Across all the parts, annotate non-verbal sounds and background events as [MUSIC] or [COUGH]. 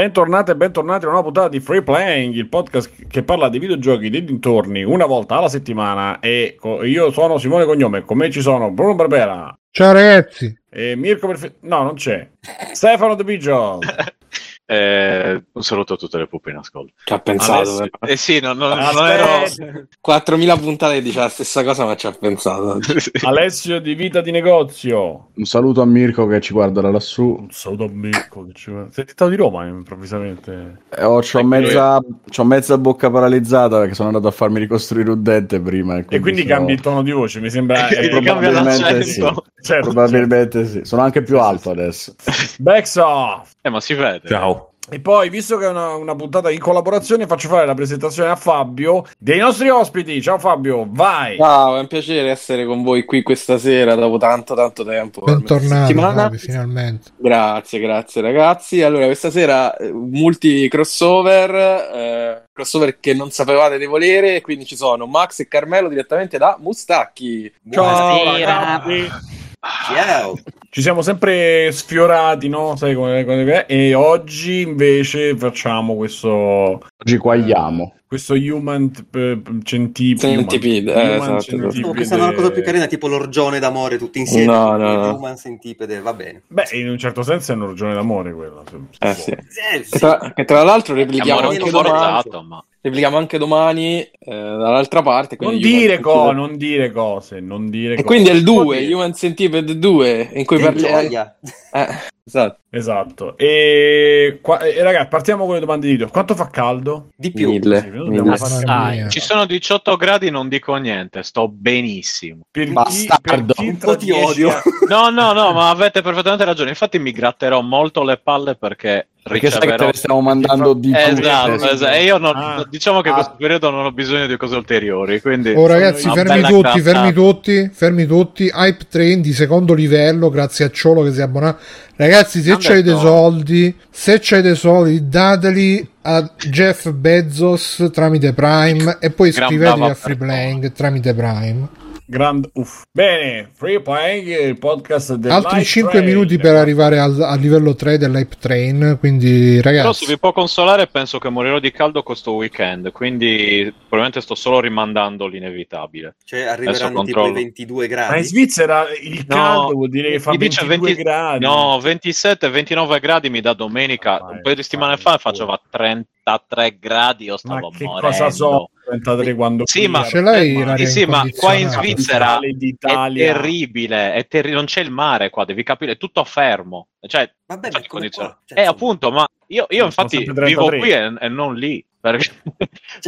Bentornati e bentornati a una nuova puntata di Free Playing, il podcast che parla di videogiochi dei dintorni una volta alla settimana. E io sono Simone Cognome, con me ci sono Bruno Barbera Ciao ragazzi. e Mirko Perfe- No, non c'è. Stefano De Biggio. [LAUGHS] Eh, un saluto a tutte le pupe in ascolto. Ci ha pensato. Alessio- però. Eh sì, non, non- non ero... 4000 puntate che dice la stessa cosa, ma ci ha pensato. [LAUGHS] Alessio di Vita di Negozio. Un saluto a Mirko che ci guarda da lassù. Un saluto a Mirko. Che ci... Sei diventato di Roma improvvisamente. Eh, oh, c'ho, mezza, c'ho mezza bocca paralizzata perché sono andato a farmi ricostruire un dente prima. E quindi, E quindi sono- cambi il tono di voce, mi sembra... [LAUGHS] Eh, eh, cambia probabilmente sì. Certo, Probabilmente sì. Sono anche più alto adesso. Backsoft. Eh, ma si vede. Ciao. E poi, visto che è una, una puntata in collaborazione, faccio fare la presentazione a Fabio dei nostri ospiti. Ciao Fabio, vai! Ciao, è un piacere essere con voi qui questa sera dopo tanto tanto tempo. Bentornato. Fabio, finalmente. Grazie, grazie ragazzi. Allora, questa sera eh, multi crossover, eh, crossover che non sapevate di volere, e quindi ci sono Max e Carmelo direttamente da Mustacchi. Ciao Buonasera. ragazzi! Ciao. Ci siamo sempre sfiorati, no? Sai come, come- E oggi invece facciamo questo, Oggi quagliamo. questo human eh, centipede. Centipede, human- eh, human esatto. centipede. A una cosa più carina, tipo l'orgione d'amore tutti insieme. No, no, no. Human Centipede, va bene. Beh, in un certo senso è una ragione d'amore se Eh vuoi. sì. Eh, Che sì. tra, che tra l'altro replichiamo un anche forzato, ma... Replichiamo anche domani eh, dall'altra parte. Non dire, Human co- Centipede- non dire cose, non dire E cose. quindi è il Può 2, dire. Human Centipede 2, in cui parliamo. Eh, [LAUGHS] esatto. Esatto. E, qua, e ragazzi, partiamo con le domande di video. Quanto fa caldo? Di più. Mille. Mille. fare-. Ci sono 18 gradi, non dico niente, sto benissimo. Per chi, Bastardo. per chi Un po' ti 10 odio. anni- [LAUGHS] No, no, no, ma avete perfettamente ragione. Infatti mi gratterò molto le palle perché Perché sai che te ne stiamo mandando di Esatto, tutte. esatto. E io non- Ah. diciamo che in Ah. questo periodo non ho bisogno di cose ulteriori, quindi... Oh ragazzi, fermi tutti, gratta. fermi tutti, fermi tutti. Hype train di secondo livello, grazie a Ciolo che si è abbonato. Ragazzi, se Non c'hai dei soldi, se c'hai dei soldi, dateli a Jeff Bezos tramite Prime e poi Gran iscrivetevi a Free. Playing tramite Prime. Grand uff. Bene, Free Playing, il podcast del Altri Light 5 Train. minuti per arrivare al, al livello 3 dell'Hype Train, quindi Però se ragazzi... vi può consolare penso che morirò di caldo questo weekend, quindi probabilmente sto solo rimandando l'inevitabile. Cioè, arriveranno Adesso tipo i controllo. 22 Ma in gradi. Svizzera il No, caldo vuol dire che fa mi dice 22 20 gradi. No, 27-29 gradi mi dà domenica. Vai, un paio di settimane fa faceva 33 gradi, io Ma stavo che morendo. cosa so 33 quando Sì, ma, Ce l'hai eh, l'aria sì, ma qua in? Svizzera è terribile, è terri- non c'è il mare qua, devi capire, è tutto fermo. Cioè, Vabbè, ma condiziona- qua. Cioè, eh, appunto, ma io, io infatti vivo 33. qui e, e non lì. [LAUGHS] Perché,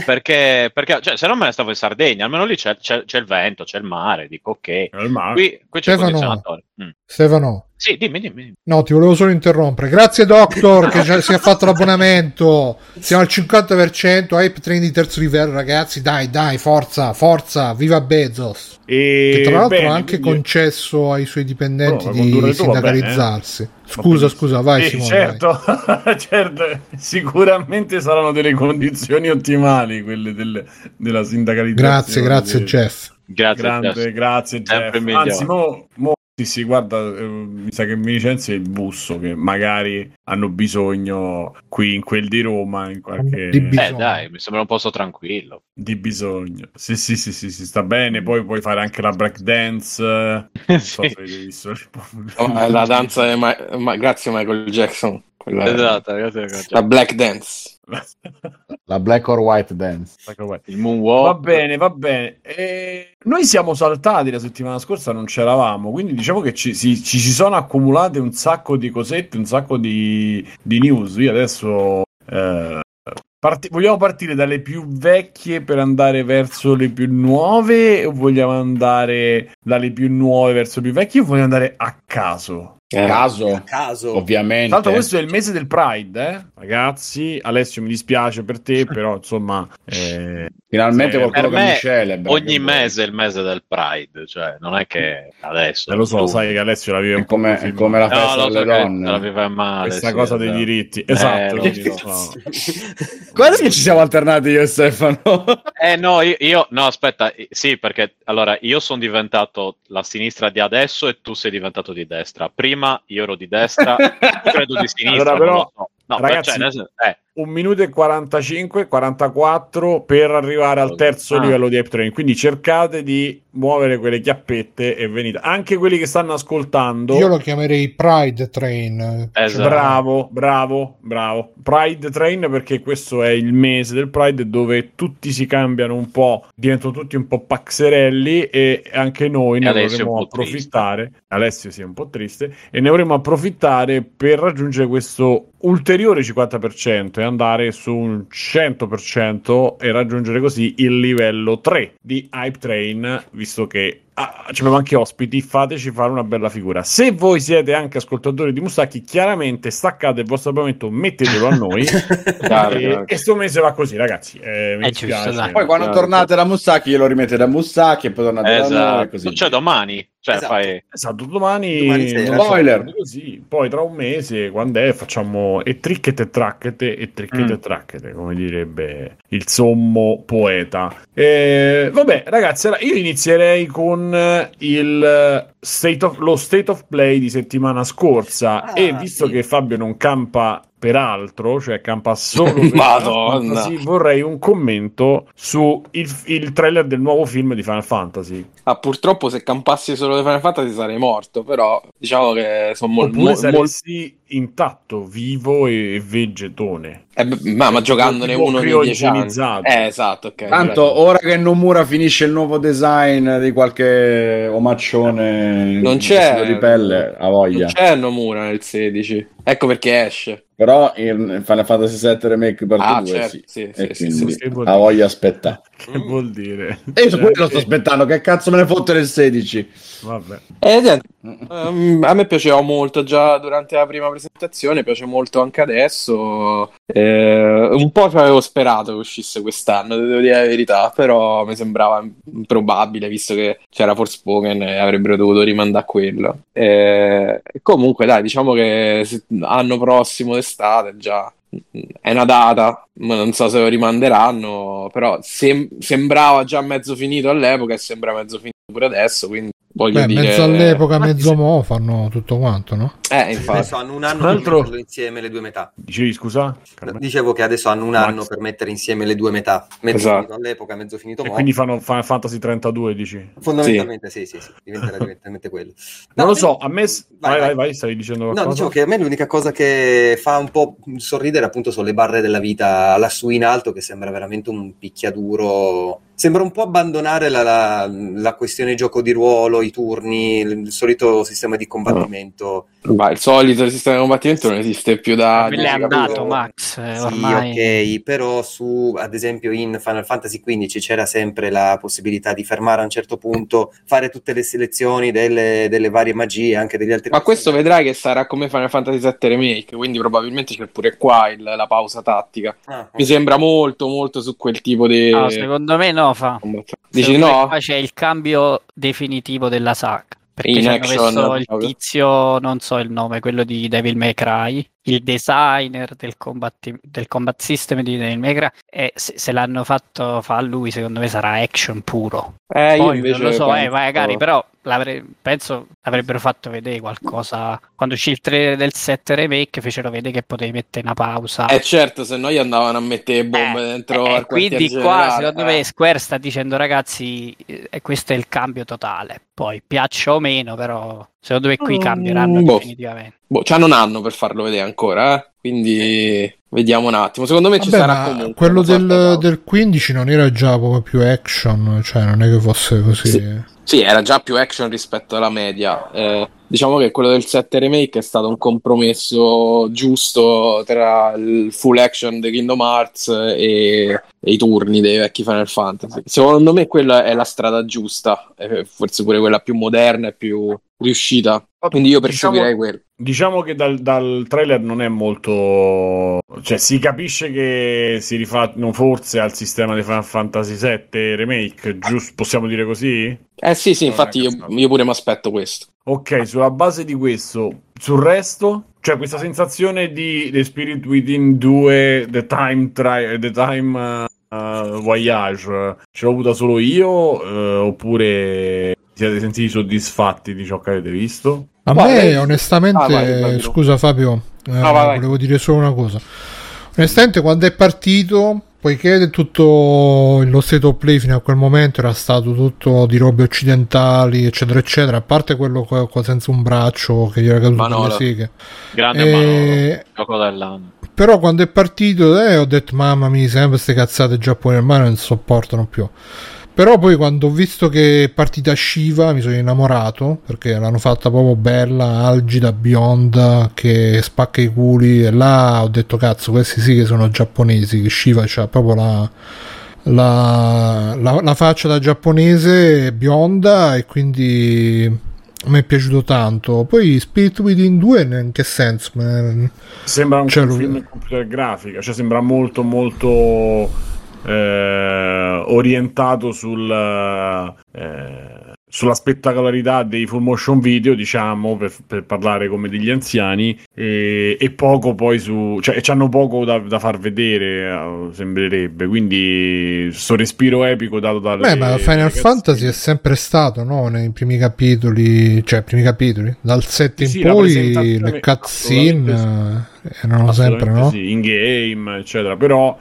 perché, perché, cioè, se non me ne stavo in Sardegna, almeno lì c'è, c'è- c'è il vento, c'è il mare, dico ok. Nel mare. Qui, qui c'è il Stefano. condizionatore. Mm. Stefano, Sì, dimmi, dimmi. dimmi. No, ti volevo solo interrompere. Grazie, Doctor, che già si è fatto l'abbonamento. Siamo al 50%. Hype train di terzo livello, ragazzi. Dai, dai, forza, forza. Viva Bezos. E Che tra l'altro bene, ha anche quindi- concesso ai suoi dipendenti No, ma di sindacalizzarsi. bene, eh. Scusa, scusa, vai, Sì, Simone. certo, [LAUGHS] certo, sicuramente saranno delle condizioni ottimali quelle del- della vai. sindacalizzazione. Grazie, grazie. Jeff. Grazie, Grande, Jess. grazie Jeff. Anzi, mo, mo- sì, sì, guarda, eh, mi sa che mi licenzia il busso che magari hanno bisogno qui in quel di Roma in qualche Di Eh, dai, mi sembra un posto tranquillo. di bisogno. Sì, sì, sì, sì, sì, sta bene. Poi puoi fare anche la break dance. Non so [LAUGHS] Sì. se avete visto. Oh, [LAUGHS] la danza è Ma- Ma- grazie Michael Jackson. Quella- Esatto, ragazzi. La Black Dance. [LAUGHS] La black or white dance. Il moonwalk. Va bene, va bene. E noi siamo saltati la settimana scorsa, non c'eravamo, quindi diciamo che ci, si- ci si sono accumulate un sacco di cosette, un sacco di, di news. Io adesso eh, parti- vogliamo partire dalle più vecchie per andare verso le più nuove o vogliamo andare dalle più nuove verso le più vecchie o vogliamo andare a caso? Eh, Caso, A caso. ovviamente. Tra l'altro questo è il mese del Pride, eh? ragazzi. Alessio mi dispiace per te, [LAUGHS] però insomma... eh, Finalmente Eh, qualcuno che mi celebra. Ogni mese è il mese del Pride, cioè non è che adesso. Eh, lo so, tu- sai che Alessio la vive È un po' come, è come la No, festa so delle donne. la vive male. questa sì, cosa dei esatto. diritti. Esatto. lo lo so. so. [LAUGHS] Guarda che ci siamo alternati io e Stefano. [LAUGHS] Eh no, io, io- no, aspetta, eh, sì, perché allora io sono diventato la sinistra di adesso e tu sei diventato di destra. Prima io ero di destra, [LAUGHS] credo di sinistra. Allora, però- so. No, Ragazzi, cioè, nel senso- eh, un minuto e 45, 44 per arrivare al terzo Ah. livello di Hype Train. Quindi cercate di muovere quelle chiappette e venite. Anche quelli che stanno ascoltando. Io lo chiamerei Pride Train. Esatto. Bravo, bravo, bravo. Pride Train perché questo è il mese del Pride dove tutti si cambiano un po', diventano tutti un po' paxerelli e anche noi ne po' approfittare. Alessio si è un po' triste e ne vorremmo approfittare per raggiungere questo ulteriore 50% e andare su un 100% e raggiungere così il livello 3 di Hype Train, visto che ah, abbiamo anche ospiti, fateci fare una bella figura. Se voi siete anche ascoltatori di Mustacchi, chiaramente staccate il vostro abbonamento, mettetelo a noi. [LAUGHS] Chiaro, e, sto mese va così, ragazzi. Eh, mi È dispiace. giusto, dai. Poi quando Chiaro. tornate da Mustacchi glielo rimette da Mustacchi e poi tornate da noi esatto. così. Cioè, domani. Cioè, Esatto. fai... Esatto, domani, Domani sera. so, Spoiler. così, poi tra un mese, quando è, facciamo e trickete e tracchete e trickete Mm. e tracchete, come direbbe il sommo poeta. E, vabbè, ragazzi, allora io inizierei con eh, il state of- lo state of play di settimana scorsa Ah, e visto sì. che Fabio non campa per altro, cioè campa solo [LAUGHS] per Madonna. Fantasy, vorrei un commento su il, il trailer del nuovo film di Final Fantasy. Ah, purtroppo se campassi solo di Final Fantasy sarei morto, però diciamo che sono mol- Oppure mol- saresti intatto, vivo e vegetone. Eh, ma, ma giocandone Tipo uno nei dieci. Eh, esatto, ok. Tanto ora che Nomura finisce il nuovo design di qualche omaccione Non c'è- di pelle, a voglia. Non c'è Nomura nel 16. Ecco perché esce. Però in Final Fantasy VII Remake Part Ah, 2 certo, sì. sì, e sì, quindi sì, sì. a voglia aspetta. Che vuol dire? E io su quello sto aspettando, che cazzo me ne fotte nel 16? Vabbè. Eh, niente, ehm, a me piaceva molto già durante la prima presentazione, piace molto anche adesso. Eh, un po' ci avevo sperato che uscisse quest'anno, devo dire la verità, però mi sembrava improbabile visto che c'era Forspoken e avrebbero dovuto rimandare a quello. Eh, comunque, dai, diciamo che se- anno prossimo d'estate già. È una data, non so se lo rimanderanno, però sem- sembrava già mezzo finito all'epoca e sembra mezzo finito pure adesso, quindi voglio Beh, dire... mezzo all'epoca, Ma mezzo sì. mo fanno tutto quanto, no? Eh, infatti. Adesso hanno un anno l'altro- per metterlo insieme le due metà. Dicevi scusa? Carmen? Dicevo che adesso hanno un Max. anno per mettere insieme le due metà. Mezzo Esatto. finito all'epoca, mezzo finito E mo. quindi fanno Final Fantasy 32, dici? Fondamentalmente sì, sì, sì, diventerà [LAUGHS] direttamente quello. Non No, lo so, a me... Vai, vai, vai. vai, stavi dicendo No, qualcosa? dicevo che a me l'unica cosa che fa un po' sorridere appunto sono le barre della vita lassù in alto che sembra veramente un picchiaduro. Sembra un po' abbandonare la, la- la questione gioco di ruolo, i turni, il solito sistema di combattimento. Ma il solito sistema di combattimento non esiste più da... Me l'è dici, andato? Max, eh, Sì, ormai ok, però su, ad esempio in Final Fantasy XV c'era sempre la possibilità di fermare a un certo punto, fare tutte le selezioni delle, delle varie magie, anche degli altri Ma questo vedrai che sarà come Final Fantasy VII Remake, quindi probabilmente c'è pure qua il- la pausa tattica. Ah, Mi sembra molto, molto su quel tipo di... No, secondo me no, fa. combattimento. Dici no? Qua c'è il cambio definitivo della saga. Perché In action, messo il tizio, non so il nome, quello di Devil May Cry, il designer del combat, del combat system di Devil May Cry, e se, se l'hanno fatto fa lui, secondo me sarà action puro. Eh, io Poi invece non lo so, eh, magari, però l'avre- penso avrebbero fatto vedere qualcosa. Quando uscì il trailer del 7 remake, fecero vedere che potevi mettere una pausa. Eh certo, se no gli andavano a mettere bombe Eh, dentro eh, quindi qua generale, secondo eh. me Square sta dicendo ragazzi eh, questo è il cambio totale poi piaccia o meno però secondo me qui Mm, cambieranno boh. definitivamente Boh, c'hanno un anno per farlo vedere ancora, eh? quindi vediamo un attimo. Secondo me ci Vabbè, sarà ma comunque. quello del, del 15 non era già proprio più action, cioè non è che fosse così. Sì. Sì, era già più action rispetto alla media. Eh, diciamo che quello del 7 Remake è stato un compromesso giusto tra il full action di Kingdom Hearts e, e i turni dei vecchi Final Fantasy. Secondo me quella è la strada giusta, e forse pure quella più moderna e più riuscita. Quindi io perseguirei quello. Diciamo che dal, dal trailer non è molto. Cioè, si capisce che si rifanno forse al sistema di Final Fantasy VII Remake, giusto? Possiamo dire così? Eh sì, sì, Non infatti io, io pure mi aspetto questo. Ok, sulla base di questo, sul resto, cioè questa sensazione di The Spirit Within 2, The Time, tri- the time uh, Voyage, ce l'ho avuta solo io uh, oppure siete sentiti soddisfatti di ciò che avete visto? A Guarda, me, onestamente, ah, vai, scusa Fabio, Eh, vai, vai. volevo dire solo una cosa. Onestamente, quando è partito, poiché tutto lo state of play fino a quel momento era stato tutto di robe occidentali, eccetera, eccetera, a parte quello qua, qua senza un braccio che gli era caduto Manolo. le seghe. Grande Eh, Manolo, dell'anno. Però quando è partito eh, ho detto mamma mia, sempre queste cazzate giapponesi ormai non sopportano più. Però poi quando ho visto che è partita Shiva mi sono innamorato perché l'hanno fatta proprio bella, algida, bionda, che spacca i culi e là ho detto cazzo questi sì che sono giapponesi, che Shiva c'ha proprio la, la, la- la faccia da giapponese bionda e quindi mi è piaciuto tanto. Poi Spirit Within 2 in che senso? Sembra un Cioè, film in computer grafica, cioè sembra molto molto eh, orientato sul, eh, sulla spettacolarità dei full motion video, diciamo, per, per parlare come degli anziani, e, e poco poi su... cioè c'hanno poco da, da far vedere, eh, sembrerebbe, quindi sto respiro epico dato dalle... Beh, ma Final Fantasy è sempre stato, no? Nei primi capitoli, cioè primi capitoli, dal 7 Sì, in sì, poi le cutscene eh, erano sempre, no? Sì, in game, eccetera. Però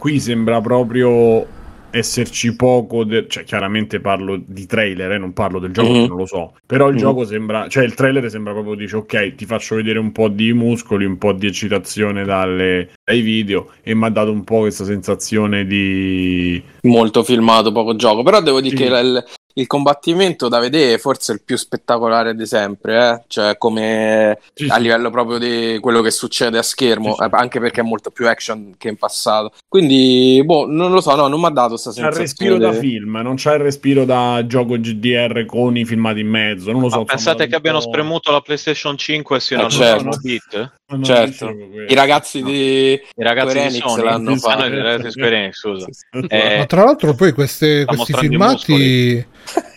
qui sembra proprio esserci poco, de- cioè chiaramente parlo di trailer, eh, non parlo del gioco, Mhm. che non lo so. Però il Mhm. gioco sembra, cioè il trailer sembra proprio dice ok, ti faccio vedere un po' di muscoli, un po' di eccitazione dalle- dai video e mi ha dato un po' questa sensazione di molto filmato, poco gioco. Però devo dire Sì. che il, il combattimento da vedere forse è il più spettacolare di sempre, eh? cioè come Sì, a livello proprio di quello che succede a schermo, Sì, eh, anche perché è molto più action che in passato. Quindi, boh, non lo so, no, non mi ha dato questa C'ha il sensazione. respiro da film, non c'è il respiro da gioco GDR con i filmati in mezzo. Non lo so. Ma pensate che abbiano spremuto la PlayStation 5 e siano Eh, certo. a bit? No, no, Certo. I ragazzi di I ragazzi Square di Enix Sony l'hanno Ah, no, fatto. i ragazzi di Square Enix, scusa. [LAUGHS] Eh, Ma tra l'altro poi queste- questi filmati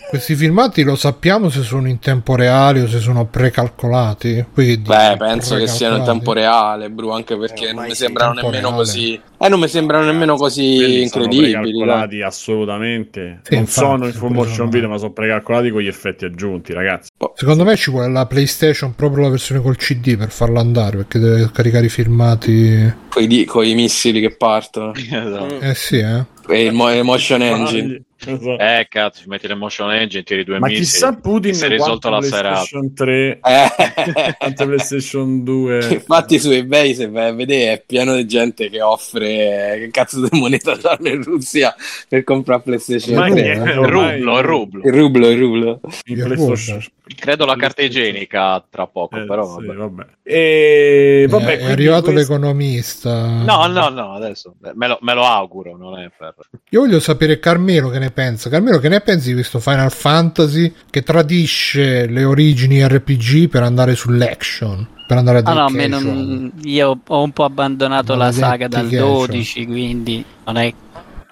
questi filmati lo sappiamo se sono in tempo reale o se sono precalcolati. Poi che Beh, dici, penso che siano in tempo reale, Bru, anche perché Eh, non mi sembrano nemmeno reale. così. Eh, non mi sembrano nemmeno così Quelli sono incredibili. dai. precalcolati assolutamente. Sì, non infatti, sono in full motion sono- video, ma sono precalcolati con gli effetti aggiunti, ragazzi. Secondo me ci vuole la PlayStation proprio la versione col CD per farla andare perché deve caricare i filmati. Coi, di- coi missili che partono. [LAUGHS] esatto. Eh sì, eh. E il, mo- il motion engine. Esatto. Eh, cazzo, ci metti l'emotion engine, tiri due Ma missili. chissà Putin si è risolto la serata. PlayStation [LAUGHS] 3 Eh. quanto PlayStation 2 [LAUGHS] Infatti su eBay se vai a vedere è pieno di gente che offre che cazzo di moneta [LAUGHS] c'hanno in Russia per comprare PlayStation Ma 3. che- Il ormai- rublo, il rublo. Il rublo, il PlayStation. Credo la carta igienica tra poco, Eh, però sì, vabbè. vabbè. E vabbè, Eh, è arrivato questo- l'economista. No, no, no, adesso me lo, me lo auguro, non è per... Io voglio sapere Carmelo che ne pensa. Carmelo, che ne pensi di questo Final Fantasy che tradisce le origini RPG per andare sull'action? Per andare a Ah, no, a me casual? non- io ho un po' abbandonato la saga dal casual. 12, quindi non è...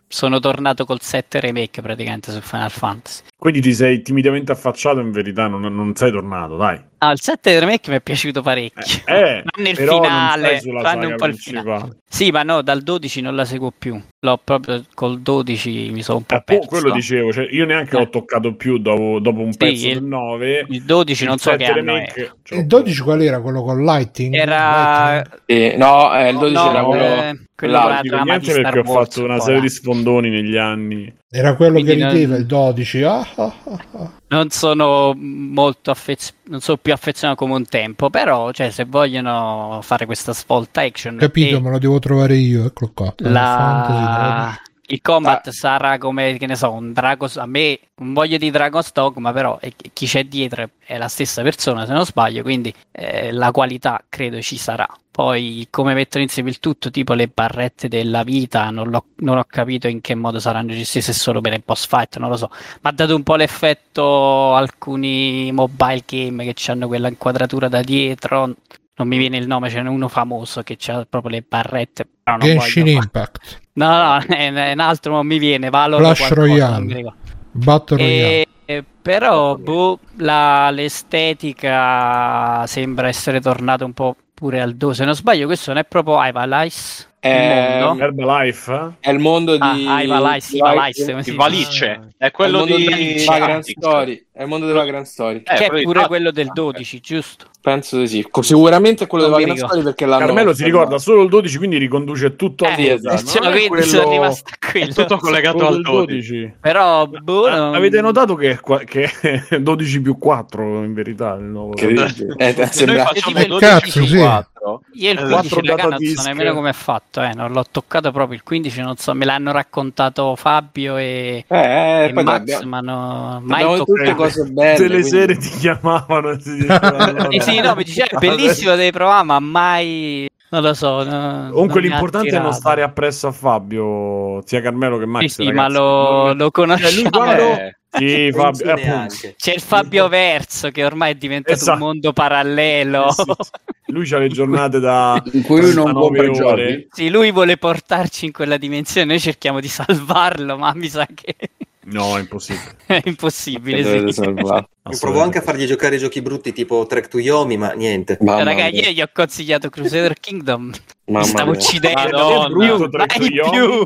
sono tornato col 7 remake praticamente su Final Fantasy. Quindi ti sei timidamente affacciato, in verità non, non sei tornato, dai. Ah, il 7 remake mi è piaciuto parecchio. Eh, [LAUGHS] il però non finale, saga un po' il finale. Sì, ma no, dal 12 non la seguo più. L'ho proprio col 12 mi sono un po' Eh, perso. quello dicevo, cioè, io neanche Eh. l'ho toccato più dopo, dopo un Sì, pezzo il- del 9. Il 12 non so che anno è. Il 12 qual era? Quello con Lighting? Era... Lighting? Sì, no, eh, il 12 no, era quello... eh, quello con la trama perché ho fatto una serie di sfondoni negli anni. Era quello che Quindi non- rideva il 12. Ah, ah, ah, ah. non sono molto affezionato, non sono più affezionato come un tempo, però cioè, se vogliono fare questa svolta action Capito, e me lo devo trovare io. Eccolo qua. La... il combat sarà come che ne so, un Dragos a me non voglio di Dragon's Dogma, però è- chi c'è dietro è la stessa persona se non sbaglio, quindi eh, la qualità credo ci sarà. Poi come mettono insieme il tutto, tipo le barrette della vita, non, l'ho- non ho capito in che modo saranno gestite, se solo per il post fight, non lo so. Ma ha dato un po' l'effetto alcuni mobile game che hanno quella inquadratura da dietro. Non mi viene il nome, ce n'è uno famoso che ha proprio le barrette. però non Genshin voglio Impact. No, no, è, un altro, non mi viene. Valor qualcosa, Royale. Battle Royale. E, e però boh, la- l'estetica sembra essere tornata un po' pure al 2. Se non sbaglio, questo non è proprio Ivalice. È, Il mondo? Herbalife? eh? è il mondo di Ah, Ivalice, Ivalice, come si Il dice? Valice è È quello mondo di di Vagrant Tactics. Story. È il mondo della Grand Story. Eh, che quello è di pure quello del 12, giusto? Penso di sì. Sicuramente è quello Non della ricordo. Story perché l'hanno Carmelo si ricorda solo il 12, quindi riconduce tutto al Eh, sì, 12. esatto. cioè, è quindi sono rimasto a È quello. tutto collegato quello al del 12. Però, boh, non- Avete notato che è, qua- che è [LAUGHS] 12 più 4 in verità il nuovo Incredibile. Eh, Se sembra- noi facciamo Eh, 12 cazzo, più sì. 4, Io il Eh, 15 quattro raga, non so nemmeno come è fatto, eh, non l'ho toccato proprio il 15, non so, me l'hanno raccontato Fabio e, Eh, e poi Max, abbiamo, ma no, mai toccato. tutte cose belle. Se le quindi- serie ti chiamavano e ti dicevano, [LAUGHS] Sì, sì, no, mi diceva è bellissimo, devi provare, ma mai non lo so. no- Comunque ha l'importante è non stare appresso a Fabio, sia Carmelo che Max. Sì, sì, ma lo, lo Cioè, conosciamo. lui quando- eh, Sì, Fabio, eh. C'è il Fabio Verso che ormai è diventato Esatto. un mondo parallelo. Sì, sì, sì. Lui c'ha le giornate da In cui lui non 39 compra giochi. Sì, lui vuole portarci in quella dimensione, noi cerchiamo di salvarlo, ma mi sa che No, è impossibile. [LAUGHS] è impossibile. Sì. Io provo anche a fargli giocare giochi brutti tipo Trek to Yomi, ma niente. Mamma Raga, mia. ieri gli ho consigliato Crusader Kingdom. Mamma mi stavo mia. uccidendo. Più, Brutto Trek Yomi. più.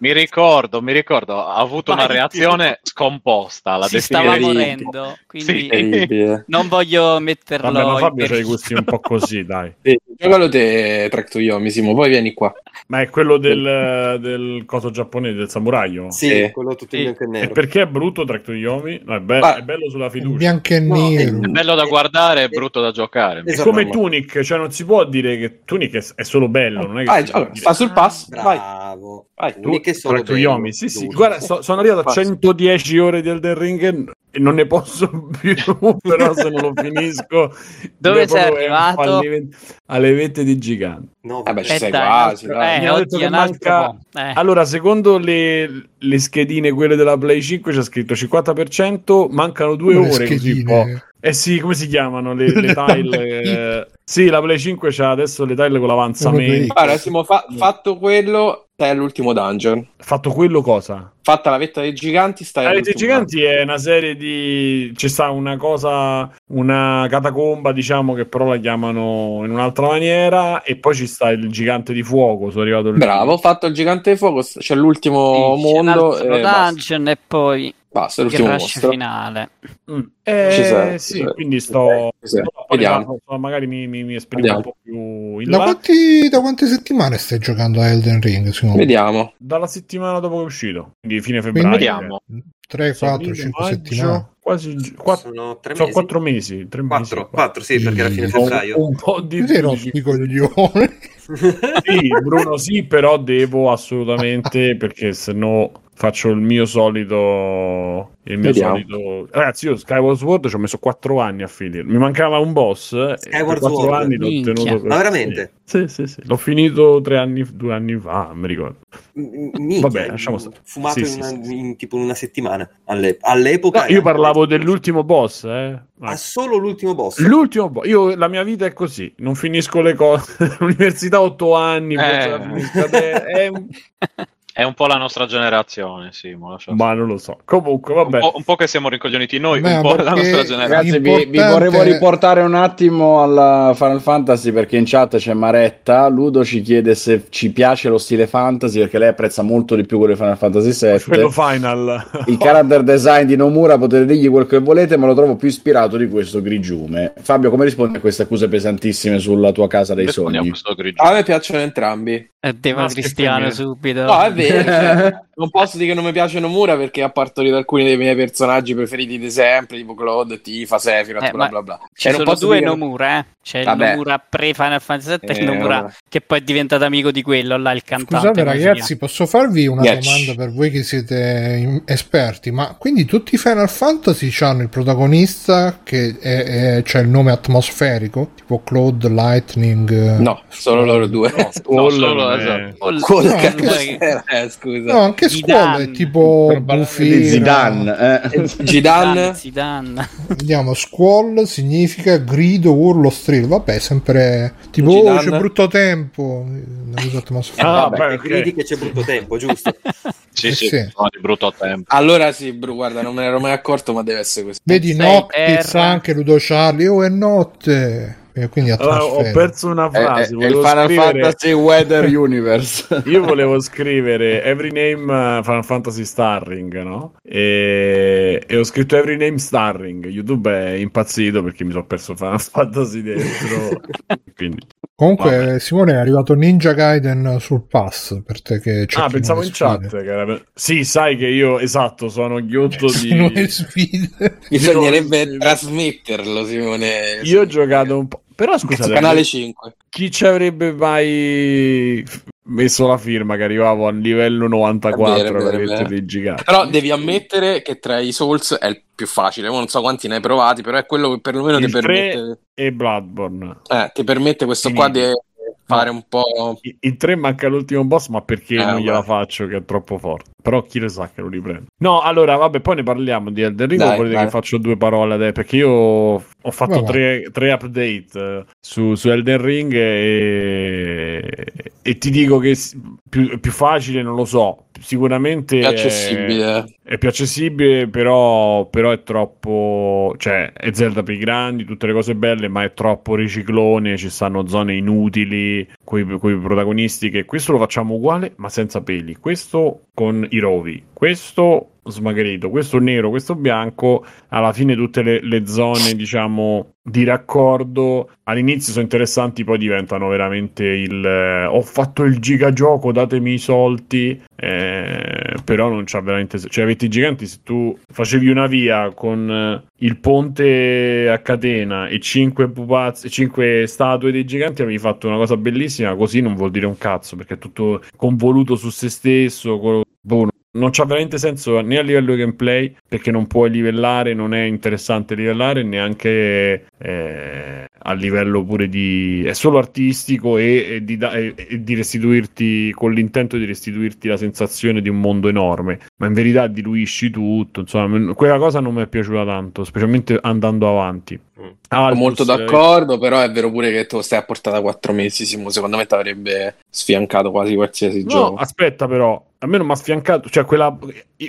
mi ricordo, mi ricordo, ha avuto una Vai, reazione scomposta. La Si stava morendo, quindi Sì. [LAUGHS] Non voglio metterlo Vabbè, ma in Fabio c'ha i gusti un po' così, dai. Sì, giocalo te, Track to Yomi, Simo, poi vieni qua. Ma è quello del, del coso giapponese, del samuraio? Sì, Sì. quello tutto in bianco e E nero. perché è brutto Track to Yomi? No, è, be- è bello sulla In fiducia. bianco e No, nero. È bello da guardare, è brutto da giocare. È Esatto. come Tunic, cioè non si può dire che Tunic è, è solo bello, non è che può allora, sta sul pass, vai. Bravo. Vai, Tu, bello. Yomi, sì, sì. Guarda, so- sono arrivato a Passo. 110 ore di Elden Ring e- non ne posso [LAUGHS] più, però se non lo finisco... [LAUGHS] Dove sei arrivato? fallimento alle vette di gigante. No, Vabbè, ci sei quasi, eh, oddio, manca-. Eh. Allora, secondo le, le schedine, quelle della Play 5, c'è scritto 50%, mancano due le ore così schedine? Eh sì, come si chiamano le, le [LAUGHS] Le tile? Eh, sì, la Play 5 c'ha adesso le tile con l'avanzamento. Guarda, Simo, fa- fatto quello, stai all'ultimo dungeon. Fatto quello cosa? Fatta la vetta dei giganti, stai La Rete all'ultimo Giganti è una serie di. Ci sta una cosa, una catacomba, diciamo, che però la chiamano in un'altra maniera. E poi ci sta il gigante di fuoco. Sono arrivato lì. Bravo, ho fatto il gigante di fuoco, c'è l'ultimo Sì, c'è un mondo altro e basta. dungeon e poi Basta, l'ultimo mostro. finale. Mm. Eh, Ci sei, sì, ci sei, quindi ci sto. sto- Vediamo. magari mi, mi, mi esprimo Vediamo. un po' più in Da, là. quanti- da quante settimane stai giocando a Elden Ring? Vediamo. Dalla settimana dopo che è uscito, quindi fine febbraio. Quindi- Vediamo. 3, 4, Aprile, 5 maggio, settimane. Quasi quattro, Sono tre sono mesi. quattro mesi. Tre mesi Quattro, quattro, sì, perché alla fine febbraio. un po' di coglioni. [LAUGHS] Sì, Bruno, sì, però devo assolutamente perché se no faccio il mio solito. Il mio Vediamo. solito. Ragazzi, io Skyward Sword ci ho messo 4 anni a finire. Mi mancava un boss. e Skyward per 4 Sword? anni l'ho Minchia. tenuto. Ma veramente? Sì, sì, sì. L'ho finito tre anni, due anni fa, mi ricordo. Minchia, Vabbè, lasciamo stare. Fumato Sì, in, sì, una- sì, in tipo una settimana. Alle- all'epoca. No, io parlavo dell'ultimo boss, eh. Ah, solo l'ultimo boss. L'ultimo boss. Io, la mia vita è così. Non finisco le cose. [LAUGHS] L'università 8 anni. Eh. è un- [LAUGHS] È un po' la nostra generazione, sì, mo lascia Ma non lo so. Comunque, Un vabbè. po', un po' che siamo rincoglioniti noi, Beh, un po' la nostra generazione. Ragazzi, vi, vi volevo riportare un attimo alla Final Fantasy perché in chat c'è Maretta. Ludo ci chiede se ci piace lo stile fantasy perché lei apprezza molto di più quello di Final Fantasy Quello VII. final. Il character design di Nomura potete dirgli quel che volete, ma lo trovo più ispirato di questo grigiume. Fabio, come rispondi a queste accuse pesantissime sulla tua casa dei Rispondiamo sogni? a me piacciono entrambi. E Deva e Cristiano subito. No, è vero. Cioè, [LAUGHS] non posso dire che non mi piacciono Mura perché ha partorito alcuni dei miei personaggi preferiti di sempre, tipo Claude, Tifa, Sephiroth, Eh, bla bla bla. Ci non sono posso due dire- Nomura, eh. C'è Vabbè. il Nomura pre-Final Fantasy VII e il Eh, Nomura che poi è diventato amico di quello, là il cantante. Scusate ragazzi, posso farvi una Yes. domanda per voi che siete esperti? Ma quindi tutti i Final Fantasy hanno il protagonista che è, è- c'ha il nome atmosferico? Tipo Cloud, Lightning? eh, No, solo loro due. [LAUGHS] No, Squall, solo, eh, esatto. No, no, cos'era? Eh, scusa. No, anche Zidane. Squall è tipo di Zidane. eh. Gidan Zidane. Vediamo, Squall significa grido, urlo, strillo. Vabbè, sempre tipo oh, Zidane. c'è brutto tempo. Una cosa atmosferica. Ah, vabbè, beh, E ok. credi che c'è brutto tempo, giusto? [LAUGHS] Sì, Eh, sì, sì. sono di brutto tempo. Allora sì, bro, guarda, non me ne ero mai accorto, ma deve essere così. Vedi Noctis anche Ludo Charlie. Oh, è notte. Quindi Allora, ho perso una È, è- frase. è il Final scrivere- Fantasy Weather [LAUGHS] Universe. Io volevo scrivere Every Name uh, Final Fantasy Starring, no? E, e ho scritto Every Name Starring. YouTube è impazzito perché mi sono perso Final [LAUGHS] Fantasy dentro. [LAUGHS] Quindi. Comunque, Vabbè. Simone è arrivato Ninja Gaiden sul pass per te che c'è Ah, pensavo in chat. che era- Sì, sai che io, esatto, sono ghiotto di... nuove sfide. Bisognerebbe trasmetterlo, Simone. Io ho giocato un po'. Però scusate, canale 5. chi ci avrebbe mai messo la firma che arrivavo al livello 94 È vero, è alla vero, è rete vero. dei giganti? Però devi ammettere che tra i Souls è il più facile. Non so quanti ne hai provati, però è quello che perlomeno ti Il 3 permette, e Bloodborne. eh, ti permette questo qua di Finito. Fare un po'. In 3 manca l'ultimo boss, ma perché Eh, non gliela vabbè. faccio che è troppo forte. Però chi lo sa che lo riprendo. No, allora, vabbè, poi ne parliamo di Elden Ring. Dai, volete dai. che faccio due parole adesso? Perché io ho fatto tre, tre update eh, su, su Elden Ring e, e ti dico che più, più facile non lo so. Sicuramente Più è- accessibile. È, più accessibile, però, però è troppo. Cioè, è Zelda per i grandi, tutte le cose belle, ma è troppo riciclone. Ci stanno zone inutili con i protagonisti. Che questo lo facciamo uguale, ma senza peli. Questo con i rovi. Questo smagrito, questo nero, questo bianco. Alla fine, tutte le, le zone, diciamo, di raccordo all'inizio sono interessanti, poi diventano veramente il. eh, ho fatto il gigagioco, datemi i soldi. eh, però non c'ha veramente. Cioè, avete i giganti. Se tu facevi una via con eh, il ponte a catena e 5 pupazzi, 5 statue dei giganti, avevi fatto una cosa bellissima. Così non vuol dire un cazzo perché è tutto convoluto su se stesso. co- boh, non c'ha veramente senso né a livello di gameplay perché non puoi livellare, non è interessante livellare, neanche eh, a livello pure di... è solo artistico e, e di, e- e di restituirti, con l'intento di restituirti la sensazione di un mondo enorme, ma in verità diluisci tutto, insomma, quella cosa non mi è piaciuta tanto, specialmente andando avanti. Sono Altus, molto eh, d'accordo, però è vero pure che tu stai a portata 4 mesi. Simo, secondo me ti avrebbe sfiancato quasi qualsiasi No, gioco. aspetta però, a me non mi ha sfiancato, cioè quella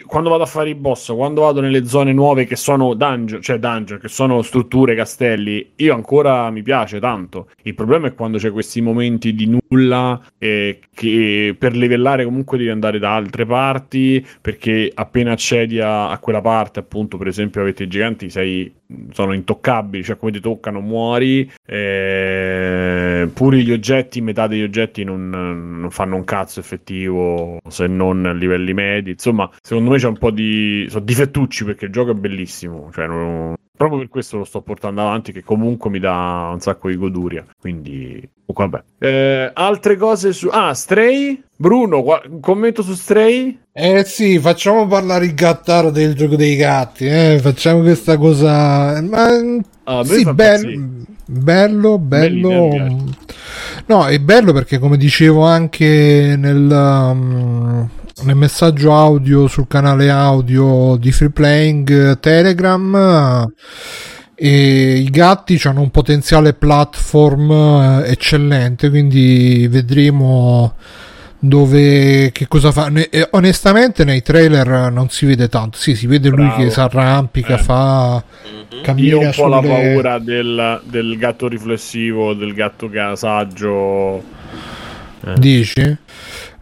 quando vado a fare i boss, quando vado nelle zone nuove che sono dungeon, cioè dungeon, che sono strutture, castelli, io ancora mi piace tanto. Il problema è quando c'è questi momenti di nulla eh, che per livellare comunque devi andare da altre parti, perché appena accedi a, a quella parte, appunto, per esempio avete i giganti, sei sono intoccabili, cioè come ti toccano muori, eh, pure gli oggetti, metà degli oggetti non, non fanno un cazzo effettivo se non a livelli medi, insomma secondo me c'è un po' di... sono difettucci perché il gioco è bellissimo, cioè non- proprio per questo lo sto portando avanti che comunque mi dà un sacco di goduria, quindi comunque, vabbè. Eh, altre cose su... Ah, Stray? Bruno, qua- un commento su Stray? Eh sì, facciamo parlare il gattaro del gioco dei gatti, eh, facciamo questa cosa... Ma, Ah, sì, impazzire. bello, Belli, bello... No, è bello perché come dicevo anche nel, um, nel messaggio audio sul canale audio di Free Playing eh, Telegram... E i gatti hanno un potenziale platform eh, eccellente, quindi vedremo dove che cosa fa. Ne- eh, onestamente, nei trailer non si vede tanto. Sì, si vede lui Bravo. che si arrampica, Eh. fa cammina Io ho un po' la sulle- paura del, del gatto riflessivo, del gatto che ha saggio. Eh. Dici?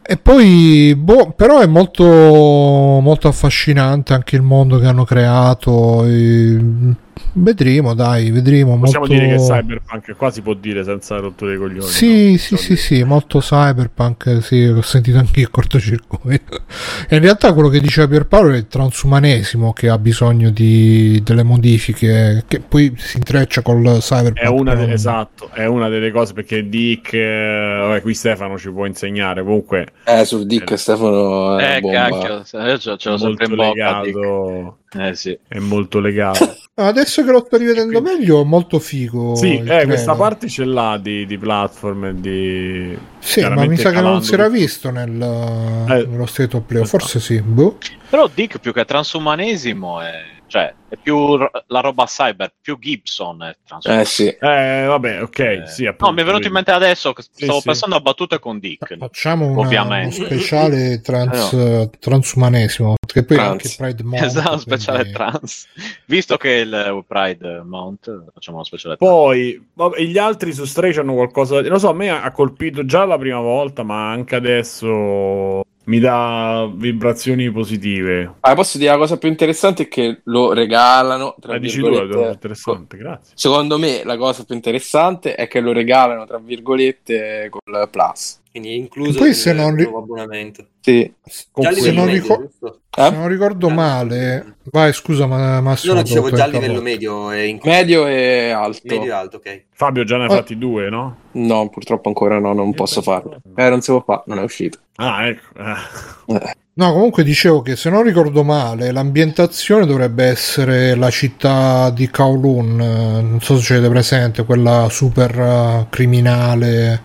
E poi, boh, però è molto, molto affascinante anche il mondo che hanno creato. e- vedremo, dai, vedremo. Possiamo molto... dire che Cyberpunk qua si può dire senza rotture dei coglioni. Sì, no? sì, sì, sì, molto cyberpunk, sì, l'ho sentito anche il cortocircuito. E in realtà quello che diceva Pierpaolo è il transumanesimo che ha bisogno di delle modifiche, che poi si intreccia col cyberpunk. È una, però- de- esatto, è una delle cose perché Dick, eh, vabbè, qui Stefano ci può insegnare. Comunque Eh, sul Dick Stefano è Eh, bomba. cacchio, io ce, ce l'ho sempre molto in bocca. Legato. Eh sì. È molto legato. [LAUGHS] Adesso che lo sto rivedendo meglio, è molto figo. sì, eh, questa parte ce l'ha di, di platform e di. Sì, ma mi sa che non si era visto nel, Eh. nello State of Play, forse sì. Boh. Però Dick più che transumanesimo è Cioè, è più r- la roba cyber, più Gibson è. Eh sì. Eh, vabbè, ok, Eh, sì, appunto. no, mi è venuto in mente adesso che Sì, stavo sì. pensando a battute con Dick. Facciamo una- uno Ovviamente. speciale trans, Eh, transumanesimo, che poi è Trans. anche Pride Month. Esatto, speciale quindi- trans. Visto che il eh, Pride Month, facciamo uno speciale trans. Poi vabbè, gli altri su Stray hanno qualcosa. Non so, a me ha colpito già la prima volta, ma anche adesso mi dà vibrazioni positive. Ah, posso dire la cosa più interessante è che lo regalano, tra La dici tu, è virgolette, interessante, grazie. Secondo me la cosa più interessante è che lo regalano, tra virgolette, col Plus. Quindi è incluso Poi se non ri- nuovo abbonamento. Sì. Se non medio, ricor-? Eh? Se non ricordo male, vai scusa, ma Massimo. No, no, dicevo già a livello medio è incluso. Medio e alto. Medio e alto, ok. Fabio già ne ha Ah. fatti due, no? No, purtroppo ancora no, non posso farlo. Eh, non si può fare, non è uscito. Ah, ecco. eh. No, comunque dicevo che se non ricordo male, l'ambientazione dovrebbe essere la città di Kowloon. eh, Non so se ce l'avete presente, quella super eh, criminale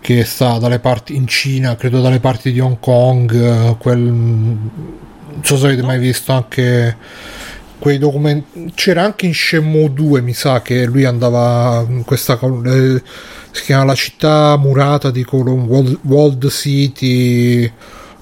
che sta dalle parti in Cina, credo dalle parti di Hong Kong. eh, quel- non so se avete mai visto anche quei documenti. C'era anche in Shenmue 2, mi sa che lui andava in questa. eh, si chiama la città murata di Kowloon, Walled, City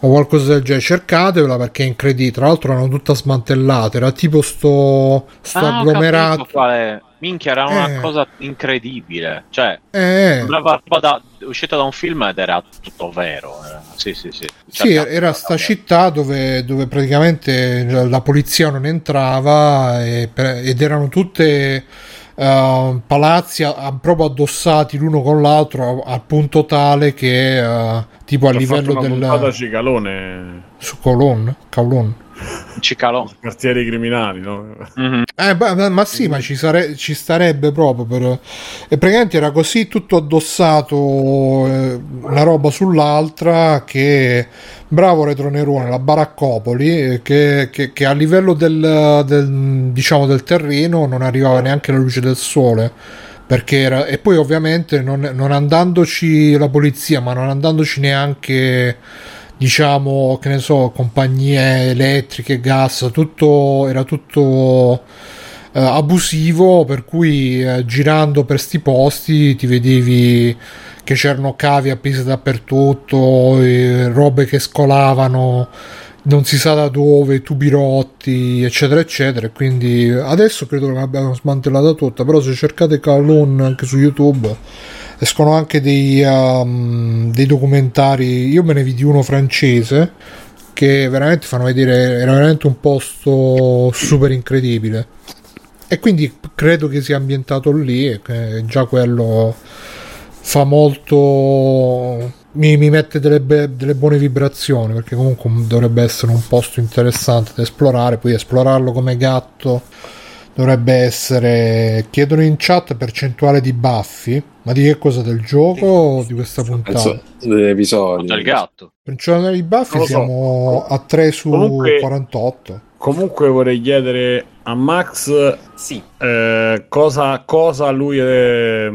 o qualcosa del genere. Cercatevela perché è incredibile. Tra l'altro erano tutta smantellate. Era tipo sto, sto Ah, agglomerato. quale- Minchia, era una Eh. cosa incredibile. Cioè, Eh, sembrava da, uscita da un film ed era tutto vero. era- Sì, sì, sì. Sì, Cercate- era sta città dove, dove praticamente la polizia non entrava e ed erano tutte eh, palazzi a- a- proprio addossati l'uno con l'altro al punto tale che eh, tipo a Ho livello del su Colon, Kowloon. Cicalò. quartieri criminali, no? Mhm. Eh, ma- ma sì, ma ci, sare- ci starebbe proprio per... E praticamente era così tutto addossato eh, una roba sull'altra che bravo Retronerone, la baraccopoli eh, che, che- che a livello del, del, diciamo del terreno non arrivava neanche la luce del sole perché era, e poi ovviamente non, non andandoci la polizia ma non andandoci neanche diciamo che ne so compagnie elettriche gas tutto era tutto eh, abusivo per cui eh, girando per sti posti ti vedevi che c'erano cavi appesi dappertutto e robe che scolavano non si sa da dove, tubi rotti, eccetera, eccetera. Quindi adesso credo che l'abbiano smantellata tutta. Però se cercate Kowloon anche su YouTube escono anche dei, um, dei documentari. Io me ne vidi uno francese che veramente fanno vedere. Era veramente un posto super incredibile. E quindi credo che sia ambientato lì e già quello fa molto mi, mi mette delle, be- delle buone vibrazioni perché comunque dovrebbe essere un posto interessante da esplorare poi esplorarlo come gatto dovrebbe essere chiedono in chat percentuale di baffi ma di che cosa del gioco o di questa puntata Penso dell'episodio. Del gatto. percentuale di baffi so. siamo a 3 su Comunque- 48 Comunque vorrei chiedere a Max Sì. eh, cosa, cosa lui è,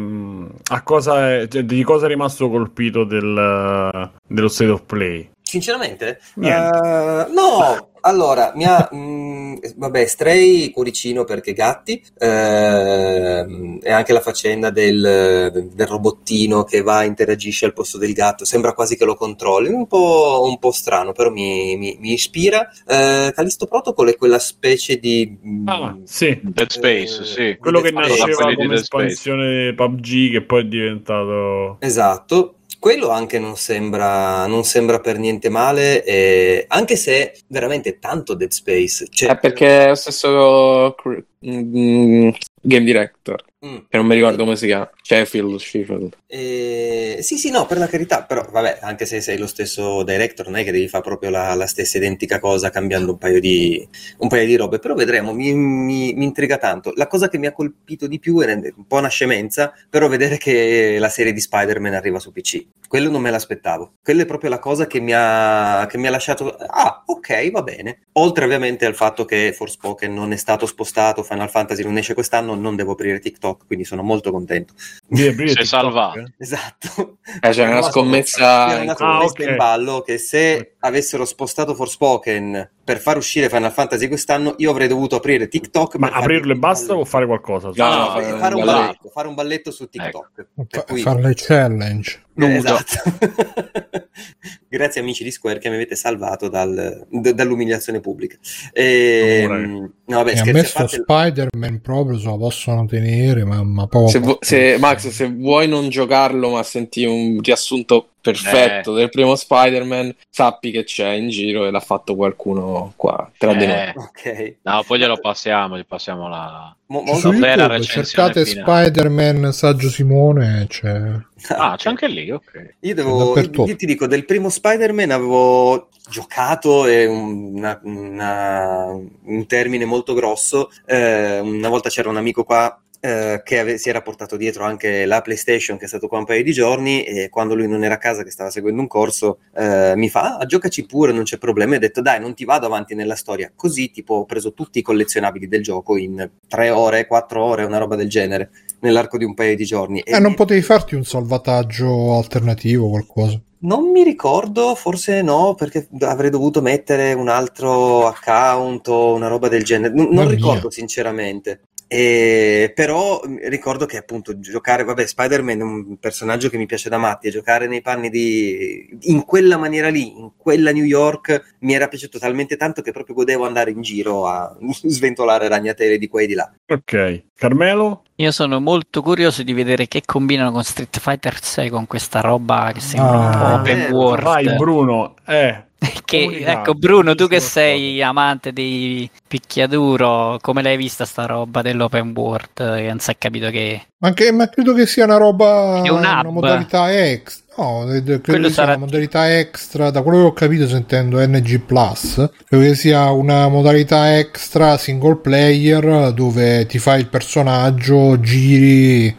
a cosa è, cioè, di cosa è rimasto colpito del, dello state of play. Sinceramente? Niente. Eh, no, allora, mi ha... mh, vabbè, Stray, cuoricino perché gatti, ehm, e anche la faccenda del, del robottino che va, interagisce al posto del gatto, sembra quasi che lo controlli, un po', un po' strano, però mi, mi- mi ispira. Eh, Callisto Protocol è quella specie di... mh, Ah, sì. Dead Space, Eh, sì. Quello che Dead Space. nasceva come espansione PUBG che poi è diventato... Esatto, quello anche non sembra, non sembra per niente male, eh, anche se veramente tanto Dead Space. Cioè, È perché è lo stesso cr- mm, game director, mm. che non mi ricordo come si chiama. Sheffield, Sheffield. Eh, sì, sì, no, per la carità, però vabbè, anche se sei lo stesso director, non è che devi fare proprio la, la stessa identica cosa cambiando un paio di, un paio di robe, però vedremo, mi, mi- mi intriga tanto. La cosa che mi ha colpito di più è un po' una scemenza, però vedere che la serie di Spider-Man arriva su PC. Quello non me l'aspettavo. Quella è proprio la cosa che mi ha, che mi ha lasciato. Ah, ok, va bene. Oltre ovviamente al fatto che Forspoken non è stato spostato Final Fantasy non esce quest'anno, non devo aprire TikTok, quindi sono molto contento. Di aprire Sei TikTok, salvato. eh? Esatto. Eh, c'è una C'era scommessa. una Ah, scommessa ok. in ballo che se avessero spostato Forspoken per far uscire Final Fantasy quest'anno, io avrei dovuto aprire TikTok. Ma aprirlo e basta o fare qualcosa? No, No, no, no, fare fare, un balletto. balletto, fare un balletto su TikTok. Per Fa- cui- fare le challenge. Eh. Esatto. [LAUGHS] Grazie amici di Square che mi avete salvato dal- d- dall'umiliazione pubblica. E, Non no, vabbè, e a me sto parte, Spider-Man proprio se lo possono tenere, ma, ma poco. Se, vu- se- Max, se vuoi non giocarlo, ma senti un riassunto perfetto del primo Spider-Man, sappi che c'è in giro e l'ha fatto qualcuno qua tra di noi. Eh, ok. no, poi glielo passiamo, gli passiamo la... Mo- su YouTube cercate finale. Spider-Man Saggio Simone c'è Ah, c'è anche lì, ok. Io, devo, io ti dico, del primo Spider-Man avevo giocato, è un- una- una- un termine molto grosso. Eh, una volta c'era un amico qua eh, che ave- si era portato dietro anche la PlayStation, che è stato qua un paio di giorni, e quando lui non era a casa, che stava seguendo un corso, eh, mi fa: ah, giocaci pure, non c'è problema. E ho detto: dai, non ti vado avanti nella storia. Così, tipo, ho preso tutti i collezionabili del gioco in tre ore, quattro ore, una roba del genere, nell'arco di un paio di giorni. Eh, non potevi farti un salvataggio alternativo qualcosa? Non mi ricordo, forse no, perché avrei dovuto mettere un altro account o una roba del genere. Non, non Mamma ricordo mia. sinceramente. E- però mh, ricordo che appunto giocare, vabbè, Spider-Man è un personaggio che mi piace da matti e giocare nei panni di in quella maniera lì, in quella New York, mi era piaciuto talmente tanto che proprio godevo andare in giro a [LAUGHS] sventolare ragnatele di qua e di là. Ok, Carmelo? Io sono molto curioso di vedere che combinano con Street Fighter 6 con questa roba che sembra un po' Ah, open eh, world. Vai Bruno, eh. Che, Comunicato, ecco, Bruno, tu che sei amante di picchiaduro, come l'hai vista sta roba dell'open world? Che non si è capito che. Anche, ma credo che sia una roba, È un una modalità extra. No, credo Quello che sia sarà- una modalità extra, da quello che ho capito sentendo NG Plus, credo che sia una modalità extra single player dove ti fai il personaggio, giri,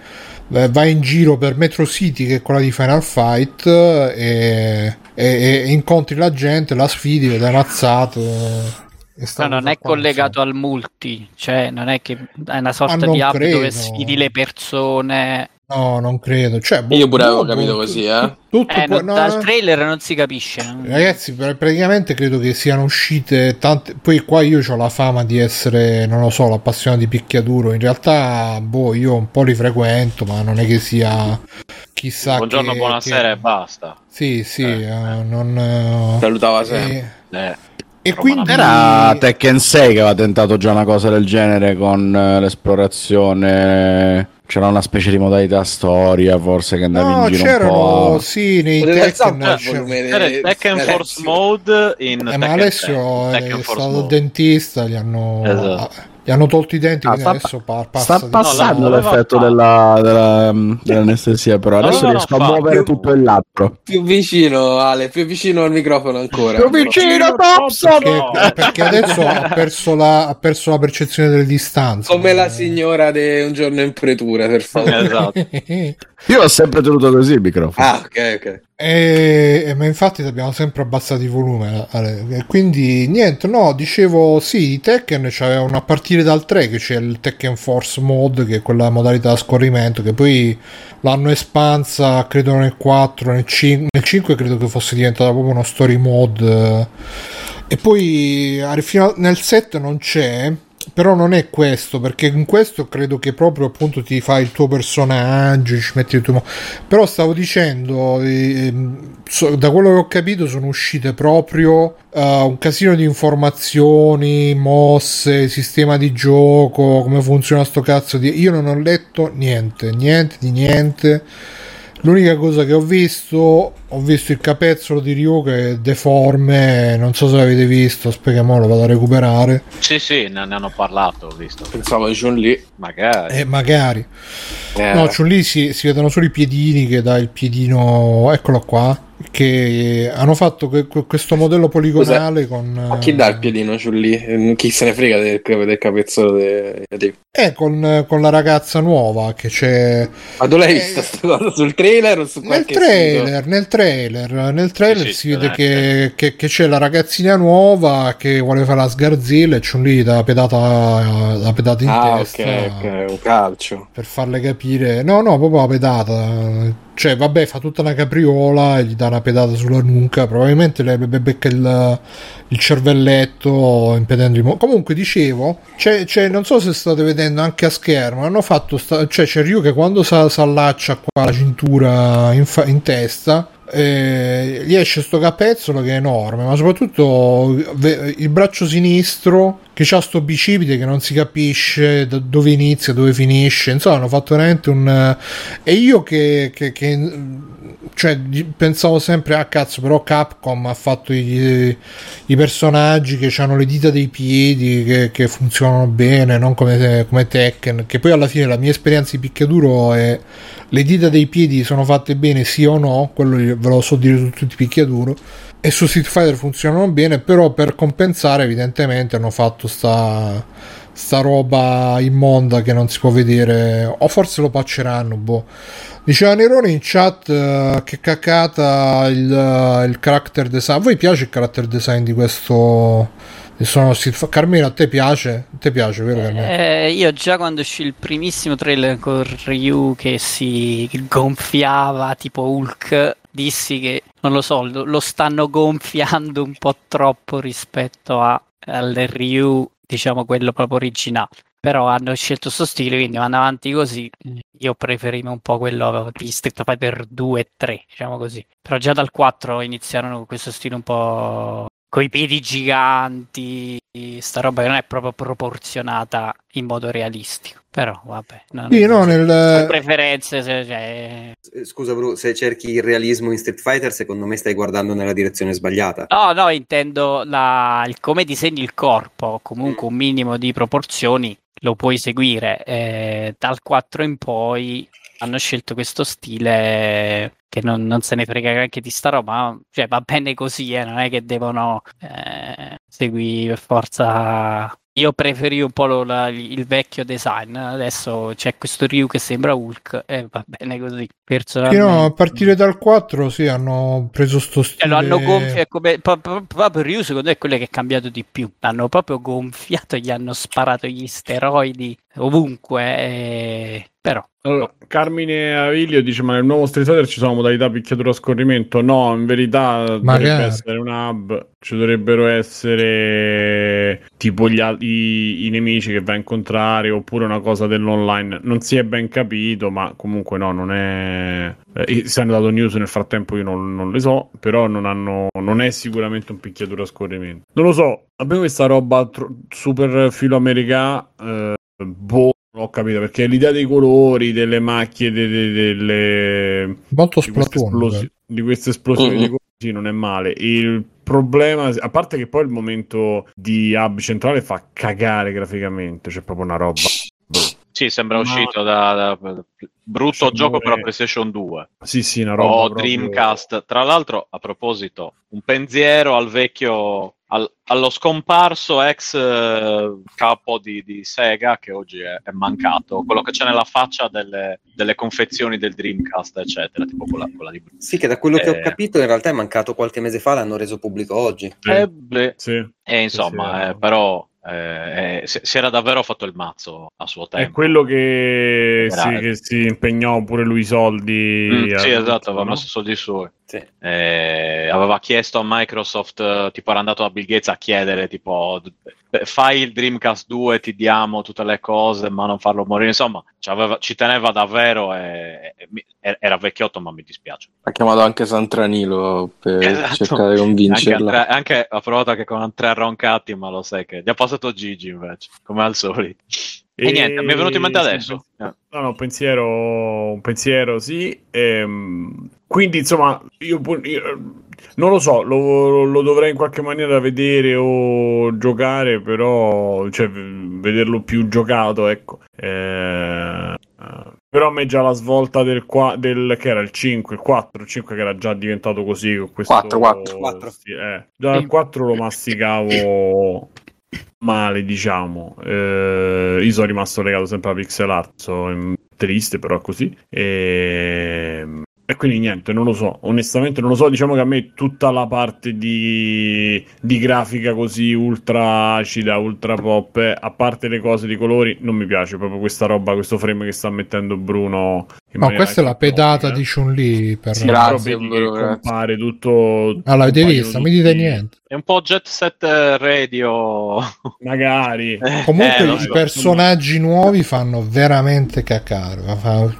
eh, vai in giro per Metro City che è quella di Final Fight e, e- e incontri la gente, la sfidi, e sta No, non cosa è collegato al multi, cioè non è che è una sorta Ah, non di app credo. dove sfidi le persone. No, non credo. Cioè, boh, Io pure avevo boh, capito boh, così, eh. Tutto Eh, può- no, dal no. trailer non si capisce. Ragazzi, pr- praticamente credo che siano uscite tante. Poi qua io ho la fama di essere, non lo so, l'appassionato di picchiaduro. In realtà, boh, io un po' li frequento, ma non è che sia chissà Buongiorno, che- buonasera che- e basta. Sì, sì, Eh. eh, non. eh, Salutava e, sempre. Eh, e quindi Era Tekken 6 che aveva tentato già una cosa del genere con eh, l'esplorazione. C'era una specie di modalità storia, forse che andavi No, in giro c'erano un po'. sì, nei Tekken. c'era- il Tekken Force Mode in Eh, Tekken ma Alessio 6. è Tekken stato Mode. dentista, gli hanno, Esatto. Gli hanno tolto i denti, Ah, sta- adesso pa- passa Sta passando No, l'effetto della, della, mm, dell'anestesia, però No, adesso no, no, riesco a fa- muovere più- tutto il labbro. Più vicino, Ale, più vicino al microfono ancora. Più vicino, Thompson! perché, perché adesso ha perso, la, ha perso la percezione delle distanze. Come la signora di un giorno in pretura, per favore. Esatto. [LAUGHS] Io ho sempre tenuto così il microfono. Ah, ok, ok. E, e- ma infatti abbiamo sempre abbassato il volume. Ale. E quindi niente, no, dicevo sì, i Tekken c'avevano a partire dal 3 che c'è il Tekken Force Mode, che è quella modalità a scorrimento, che poi l'hanno espansa, credo nel 4, nel 5, nel 5 credo che fosse diventata proprio uno story mode. E poi fino nel 7 non c'è. Però non è questo, perché in questo credo che proprio appunto ti fai il tuo personaggio, ci metti il tuo... Però stavo dicendo, ehm, so- da quello che ho capito sono uscite proprio eh, un casino di informazioni, mosse, sistema di gioco, come funziona sto cazzo di... Io non ho letto niente, niente di niente. L'unica cosa che ho visto, ho visto il capezzolo di Ryu che è deforme, non so se l'avete visto, spieghiamolo, vado a recuperare. Sì, sì, ne, ne hanno parlato, ho visto. Pensavo a Chun-Li. Magari. E magari. Eh, No, Chun-Li si, si vedono solo i piedini che dà il piedino, eccolo qua, che hanno fatto que- que- questo modello poligonale con... Ma chi dà il piedino giù lì? Eh, Chi se ne frega del, del capezzolo de- di... Eh, con, con la ragazza nuova che c'è... Ma tu l'hai Eh, vista sta cosa sul trailer o su Nel trailer, nel trailer, nel trailer sì, si vede che, che- che c'è la ragazzina nuova che vuole fare la sgarzilla e c'è un lì da pedata, la pedata in? Ah, testa ok, ok, un calcio. per farle capire. No, no, proprio la pedata. Cioè, vabbè, fa tutta una capriola e gli dà una pedata sulla nuca. Probabilmente le be- becca il, il cervelletto impedendo di mo- Comunque, dicevo, c'è, c'è- non so se state vedendo anche a schermo. Hanno fatto, sta- cioè, c'è Ryu che quando si allaccia qua la cintura in, fa- in testa. Eh, gli esce sto capezzolo che è enorme, ma soprattutto il braccio sinistro che c'ha sto bicipite che non si capisce da dove inizia, dove finisce. Insomma, hanno fatto veramente un. eh, E io che, che- che, cioè, pensavo sempre, ah cazzo, però Capcom ha fatto i, i personaggi che hanno le dita dei piedi, che, che funzionano bene, non come, come Tekken. Che poi alla fine la mia esperienza di picchiaduro è le dita dei piedi sono fatte bene sì o no, quello ve lo so dire su tutti i picchiaduro. E su Street Fighter funzionano bene, però per compensare evidentemente hanno fatto sta, sta roba immonda che non si può vedere, o forse lo patcheranno, boh. Diceva Nerone in chat eh, che cacata il, eh, il character design. A voi piace il character design di questo? Sono Carmelo, a te piace? A te piace, vero Carmelo? Eh, io già quando uscì il primissimo trailer con Ryu che si gonfiava tipo Hulk, dissi che non lo so, lo stanno gonfiando un po' troppo rispetto a, al Ryu, diciamo quello proprio originale. Però hanno scelto sto stile, quindi vanno avanti così. Io preferivo un po' quello di Street Fighter 2 e 3, diciamo così. Però già dal 4 iniziarono con questo stile un po' coi piedi giganti, sta roba che non è proprio proporzionata in modo realistico. Però vabbè, non, Sì, no, nel, preferenze, se- cioè, Eh, Scusa, Bru, se cerchi il realismo in Street Fighter, secondo me stai guardando nella direzione sbagliata. No, no, intendo la- il come disegni il corpo, comunque un minimo di proporzioni lo puoi seguire. Eh, dal 4 in poi hanno scelto questo stile che non, non se ne frega neanche di sta roba, cioè va bene così, eh, non è che devono eh, seguire per forza. Io preferivo un po' lo- la- il vecchio design, adesso c'è questo Ryu che sembra Hulk e va bene così. sì, Personalmente. no, a partire dal 4 sì, hanno preso sto E stile. lo hanno gonfiato come pro- pro- proprio Ryu secondo me è quello che è cambiato di più l'hanno proprio gonfiato gli hanno sparato gli steroidi ovunque eh, però Allora, Carmine Avilio dice: Ma nel nuovo Street Fighter ci sono modalità picchiatura a scorrimento? No, in verità dovrebbe Magari. essere un hub. Ci dovrebbero essere tipo gli i, i nemici che va a incontrare, oppure una cosa dell'online. Non si è ben capito, ma comunque no, non è. Eh, se hanno dato news nel frattempo, io non, non le so. Però non hanno. Non è sicuramente un picchiatura a scorrimento. Non lo so. A me questa roba tro- super filoamericana. Eh, boh. Non ho capito perché l'idea dei colori, delle macchie, de- de- delle, Molto di queste, esplosi- di queste esplosioni Mhm. di colori, sì, non è male. Il problema, a parte che poi il momento di hub centrale fa cagare graficamente, c'è proprio una roba. [SNIFFS] Sì, sembra Ma- uscito da, da- brutto Cioè, gioco per la PlayStation 2 Sì, sì, una roba o proprio- Dreamcast. Tra l'altro, a proposito, un pensiero al vecchio, al- allo scomparso ex eh, capo di, di Sega che oggi è, è mancato, quello che c'è nella faccia delle, delle confezioni del Dreamcast, eccetera, tipo quella, quella di Sì, che da quello che ho Eh. capito in realtà è mancato qualche mese fa, l'hanno reso pubblico oggi. Sì, Eh, beh, sì. e insomma, sì, eh, però eh, eh, si, si era davvero fatto il mazzo a suo È tempo. quello che, sì, che si impegnò pure lui i soldi. Mm, sì, esatto, aveva no? messo soldi suoi. Sì. Eh, aveva chiesto a Microsoft, eh, tipo era andato a Bill Gates a chiedere, tipo, fai il Dreamcast 2, ti diamo tutte le cose, ma non farlo morire. Insomma, ci, aveva- ci teneva davvero e, e mi- era vecchiotto, ma mi dispiace. Ha chiamato anche Santranilo per [LAUGHS] Esatto. cercare di Anche, convincerla. Andrea- anche ha provato anche con tre roncati, ma lo sai che gli ha passato Gigi invece, come al solito. E, niente, mi è venuto in mente adesso. No, no, un pensiero, un pensiero sì. Ehm, quindi, insomma, io, io- non lo so, lo, lo dovrei in qualche maniera vedere o giocare, però, cioè, vederlo più giocato, ecco. Eh, Però a me già la svolta del, qua, del che era il 5, il 4, il 5 che era già diventato così con questo 4, 4. Quattro. sì, eh. Già il 4 lo masticavo male, diciamo. Eh, io sono rimasto legato sempre a pixel art, sono triste però così. E... e quindi niente, non lo so, onestamente non lo so, diciamo che a me tutta la parte di, di grafica così ultra acida, ultra pop, a parte le cose di colori, non mi piace proprio questa roba, questo frame che sta mettendo Bruno. No, maniera questa è la pedata iconica. di Chun-Li. Per... Sì, Grazie, grazie. compare tutto. Ah, l'avete compaiono vista? Mi dite niente. È un po' jet set eh, radio. Magari. [LAUGHS] Comunque Eh, i so. personaggi nuovi fanno veramente cacare.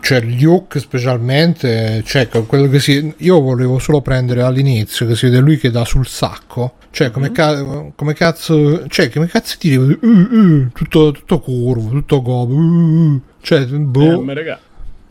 Cioè Luke specialmente, cioè que- quello che si... io volevo solo prendere all'inizio, che si vede lui che dà sul sacco. Cioè, come, ca- come cazzo... Cioè, come cazzo ti dico? Uh, uh, tutto, tutto curvo, tutto gobo. uh, uh. Cioè, Eh, boh, ma raga,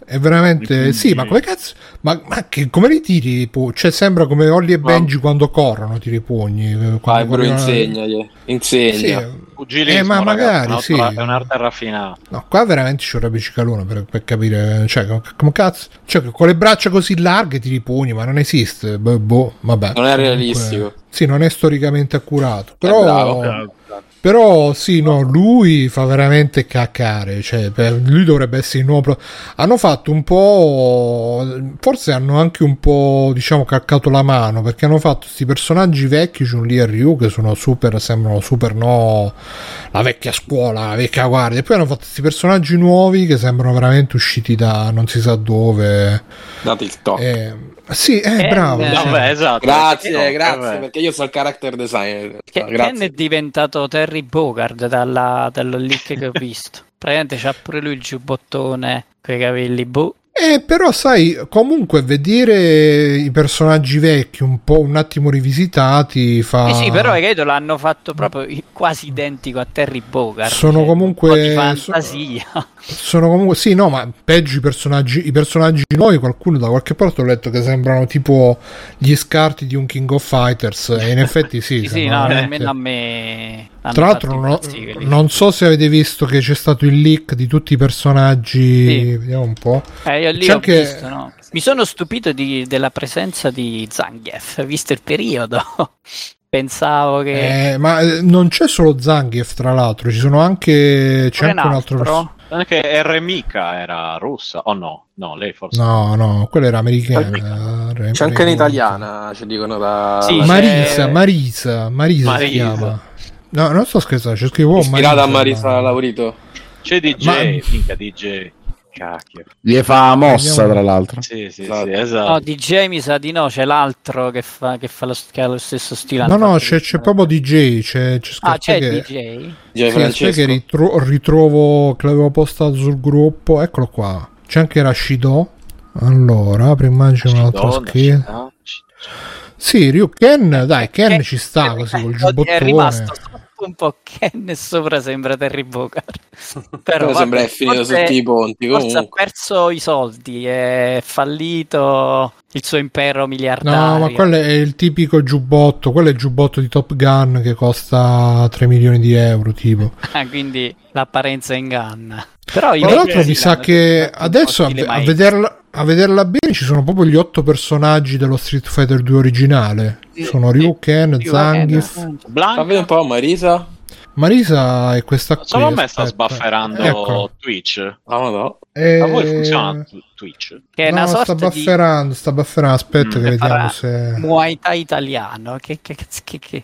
è veramente... Quindi- Sì, ma come cazzo... Ma, ma che, come li tiri i pugni? Cioè, sembra come Ollie e Ma- Benji quando corrono, tiri i pugni. eh, Vai, quando Bru, corrono- insegnagli. Insegna. Sì, Pugilismo, Eh, ma ragazzi, magari, è un'arte- sì. È un'arte raffinata. No, qua veramente ci vorrebbe cicalone per, per capire, cioè, come, come cazzo, cioè, con le braccia così larghe tiri i pugni, ma non esiste, boh, boh, vabbè. Non è Comunque, realistico. Sì, non è storicamente accurato, Eh, però, bravo. Però sì, no, lui fa veramente cacare, cioè, lui dovrebbe essere il nuovo... pro- Hanno fatto un po', forse hanno anche un po', diciamo, calcato la mano, perché hanno fatto questi personaggi vecchi, Chun-Li e Ryu, che sono super, sembrano super, no, la vecchia scuola, la vecchia guardia, e poi hanno fatto questi personaggi nuovi che sembrano veramente usciti da non si sa dove. Da TikTok. Eh, sì, eh, Eh, bravo. eh. Vabbè, esatto. Grazie, Eh, grazie, vabbè. perché io sono il character designer. Ken Grazie. Ken è diventato Terry Bogard dalla, dal leak che ho visto. [LAUGHS] Praticamente c'ha pure lui il giubbottone con i capelli boh. Eh, però sai, comunque vedere i personaggi vecchi un po' un attimo rivisitati fa... Sì, sì, però hai capito, l'hanno fatto proprio quasi identico a Terry Bogard. Sono cioè, comunque- fantasia. [LAUGHS] Sono comunque sì, no, ma peggio i personaggi, i personaggi nuovi, qualcuno da qualche parte ho letto che sembrano tipo gli scarti di un King of Fighters e in effetti sì, [LAUGHS] Sì, sì, no, veramente- nemmeno a me. Hanno Tra l'altro fatto non, so se avete visto che c'è stato il leak di tutti i personaggi, Sì. vediamo un po'. Eh, io lì C'è ho anche- visto, no? Mi sono stupito di- della presenza di Zangief, visto il periodo. [LAUGHS] Pensavo che... Eh, ma eh, non c'è solo Zangief, tra l'altro, ci sono anche c'è anche un altro altro. personaggio. Anche R. Mika era russa, o no? No, lei forse. No, no, quello era americano. eh, C'è anche in re- italiana, ci dicono da... Sì, Marisa, c'è- Marisa, Marisa, si Marisa. chiama. No, non sto scherzando, c'è scritto oh, Ispirata a Marisa ma- Laurito. C'è DJ, Ma- minchia DJ. Cacchio. Gli fa mossa, tra l'altro. Sì, sì, Esatto. sì, esatto. No, DJ mi sa di no, c'è l'altro che fa, che fa lo, che ha lo stesso stile. No, no, c'è, c'è proprio DJ, c'è, c'è Ah, c'è che, DJ? Gio Sì, che ritro- ritrovo che l'avevo postato sul gruppo, eccolo qua. C'è anche Rashido. Allora, apri immagino un'altra scheda. Sì, Ryu Ken, dai, Ken Ken- ci sta così col È giubbottone. rimasto sotto un po' Ken e sopra sembra Terry Bogard. [LAUGHS] Però Però sembra è finito forse- sotto i ponti. Forse ha Comunque. perso i soldi, è fallito il suo impero miliardario. No, ma quello è il tipico giubbotto, quello è il giubbotto di Top Gun che costa 3 milioni di euro, tipo. [LAUGHS] Ah, quindi l'apparenza inganna. Però Tra l'altro mi sa che adesso a, a vederla, a vederla bene ci sono proprio gli otto personaggi dello Street Fighter 2 originale. Sono Ryu, Ken, Più Zangief. Fa Blanca, vedere un po' Marisa. Marisa è questa qui. solo a me sta sbafferando Ecco. Twitch. Ah, ma no. Eh, A voi funziona Twitch? Che è no, una sta sorta di sta bufferando. Aspetta Mm, che vediamo farà se... Muay Thai italiano. Che, che, che, che, che,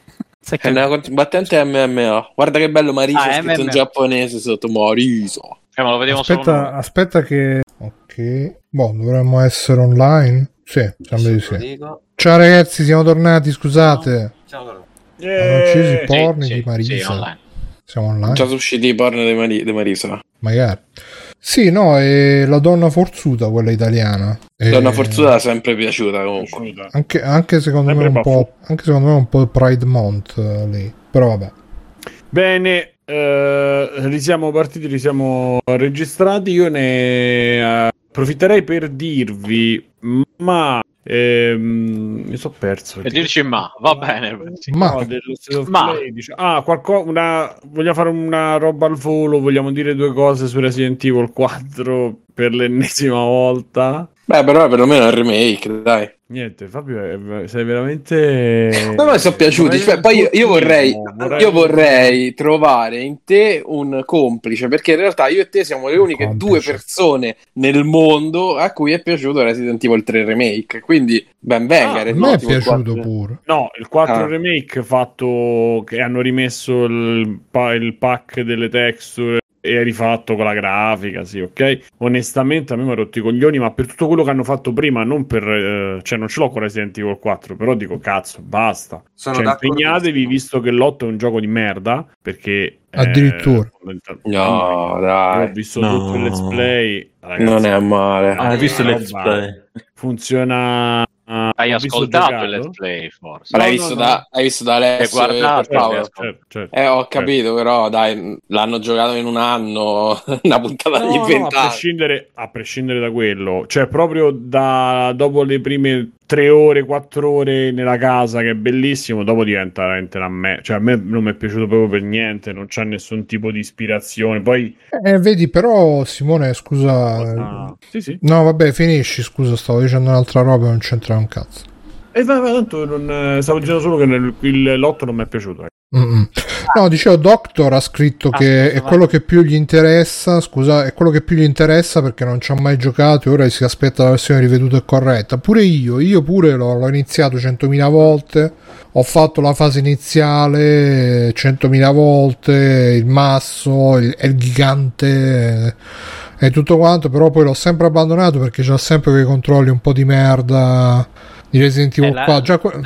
È che- una combattente MMA. Guarda che bello Marisa, Ah, scritto in MMA. giapponese sotto Marisa. Eh, ma lo vediamo solo Aspetta, noi. aspetta che... Ok. Boh, dovremmo essere online? Sì, sembra di sì. Dico. Ciao ragazzi, siamo tornati, scusate. Ciao, allora. Hanno ucciso i porni sì, di Marisa. sì, online. Siamo online? Già sono usciti i porno di, Mari- di Marisa. Magari. Sì, no, è la donna forzuta, quella italiana. E- Donna Forzuta è sempre piaciuta comunque. Anche, anche secondo me Sempre un po', anche secondo me un po' Pride Month eh, lì. Però vabbè. Bene, eh, risiamo partiti, risiamo registrati. Io ne eh, approfitterei per dirvi, ma Ehm, mi sono perso. E dici ma, va bene. sì. Ma No, Ma- dice- ah, qualco- una, vogliamo fare una roba al volo, vogliamo dire due cose su Resident Evil 4 per l'ennesima volta. Beh, però perlomeno è un remake, dai. Niente, Fabio, è- sei veramente... Ma a me sono piaciuti. Cioè, poi io, io vorrei, io vorrei trovare in te un complice, perché in realtà io e te siamo le uniche complice. due persone nel mondo a cui è piaciuto Resident Evil 3 Remake. Quindi ben venga. Ah, a me è piaciuto 4. pure. No, il 4 Ah. remake fatto che hanno rimesso il, pa- il pack delle texture e rifatto con la grafica, sì, ok? Onestamente a me mi ha rotto i coglioni, ma per tutto quello che hanno fatto prima, non per... eh, cioè non ce l'ho con Resident Evil 4, però dico cazzo, basta. Sono Cioè, impegnatevi visto che l'8 è un gioco di merda, perché... Addirittura. fondamental- No, Io ho dai. visto No. tutto il let's play. ragazzi, Non è male. Ah, hai visto il let's play? Funziona... Hai ho visto ascoltato il let's play, forse. No, visto no, da, hai visto da Hai Alessio guardato, e certo. Certo, certo. Eh, ho capito, però dai, l'hanno giocato in un anno, [LAUGHS] una puntata No, di no, a, vent'anni. prescindere, a prescindere da quello, cioè proprio da dopo le prime tre ore, quattro ore nella casa, che è bellissimo, dopo diventa veramente una me. Cioè, a me non mi è piaciuto proprio per niente, non c'è nessun tipo di ispirazione. Poi, Eh, vedi, però, Simone, scusa. ah, sì, sì. No, vabbè, finisci. Scusa, stavo dicendo un'altra roba, non c'entra un cazzo. E va, va, tanto non, eh, stavo dicendo solo che il lotto non mi è piaciuto. Eh. Mm-mm. No, dicevo, Doctor ha scritto Ah, che è quello che più gli interessa. Scusa, è quello che più gli interessa perché non ci ha mai giocato e ora si aspetta la versione riveduta e corretta. Pure io, io pure l'ho, l'ho iniziato 100.000 volte. Ho fatto la fase iniziale 100.000 volte. Il masso, il, il gigante eh, e tutto quanto. Però poi l'ho sempre abbandonato perché c'ha sempre quei controlli un po' di merda di Resident Evil Eh, la- 4. Già que-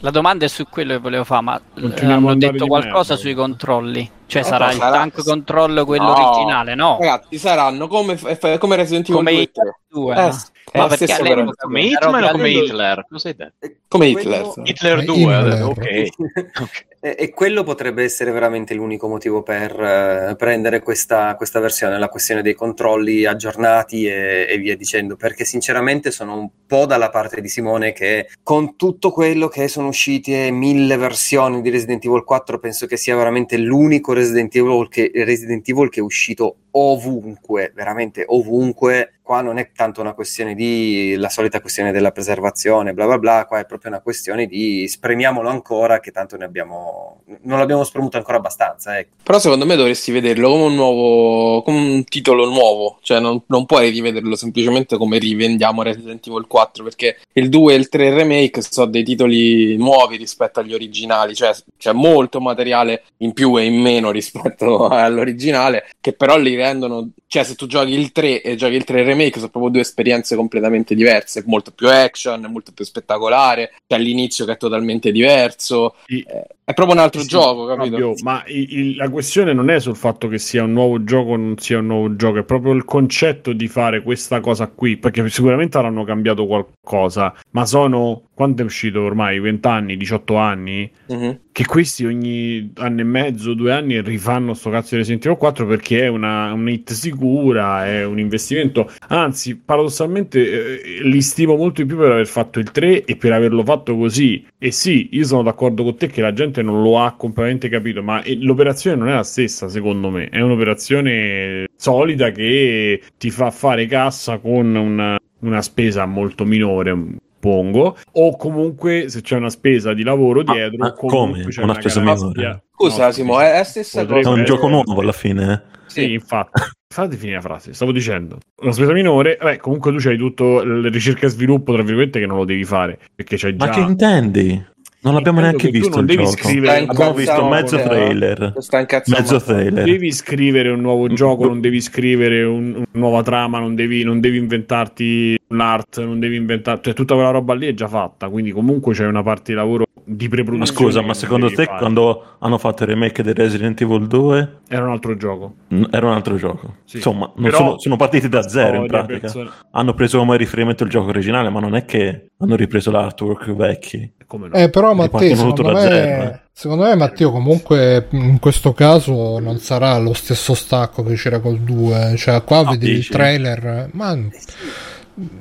la- domanda è su quello che volevo fare, ma eh, hanno andare detto qualcosa merda. sui controlli? Cioè Eh, sarà il sarà- tank controllo quello No. originale, no? Ragazzi, saranno come, f- come Resident Evil Come 2 e i 3. due, Eh, no? sì, è Ma perché. Come Hitman o come Hitler? Cosa hai detto? Come Quello- Hitler. sì. Hitler Eh, 2, ho detto, Himmler. [LAUGHS] ok. E, e quello potrebbe essere veramente l'unico motivo per eh, prendere questa, questa versione, la questione dei controlli aggiornati e, e via dicendo, perché sinceramente sono un po' dalla parte di Simone che con tutto quello che sono uscite mille versioni di Resident Evil 4 penso che sia veramente l'unico Resident Evil che, Resident Evil che è uscito ovunque, veramente ovunque. Qua non è tanto una questione di la solita questione della preservazione, bla bla bla, qua è proprio una questione di spremiamolo ancora che tanto ne abbiamo non l'abbiamo spremuto ancora abbastanza, ecco. Però secondo me dovresti vederlo come un nuovo, come un titolo nuovo, cioè non, non puoi rivederlo semplicemente come rivendiamo Resident Evil 4, perché il 2 e il 3 remake sono dei titoli nuovi rispetto agli originali, cioè c'è molto materiale in più e in meno rispetto [LAUGHS] all'originale, che però li rendono, cioè se tu giochi il 3 e giochi il 3 remake sono proprio due esperienze completamente diverse, molto più action, molto più spettacolare, c'è all'inizio che è totalmente diverso, Sì. eh, è proprio un altro Sì, gioco, capito? Fabio, ma il- la questione non è sul fatto che sia un nuovo gioco o non sia un nuovo gioco, è proprio il concetto di fare questa cosa qui, perché sicuramente avranno cambiato qualcosa, ma sono, quando è uscito ormai? 20 anni, 18 anni? Mhm. Che questi ogni anno e mezzo, due anni rifanno sto cazzo di Resident Evil 4 perché è una, un hit sicura, è un investimento. Anzi, paradossalmente eh, li stimo molto di più per aver fatto il 3 e per averlo fatto così. E sì, io sono d'accordo con te che la gente non lo ha completamente capito, ma eh, l'operazione non è la stessa, secondo me. È un'operazione solida che ti fa fare cassa con una, una spesa molto minore. Pongo, o comunque se c'è una spesa di lavoro dietro, comunque come? c'è Una una spesa minore? Scusa, No, Simo, è la stessa Potrebbe È un cosa. gioco nuovo alla fine. eh. Sì, infatti. Fate finire la frase, stavo dicendo. Una spesa minore, beh, comunque tu c'hai tutto il ricerca e sviluppo, tra virgolette, che non lo devi fare, perché c'hai già... Ma che intendi? Non l'abbiamo neanche visto non il devi gioco. scrivere- Abbiamo visto mezzo eh. trailer. Incazzando. Mezzo trailer. devi scrivere un nuovo gioco, non devi scrivere un- una nuova trama, non devi, non devi inventarti un'art, non devi inventare... Cioè, tutta quella roba lì è già fatta, quindi comunque c'è una parte di lavoro di Ma preproduzione. scusa, che ma non secondo te fare. quando hanno fatto il remake di Resident Evil 2 Era un altro gioco. n- era un altro gioco? Sì. Insomma, non sono, sono partiti da zero in pratica. persone- Hanno preso come riferimento il gioco originale, ma non è che hanno ripreso l'artwork vecchi. Come no? Eh, però Ripartono Matteo, secondo me, zero, eh. secondo me Matteo comunque in questo caso non sarà lo stesso stacco che c'era col 2, cioè qua No, vedi il trailer, ma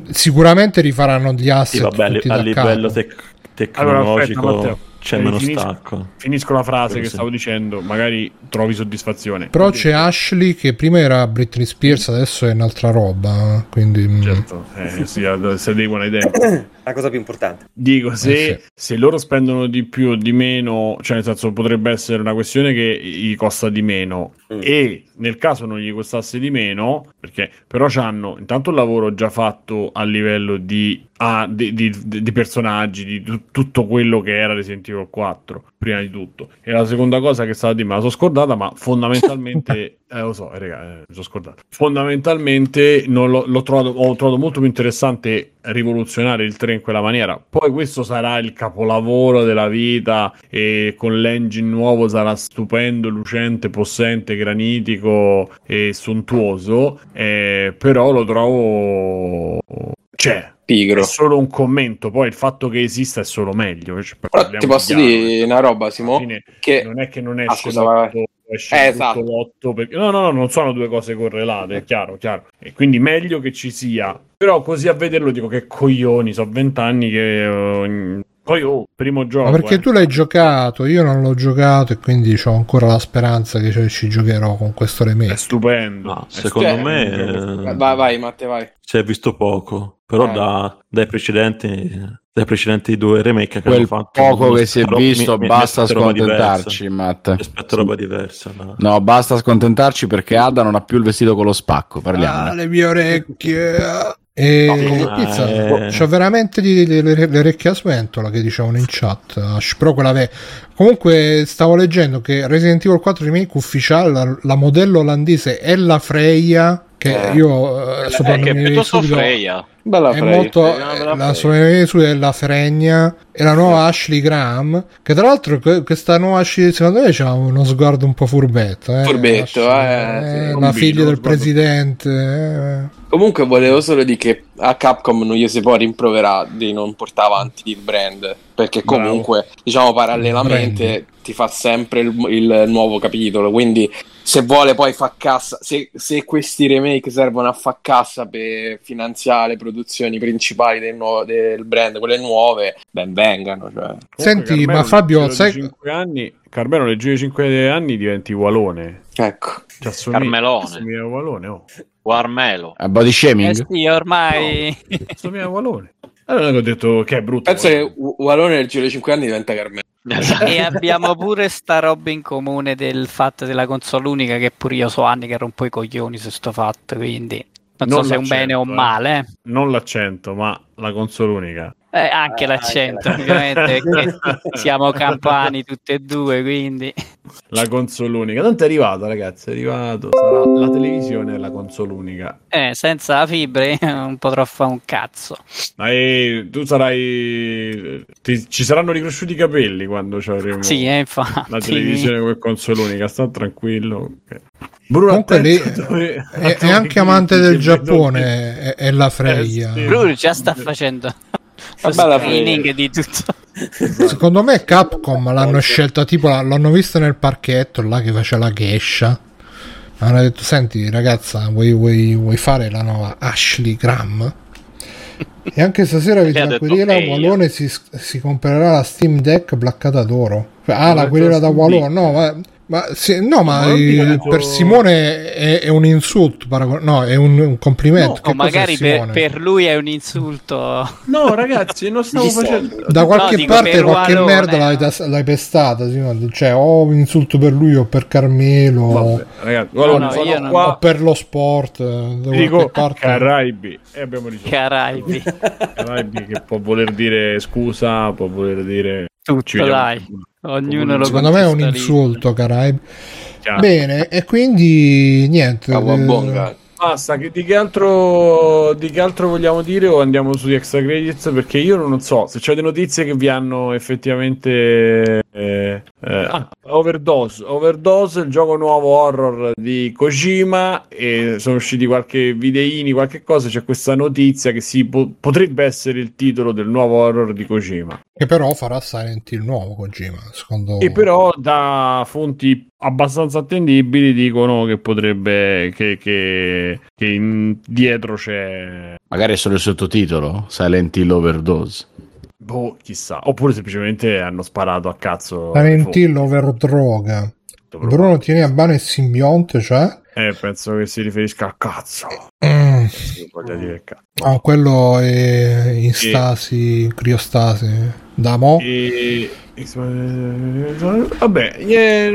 sicuramente rifaranno gli Sì, asset vabbè, a li- tutti a da livello tec- Allora, tecnologico aspetta, Matteo. c'è meno finisco- stacco. Finisco la frase Quello che sì. stavo dicendo, magari trovi soddisfazione. Però c'è Ashley che prima era Britney Spears, adesso è un'altra roba. Quindi mm, Certo, eh, sì, se ai tempi. La cosa più importante. Dico, se, Eh, sì. se loro spendono di più o di meno, cioè nel senso potrebbe essere una questione che gli costa di meno Mm. e nel caso non gli costasse di meno, perché però hanno intanto il lavoro già fatto a livello di, ah, di, di- di personaggi, di tu- tutto quello che era Resident Evil 4, prima di tutto. E la seconda cosa che stava a dire, me la sono scordata, ma fondamentalmente, [LAUGHS] eh, lo so, eh, raga, eh, mi sono scordato. Fondamentalmente non l'ho, l'ho trovato, ho trovato molto più interessante rivoluzionare il 3 in quella maniera. Poi questo sarà il capolavoro della vita e con l'engine nuovo sarà stupendo, lucente, possente, granitico e sontuoso, eh, però lo trovo... Cioè, Pigro. è solo un commento, poi il fatto che esista è solo meglio. cioè, Però ti posso chiaro, dire una roba, Simo, che non è che non Ah, esce l'otto, esce Eh, esatto. l'otto, perché... no, no, no, non sono due cose correlate, è chiaro, chiaro. E quindi meglio che ci sia. Però così a vederlo dico che coglioni, so vent'anni che... eh, poi, oh, primo gioco. Ma perché eh. tu l'hai giocato, io non l'ho giocato e quindi ho ancora la speranza che ci- giocherò con questo È remake. stupendo. No, È secondo Cioè, me eh, vai, vai, Matte, vai. si è visto poco, però Eh. da- dai precedenti dai precedenti due remake che Quel hanno fatto poco mi che si è mi- visto, mi- mi basta roba scontentarci. Matt. Mi aspetto roba diversa. no. No, basta scontentarci perché Ada non ha più il vestito con lo spacco. Parliamo. Ah, le mie orecchie. E No, pizza, eh. c'ho veramente di- le, le- le orecchie a sventola che dicevano in chat. Ash, Però quella ve- Comunque stavo leggendo che Resident Evil 4 Remake ufficiale, la, la modello olandese è la Freya, che Eh. io eh, Eh, piuttosto subito- Freya. Bella è Frey. molto Sì, bella la Frey. sua su è la Fregna e la nuova Ashley Graham che tra l'altro que- questa nuova Ashley secondo me ha uno sguardo un po' furbetto eh, Furbetto, Ashley, eh, sì. la figlia del sguardo- presidente eh. Comunque volevo solo dire che a Capcom non gli si può rimproverare di non portare avanti il brand, perché Bravo. comunque, diciamo, parallelamente Brand. ti fa sempre il, il nuovo capitolo, quindi se vuole poi fa cassa, se, se questi remake servono a far cassa per finanziare le produzioni principali del, nuovo- del brand, quelle nuove, ben vengano. Cioè. Senti, Carmelo, ma Fabio, sai- di 5 anni, Carmelo nel giro di 5 anni diventi Walone. Ecco. Ci assomiglia- Carmelone. Assomiglia a Walone, oh. Warmelo. A body Eh shaming? sì, ormai... Assomiglia a Walone. Allora ho detto che è brutto. Penso che Walone nel giro di 5 anni diventa Carmelo. E abbiamo pure sta roba in comune del fatto della console unica che pure io so anni che rompo i coglioni su sto fatto, quindi non, Non so se è un bene o un eh. male. eh. Non l'accento, ma la console unica. Eh, anche l'accento, ovviamente, perché [LAUGHS] siamo campani tutti e due, quindi... La console unica. Tanto è arrivato, ragazzi. È arrivato. Sarà la televisione e la console unica. Eh, senza la io non potrò fare un cazzo. Ma eh, tu sarai. ti- ci saranno ricresciuti i capelli quando ci avremo Sì, eh, infatti. la televisione come console unica. Sta tranquillo. ok. Bruno, Comunque lì [LAUGHS] attento è, è dove anche amante [LAUGHS] del Giappone è, è la Freya Eh, sì. Bruno già sta facendo screening di tutto. [LAUGHS] secondo me Capcom l'hanno scelta tipo l'hanno vista nel parchetto là che faceva la geisha hanno detto senti ragazza vuoi, vuoi- vuoi fare la nuova Ashley Graham [LAUGHS] e anche stasera vi E ha dico detto, quella "Ok". Walone si, si comprerà la Steam Deck blaccata d'oro ah la querela da Walone no ma, ma sì, no ma il- dico- per Simone è, è un insulto no è un, un complimento No, magari per, per lui è un insulto. No, ragazzi, non stavo facendo. da qualche dico parte qualche Walone. merda l'hai, tas- l'hai pestata Simone. cioè o un insulto per lui o per Carmelo Vabbè, ragazzi, Walone, no, sono io non- o qua. per lo sport eh, da dico parte Caraibi e abbiamo risolto. Caraibi. Caraibi che può voler dire scusa, può voler dire Tutto, dai. Ognuno lo secondo me è un insulto Chiaro. bene e quindi niente Kawabonga. Basta, che di, che altro, di che altro vogliamo dire o andiamo sugli extra credits? Perché io non so se c'è delle notizie che vi hanno effettivamente eh, eh, ah, Overdose, Overdose, il gioco nuovo horror di Kojima e sono usciti qualche videini, qualche cosa, c'è questa notizia che si po- potrebbe essere il titolo del nuovo horror di Kojima. Che però farà Silent Hill nuovo Kojima, secondo E però da fonti abbastanza attendibili dicono che potrebbe che, che, che in- dietro c'è Magari è solo il sottotitolo, Silent Hill Overdose. Boh, chissà, oppure semplicemente hanno sparato a cazzo Hill over droga. Bruno tieni a mano il simbionte, cioè? Eh, penso che si riferisca a cazzo. Mm. Voglia dire cazzo. Ah, quello è in stasi, in criostasi. Da mo? E... Vabbè, eh,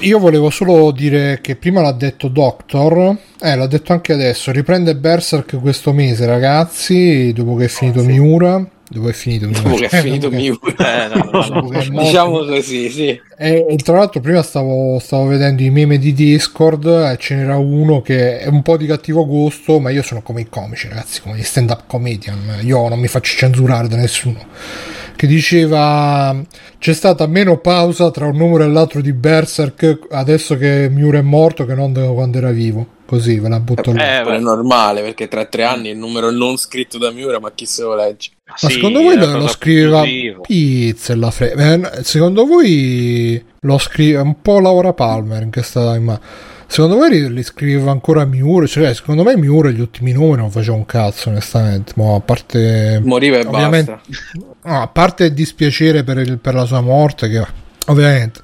Io volevo solo dire che prima l'ha detto Doctor, eh, l'ha detto anche adesso. Riprende Berserk questo mese, ragazzi. Dopo che è finito Miura. Dopo è finito Miura. Dopo che è finito Miura. Eh, no, no, no. Diciamo così, sì. E, e tra l'altro prima stavo, stavo vedendo i meme di Discord e ce n'era uno che è un po' di cattivo gusto, ma io sono come i comici, ragazzi, come gli stand-up comedian. Io non mi faccio censurare da nessuno. Che diceva c'è stata meno pausa tra un numero e l'altro di Berserk adesso che Miura è morto che non quando era vivo. Così ve la butto lì. Eh, è normale perché tra tre anni il numero non scritto da Miura, ma chi se lo legge? Ma sì, secondo voi lo, lo scriveva. Pizza e la fre- eh, Secondo voi lo scrive un po' Laura Palmer in questa ma Secondo voi li, li scriveva ancora Miura? Cioè, secondo me Miura gli ultimi numeri non faceva un cazzo, onestamente. Ma a parte Moriva e basta. no, a parte il dispiacere per, il- per la sua morte, che ovviamente.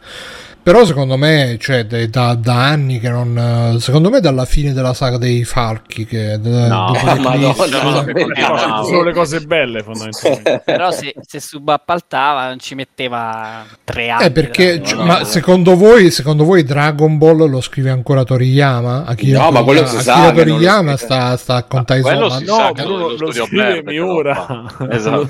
Però secondo me, cioè, da, da anni che non. Secondo me dalla fine della saga dei falchi, che No, [LAUGHS] Madonna, no, sono le cose belle fondamentalmente. [LAUGHS] Però se, se subappaltava non ci metteva tre anni. Eh, perché, cioè, no, ma no. secondo voi, secondo voi Dragon Ball lo scrive ancora Toriyama? Akira No, ma quello Toriyama- si sa Akira Toriyama sta, sta a contare quello si Ma sa no, che quello lo lo scrive Miura. [LAUGHS] Esatto.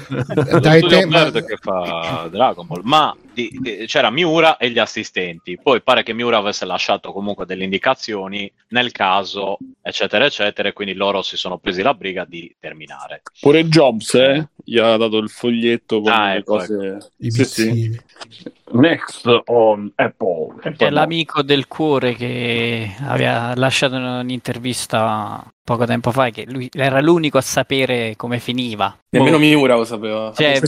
Dai studio te- ma- verde che fa Dragon Ball, ma di- di- c'era Miura e gli assistenti. Poi pare che Miura avesse lasciato comunque delle indicazioni nel caso, eccetera, eccetera, e quindi loro si sono presi la briga di terminare. Pure Jobs, eh? Gli ha dato il foglietto con Ah, le ecco, cose. i Sì, sì. Next on Apple. C'è l'amico del cuore che aveva lasciato un'intervista poco tempo fa che lui era l'unico a sapere come finiva. Nemmeno Miura lo sapeva. Cioè,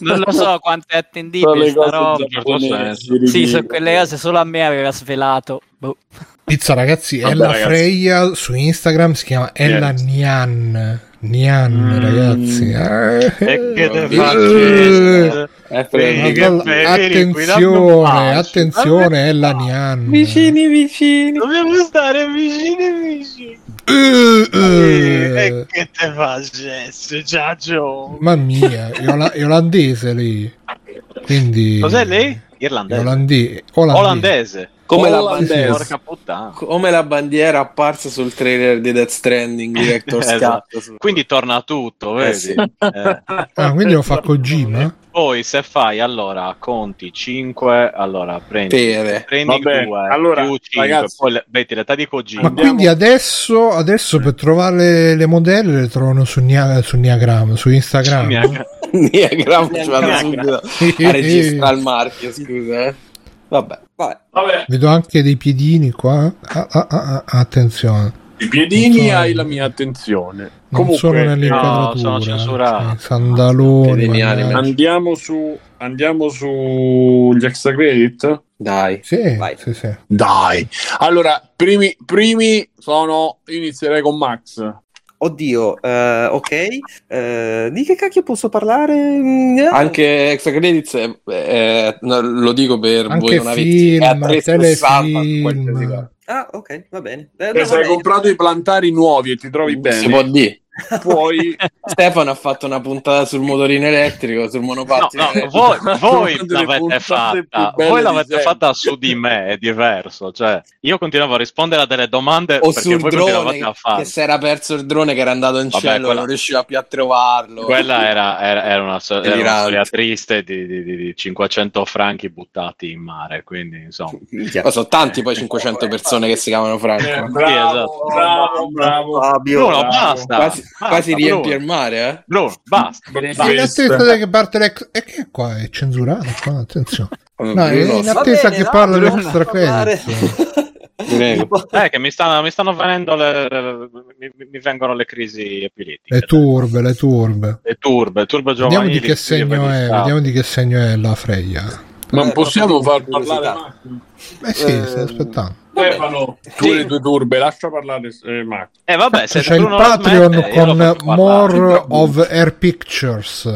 non lo so [LAUGHS] quanto è attendibile le sta roba. Sì, sono quelle cose solo a me aveva svelato. Boh. Pizza, ragazzi, Vabbè, Ella ragazzi. Freya su Instagram si chiama Ella Nian. Nian, Mm. ragazzi. Eh, E che te faccio? Eh, danno attenzione, attenzione, Ella Nian. Vicini, vicini. Dobbiamo stare vicini vicini. Eh, E eh. che te facesse, Giaggio? Mamma mia, è, ola- è olandese lei. Quindi Cos'è lei? Irlandese. Olandi- olandese. Olandese. Come la, Olandese. bandiera, come la bandiera apparsa sul trailer di Death Stranding, Director's [LAUGHS] Esatto. Cut. Quindi torna tutto, vedi? sì. Eh. [LAUGHS] Ah, quindi lo fa Kojima? Poi se fai allora conti 5, allora prendi, Pere. prendi Vabbè, 2 allora, più 5, ragazzi- poi le, metti l'età di Kojima. Ma quindi adesso, adesso per trovare le, le modelle le trovano su, Nia- su Niagram, su Instagram. [LAUGHS] Niagram ci vado Niagram. subito a registrare il marchio, scusa. Eh. Vabbè. Vabbè, Vabbè, Vedo anche dei piedini qua. Ah, ah, ah, ah, attenzione. i piedini Non so- hai la mia attenzione. Non sono Comunque, nell'inquadratura. no, sono censurati. Sì, sandaloni. Andiamo su andiamo sugli extra credit. Dai. Sì, Vai. sì, sì. Dai. Allora, primi, primi sono io inizierei con Max. Oddio, eh, ok. Eh, di che cacchio posso parlare? Eh. Anche extra credits, è- è- no, lo dico per Anche voi non avete film, è a 360 telefilm. Ah, ok, va bene. Eh, Se no, hai comprato i plantari nuovi e ti trovi Si bene, può dire. Puoi [LAUGHS] Stefano ha fatto una puntata sul motorino elettrico, sul No, monopattino no, elettrico. voi, [LAUGHS] voi l'avete fatta, voi l'avete fatta su di me, è diverso. Cioè, io continuavo a rispondere a delle domande o perché sul voi drone continuavate a che, fare. che si era perso il drone che era andato in Vabbè, cielo quella- non riusciva più a trovarlo Quella era, era- era una, era una storia triste di, di- di- di 500 franchi buttati in mare, quindi insomma. Ma sono tanti poi 500 persone che si chiamano Franco Eh, Sì, bravo, esatto. bravo, bravo. Fabio, Bruno, bravo. basta! quasi, quasi riempie il mare, eh? Bruno, basta. in basta. attesa che parte l'ex e che qua è censurato qua, attenzione [LAUGHS] no, è Bruno, in attesa bene, che no, parla parlare. credits prego. Eh, che mi stanno, mi stanno venendo le, mi, mi vengono le crisi epiletiche. le turbe le turbe Le turbe, le turbe vediamo di che segno è vediamo di che segno è la Freya Non Eh, possiamo far parlare curiosità. Max? eh sì Eh, stai aspettando Stefano, tu e le tue turbe, lascia parlare eh, Max. Eh, vabbè, se c'è il Patreon smette, con more of Air Pictures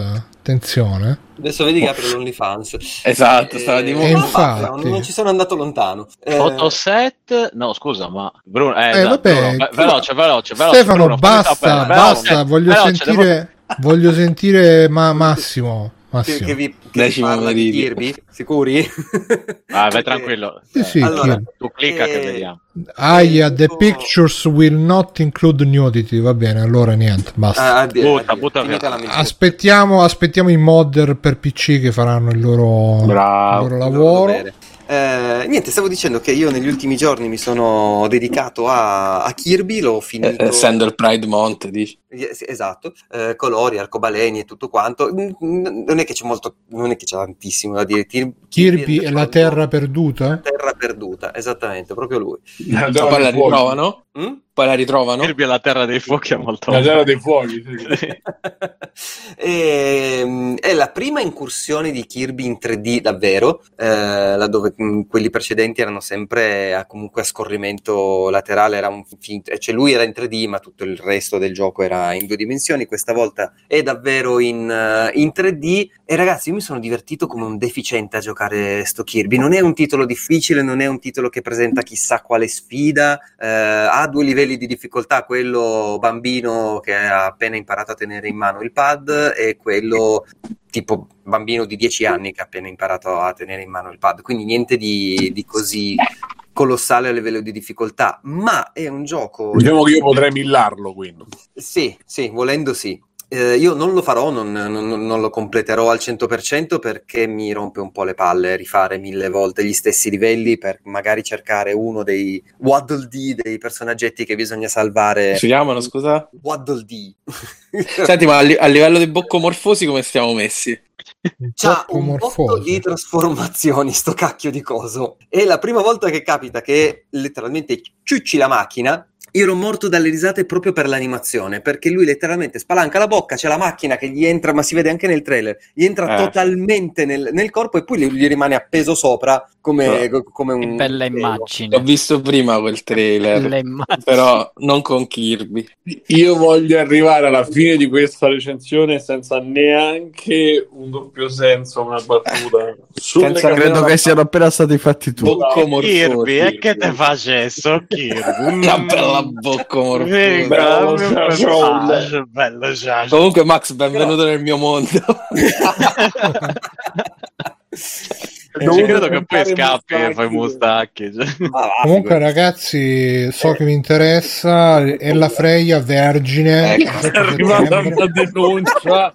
attenzione Adesso vedi che apre l'OnlyFans. Esatto, stava di Eh, moda. non infatti. basta, non ci sono andato lontano. Eh, Fotoset, no scusa, ma Bruno, eh, Eh, esatto, vabbè. Bruno, ve- veloce, veloce, veloce. Stefano Bruno, basta basta veloce, voglio veloce, sentire voglio sentire ma Massimo Massimo che vi, che Decimo parla di. Kirby? Sicuri? Ah, vai tranquillo. [LAUGHS] Sì, sì, Allora, Tu clicca che Eh, vediamo. Aia, the pictures will not include nudity. Va bene, allora niente, basta. Ah, addio, Butta, addio. butta via. Aspettiamo, aspettiamo i modder per PC che faranno il loro, Bravo. il loro loro lavoro. dovere. Eh, niente, stavo dicendo che io negli ultimi giorni mi sono dedicato a, a Kirby, l'ho Eh, finito. essendo il Pride Month, dici. Eh, Esatto, eh, colori, arcobaleni e tutto quanto. Mm, mm, Non è che c'è molto, non è che c'è tantissimo da dire. Kir- Kirby è la terra perduta? terra perduta, esattamente, proprio lui. Ma poi la ritrovano? Mm? Poi la ritrovano? Kirby alla terra dei fuochi è molto... La terra dei fuochi. sì. [LAUGHS] E, mm, è la prima incursione di Kirby in 3D davvero, eh, laddove mm, quelli precedenti erano sempre a, comunque a scorrimento laterale, era un finto, cioè lui era in 3D ma tutto il resto del gioco era in due dimensioni, questa volta è davvero in, eh, in 3D e ragazzi io mi sono divertito come un deficiente a giocare sto Kirby, non è un titolo difficile, non è un titolo che presenta chissà quale sfida, eh, ha due livelli di difficoltà, quello bambino che ha appena imparato a tenere in mano il pad e quello tipo bambino di 10 anni che ha appena imparato a tenere in mano il pad, quindi niente di, di così colossale a livello di difficoltà, ma è un gioco... Diciamo che io potrei millarlo quindi. Sì, sì, volendo sì. Eh, io non lo farò, non, non- non lo completerò al 100% perché mi rompe un po' le palle rifare mille volte gli stessi livelli per magari cercare uno dei Waddle Dee, dei personaggetti che bisogna salvare. Si chiamano, scusa? Waddle Dee. [LAUGHS] Senti, ma a, li- a livello di boccomorfosi come stiamo messi? C'ha un botto di trasformazioni, sto cacchio di coso. È la prima volta che capita che letteralmente ciucci la macchina. Io ero morto dalle risate proprio per l'animazione, perché lui letteralmente spalanca la bocca, c'è la macchina che gli entra, ma si vede anche nel trailer, gli entra Eh. totalmente nel, nel corpo e poi gli, gli rimane appeso sopra come, come un... Che bella immagine. visto prima quel trailer, Bella immagine. però non con Kirby. Io voglio arrivare alla fine di questa recensione senza neanche un doppio senso, una battuta. Senza Credo che siano appena stati fatti tutti. Boccomorfosi. Kirby, e che te facesso Kirby? Una bella Giaciolo. personaggio, bello Giaciolo. Comunque, Max, benvenuto nel mio mondo. Non ci credo che poi scappi e fai mustacchi. [LAUGHS] Comunque, ragazzi, so che vi interessa. È la Freya vergine. Ecco. È arrivata una denuncia.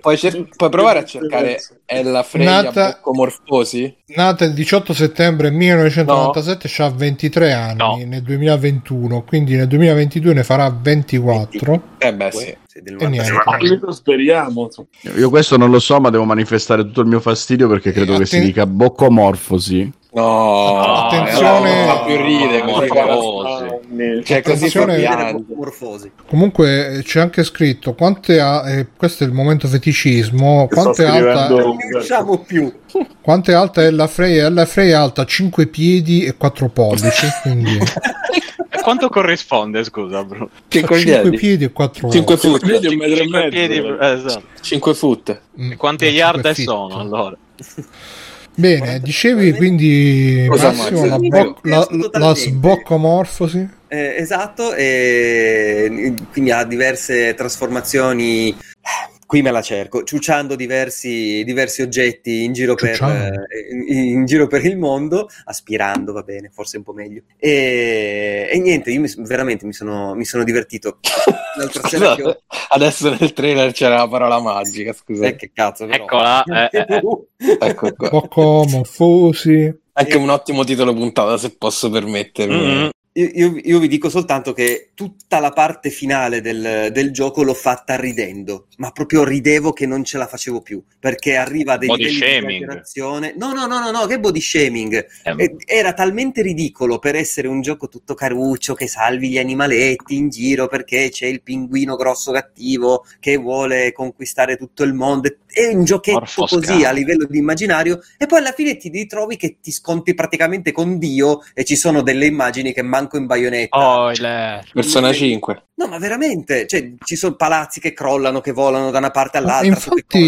Puoi, cer- puoi provare a cercare Ella Freya Nata- boccomorfosi? Nata il 18 settembre 1997, ha 23 anni No. nel 2021, quindi nel 2022 ne farà 24. Eh beh, sì. E niente. 96. Lo speriamo. Io questo non lo so, ma devo manifestare tutto il mio fastidio perché credo Eh, che si dica boccomorfosi. No, Attenzione- non fa più ride così. Morfosi. Cioè, così. Morfosi. Comunque eh, c'è anche scritto quante ha, eh, questo è il momento feticismo, è, alta, Non ne usciamo più. quanto è alta è la Freya? La Freya è alta 5 piedi e 4 pollici, quindi E [LAUGHS] quanto corrisponde, scusa, bro? Che con 5 piedi? e 4 5 foot. Vedi un metro e Cinque mezzo. piedi, eh, esatto. 5 foot. Mm, E quanti no, yard sono allora? Bene, dicevi quindi Massimo, la, bo- la, la assolutamente. Eh, esatto, e quindi ha diverse trasformazioni. Qui me la cerco, ciucciando diversi, diversi oggetti in giro, per, eh, in, in giro per il mondo, aspirando, va bene, forse un po' meglio. E, e niente, io mi- veramente mi sono, mi sono divertito. L'altra [LAUGHS] sera che ho... Scusate, adesso nel trailer c'era la parola magica, scusa. Eh, che cazzo, però. Eccola, eh, eh, eh. [LAUGHS] Ecco qua. Boccomorfosi. Anche un ottimo titolo puntata, se posso permettermi. Mm. Io, io- io vi dico soltanto che tutta la parte finale del, del gioco l'ho fatta ridendo, ma proprio ridevo che non ce la facevo più, perché arriva a dei Body shaming. No, no, no, no, no, che body shaming. Eh, Era talmente ridicolo per essere un gioco tutto caruccio che salvi gli animaletti in giro perché c'è il pinguino grosso cattivo che vuole conquistare tutto il mondo. È un giochetto Orfo così a livello di immaginario e poi alla fine ti ritrovi che ti sconti praticamente con Dio e ci sono delle immagini che manco in baionetta. Oh, il- Persona 5. No, ma veramente, cioè, ci sono palazzi che crollano, che volano da una parte all'altra. infatti poi-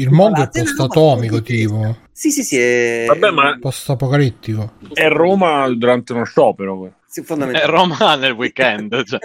il mondo è palazzi, ma post-atomico, tipo. Sì, sì, sì, è... Vabbè, ma Post-apocalittico. è Roma durante uno sciopero. Sì, È fondamentalmente. Roma nel weekend. [LAUGHS] cioè.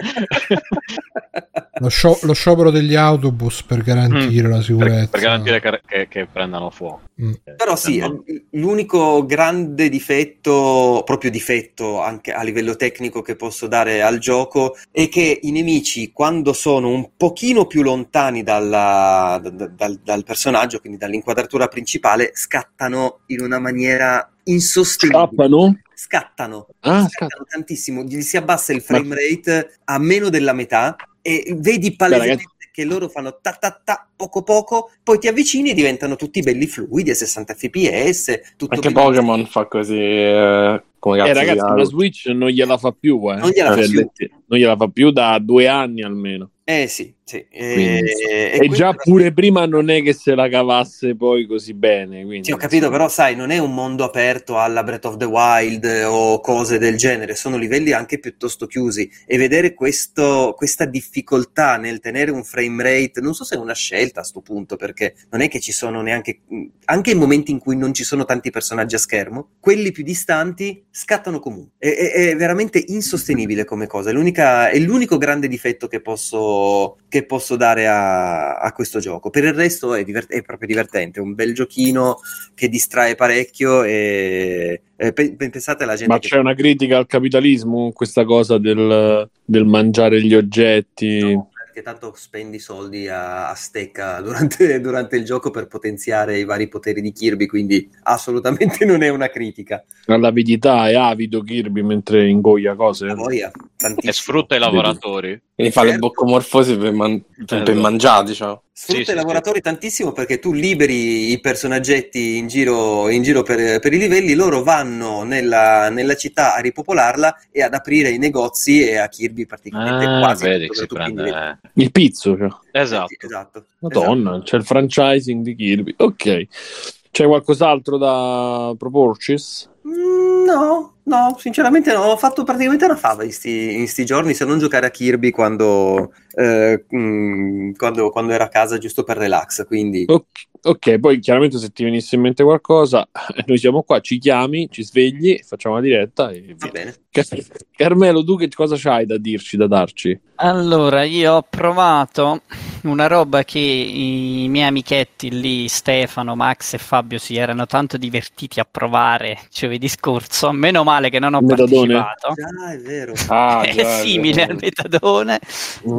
Lo, scio- lo sciopero degli autobus per garantire la per, sicurezza. per garantire che, che- che prendano fuoco. Mm. Però sì, Eh, no. l'unico grande difetto, proprio difetto anche a livello tecnico che posso dare al gioco è che i nemici, quando sono un pochino più lontani dalla- da- dal, dal personaggio, quindi dall'inquadratura principale, scattano in una maniera insostenibile. Scappano? Scattano, Ah, scattano tantissimo, gli si abbassa il frame rate a meno della metà e vedi palesemente che loro fanno ta ta ta poco poco, poi ti avvicini e diventano tutti belli fluidi a 60 fps, Anche. Pokémon fa così. eh, come cazzo Eh, ragazzi, la Switch non gliela fa più, eh. Non gliela fa Cioè, più. non gliela fa più da due anni almeno. Eh sì, sì. E, Quindi, e E già questo- pure prima non è che se la cavasse poi così bene. Quindi, Sì, ho capito, però sai, non è un mondo aperto alla Breath of the Wild o cose del genere, sono livelli anche piuttosto chiusi e vedere questo- questa difficoltà nel tenere un frame rate, non so se è una scelta a sto punto, perché non è che ci sono neanche, anche in momenti in cui non ci sono tanti personaggi a schermo, quelli più distanti scattano comunque. È, è- è veramente insostenibile come cosa, è, l'unica- è l'unico grande difetto che posso, che posso dare a, a questo gioco. Per il resto è, divert- è proprio divertente, è un bel giochino che distrae parecchio e, e pe- pensate alla gente Ma che c'è una critica al capitalismo, questa cosa del, del mangiare gli oggetti. Perché tanto spendi soldi a, a stecca [LAUGHS] durante, durante il gioco per potenziare i vari poteri di Kirby, quindi assolutamente [LAUGHS] non è una critica. All'avidità è avido Kirby mentre ingoia cose. La voglia, E sfrutta i lavoratori. Quindi fa le Certo. boccomorfosi per, man- per- per mangiare, diciamo. Sfrutta Sì, sì, i lavoratori tantissimo perché tu liberi i personaggetti in giro, in giro per, per i livelli, loro vanno nella, nella città a ripopolarla e ad aprire i negozi e a Kirby praticamente Ah, quasi vedi che si prende. Il pizzo, cioè. Esatto. Sì, esatto. Madonna, c'è il franchising di Kirby. Ok. C'è qualcos'altro da proporcis? Mm, No, no, sinceramente no, ho fatto praticamente una fava in sti, in sti giorni se non giocare a Kirby quando, eh, mm, quando, quando ero a casa giusto per relax, quindi Ok, ok, poi chiaramente se ti venisse in mente qualcosa, [LAUGHS] noi siamo qua, ci chiami, ci svegli, facciamo la diretta e va bene. Car- Carmelo, tu che cosa c'hai da dirci, da darci? Allora, io ho provato una roba che i miei amichetti lì, Stefano, Max e Fabio, si erano tanto divertiti a provare giovedì scorso. Meno male che non ho Metadone? partecipato. Già, è vero. Ah, [LAUGHS] è già, simile già. al metadone.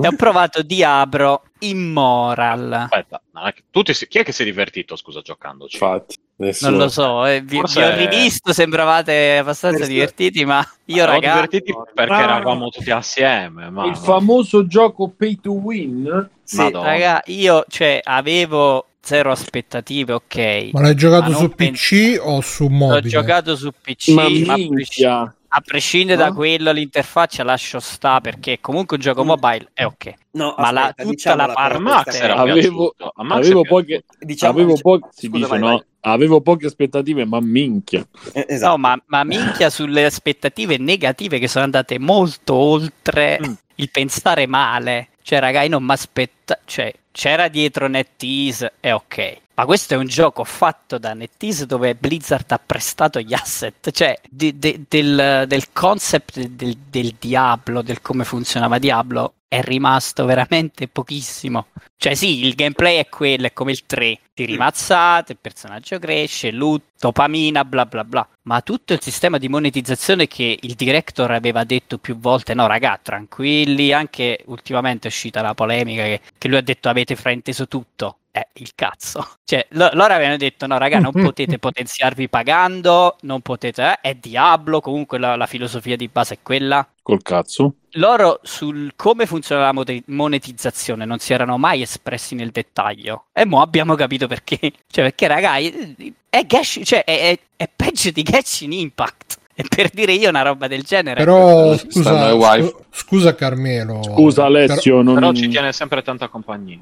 E ho provato Diablo Immoral. Aspetta, non è che- tutti si- chi è che si è divertito, scusa, giocandoci? Infatti, nessuno. Non lo so, eh, vi, Forse vi ho è- rivisto, sembravate abbastanza Forse- divertiti, ma io Eravamo ragazzi... divertiti perché Ah. eravamo tutti assieme. Ma... Il famoso gioco pay to win? Sì, Madonna. Raga, io cioè, avevo zero aspettative, ok. Ma l'hai giocato Ma su PC o su L'ho mobile? giocato su PC, Ma a, presci- minchia! A prescindere da No? quello, l'interfaccia lascio sta perché comunque un gioco mobile è ok. No, Ma la- aspetta, tutta la però A parte- Max questa- era Avevo- piaciuto. Avevo poche- diciamo- avevo, diciamo- po- si scusa, dice, vai, no? vai. avevo poche aspettative, ma minchia. Eh, esatto. No, ma, ma minchia sulle aspettative negative che sono andate molto oltre Mm. il pensare male. Cioè, raga, io non mi aspetta... Cioè, c'era dietro NetEase, è ok. Ma questo è un gioco fatto da NetEase dove Blizzard ha prestato gli asset, cioè di- de- del, del concept del, del Diablo, del come funzionava Diablo, è rimasto veramente pochissimo. Cioè sì, il gameplay è quello, è come il 3, tiri mazzate, il personaggio cresce, loot, dopamina, bla bla bla. Ma tutto il sistema di monetizzazione che il director aveva detto più volte, no raga, tranquilli, anche ultimamente è uscita la polemica che, che lui ha detto avete frainteso tutto. Eh, il cazzo. [LAUGHS] Cioè, lo- loro avevano detto, no raga, non [LAUGHS] potete potenziarvi pagando, non potete... Eh, è Diablo, comunque la, la filosofia di base è quella. Col cazzo. Loro sul come funziona la monetizzazione non si erano mai espressi nel dettaglio. E mo abbiamo capito perché. [LAUGHS] Cioè, perché, raga, è, Gash- cioè, è, è- è peggio di Genshin Impact. E per dire io una roba del genere. Però scusa, scu- scusa Carmelo. Scusa Alessio, non... Però ci tiene sempre tanta compagnia.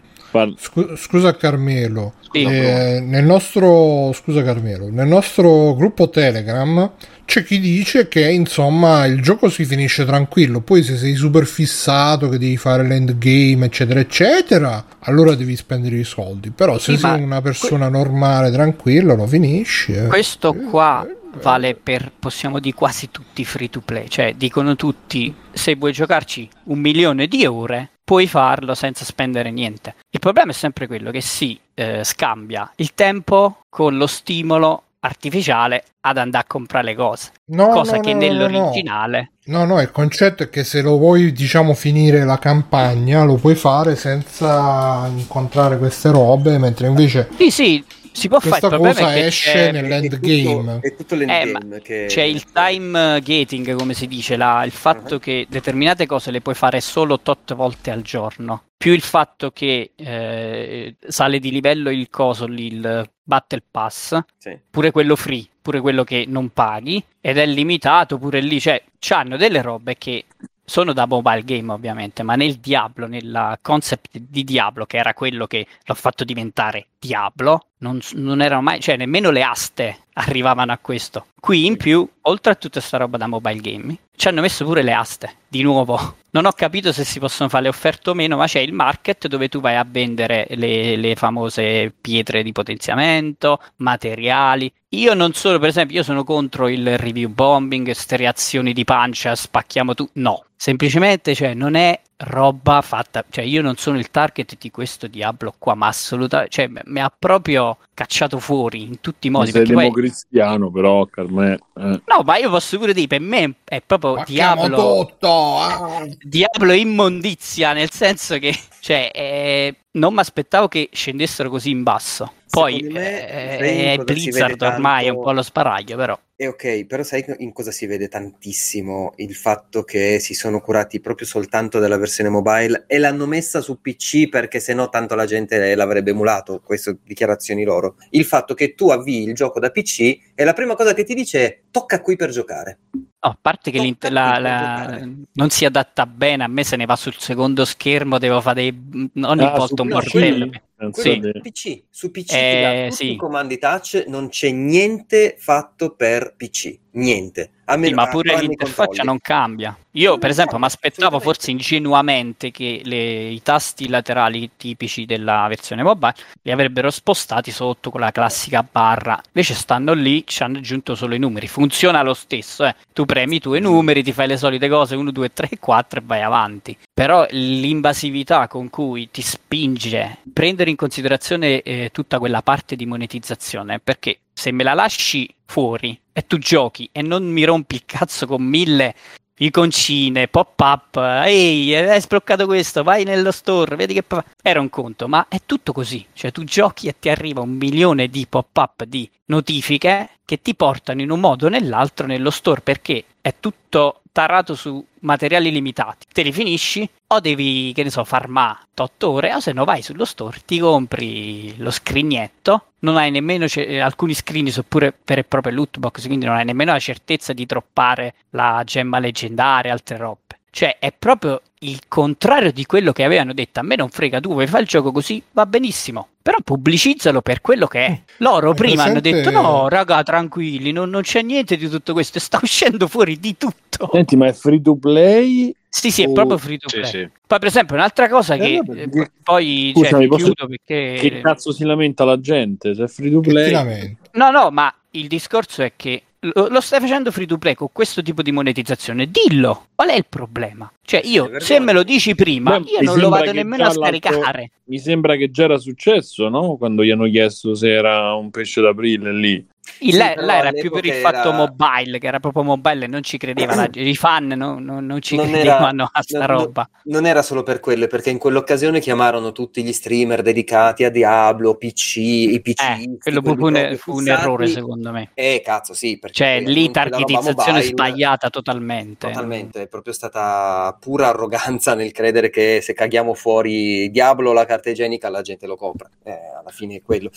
Scu- scusa Carmelo, Sì. eh, nel nostro scusa Carmelo, nel nostro gruppo Telegram c'è chi dice che insomma il gioco si finisce tranquillo, poi se sei super fissato che devi fare l'endgame eccetera eccetera, allora devi spendere i soldi, però se Sì, sei una persona normale tranquilla lo finisci. eh. Questo qua vale per, possiamo dire, quasi tutti i free to play. Cioè, dicono tutti, se vuoi giocarci un milione di ore, puoi farlo senza spendere niente. Il problema è sempre quello che si eh, scambia il tempo con lo stimolo artificiale ad andare a comprare le cose. No, cosa no, che no, nell'originale... No, no, il concetto è che se lo vuoi, diciamo, finire la campagna, lo puoi fare senza incontrare queste robe, mentre invece Sì, sì, si può fare. Il questa problema cosa è che esce c'è- nell'endgame. È tutto l'endgame che... C'è il time gating, come si dice, la- il fatto Uh-huh. che determinate cose le puoi fare solo tot volte al giorno. Più il fatto che eh, sale di livello il coso, lì, il Battle Pass, Sì. pure quello free, pure quello che non paghi, ed è limitato pure lì. Cioè, c'hanno delle robe che sono da mobile game ovviamente, ma nel Diablo, nel concept di Diablo, che era quello che l'ha fatto diventare Diablo, non, non erano mai, cioè nemmeno le aste arrivavano a questo. Qui in più, oltre a tutta sta roba da mobile game, ci hanno messo pure le aste, di nuovo. [LAUGHS] Non ho capito se si possono fare le offerte o meno, ma c'è il market dove tu vai a vendere le, le famose pietre di potenziamento, materiali. Io non sono, per esempio, io sono contro il review bombing, ste reazioni di pancia, spacchiamo tu. No, semplicemente, cioè, non è roba fatta, cioè io non sono il target di questo Diablo qua, ma assolutamente, cioè mi ha proprio cacciato fuori in tutti i modi. sei perché poi- democristiano, però, Carmè. eh. No, ma io posso pure dire, per me è proprio Spacchiamo Diablo, tutto! ah. Diablo immondizia, nel senso che, cioè, eh, non mi aspettavo che scendessero così in basso. Poi me, eh, in è si Blizzard ormai, è un po' lo sparaglio, però. E ok, però sai in cosa si vede tantissimo il fatto che si sono curati proprio soltanto della versione mobile e l'hanno messa su PC perché sennò tanto la gente l'avrebbe emulato, queste dichiarazioni loro. Il fatto che tu avvii il gioco da PC e la prima cosa che ti dice è tocca qui per giocare. No, a parte che la- la- non si adatta bene, a me se ne va sul secondo schermo, devo fare dei, ogni Ah, volta un no, martello. PC? Sì. di- PC, su PC Eh, sì. i comandi touch, non c'è niente fatto per PC, niente. A Sì, meno- ma pure l'interfaccia controlli. non cambia. Io, per esempio, mi aspettavo forse ingenuamente che le- i tasti laterali tipici della versione mobile li avrebbero spostati sotto con la classica barra. Invece stanno lì, ci hanno aggiunto solo i numeri. Funziona lo stesso, eh. Tu premi i tuoi numeri, ti fai le solite cose 1, 2, 3, 4 e vai avanti. Però l'invasività con cui ti spinge a prendere in considerazione eh, tutta quella parte di monetizzazione, perché se me la lasci fuori e tu giochi e non mi rompi il cazzo con mille iconcine, pop-up, ehi, hai sbloccato questo, vai nello store, vedi che... pa-". Era un conto, ma è tutto così. Cioè tu giochi e ti arriva un milione di pop-up di notifiche che ti portano in un modo o nell'altro nello store perché è tutto tarato su materiali limitati. Te li finisci o devi, che ne so, farmare 8 ore o se no vai sullo store, ti compri lo scrignetto, non hai nemmeno, ce- alcuni screen sono pure vere e proprie loot box, quindi non hai nemmeno la certezza di droppare la gemma leggendaria, altre robe. Cioè, è proprio il contrario di quello che avevano detto. A me non frega, tu vuoi fare il gioco così, va benissimo. Però pubblicizzalo per quello che è. Loro Hai prima hanno presente- detto: no, raga, tranquilli, non, non c'è niente di tutto questo, sta uscendo fuori di tutto. Senti, ma è free to play? Sì, sì, è Oh, proprio free to Sì, play. sì. Poi, per esempio, un'altra cosa Eh, che vabbè, eh, poi Scusami, cioè, mi posso- chiudo perché Che cazzo si lamenta la gente? Se è free to play? No, no, ma il discorso è che lo, lo stai facendo free to play con questo tipo di monetizzazione, dillo. Qual è il problema? Cioè, io se me lo dici prima, Beh, io non lo vado nemmeno a scaricare. Mi sembra che già era successo, no? Quando gli hanno chiesto se era un pesce d'aprile lì. Il- Sì, là, là era più per il fatto era- mobile, che era proprio mobile e non ci credevano. [CLEARS THROAT] I fan no- no- non ci Non era- credevano a sta no- roba. Non era solo per quello, perché in quell'occasione chiamarono tutti gli streamer dedicati a Diablo, PC, i PC. Eh, quello fu, un, fu un errore secondo me. Eh, cazzo, sì. Perché Cioè, lì targetizzazione mobile- sbagliata totalmente. Totalmente, è proprio stata pura arroganza nel credere che se caghiamo fuori Diablo la carta igienica la gente lo compra. Eh, alla fine è quello.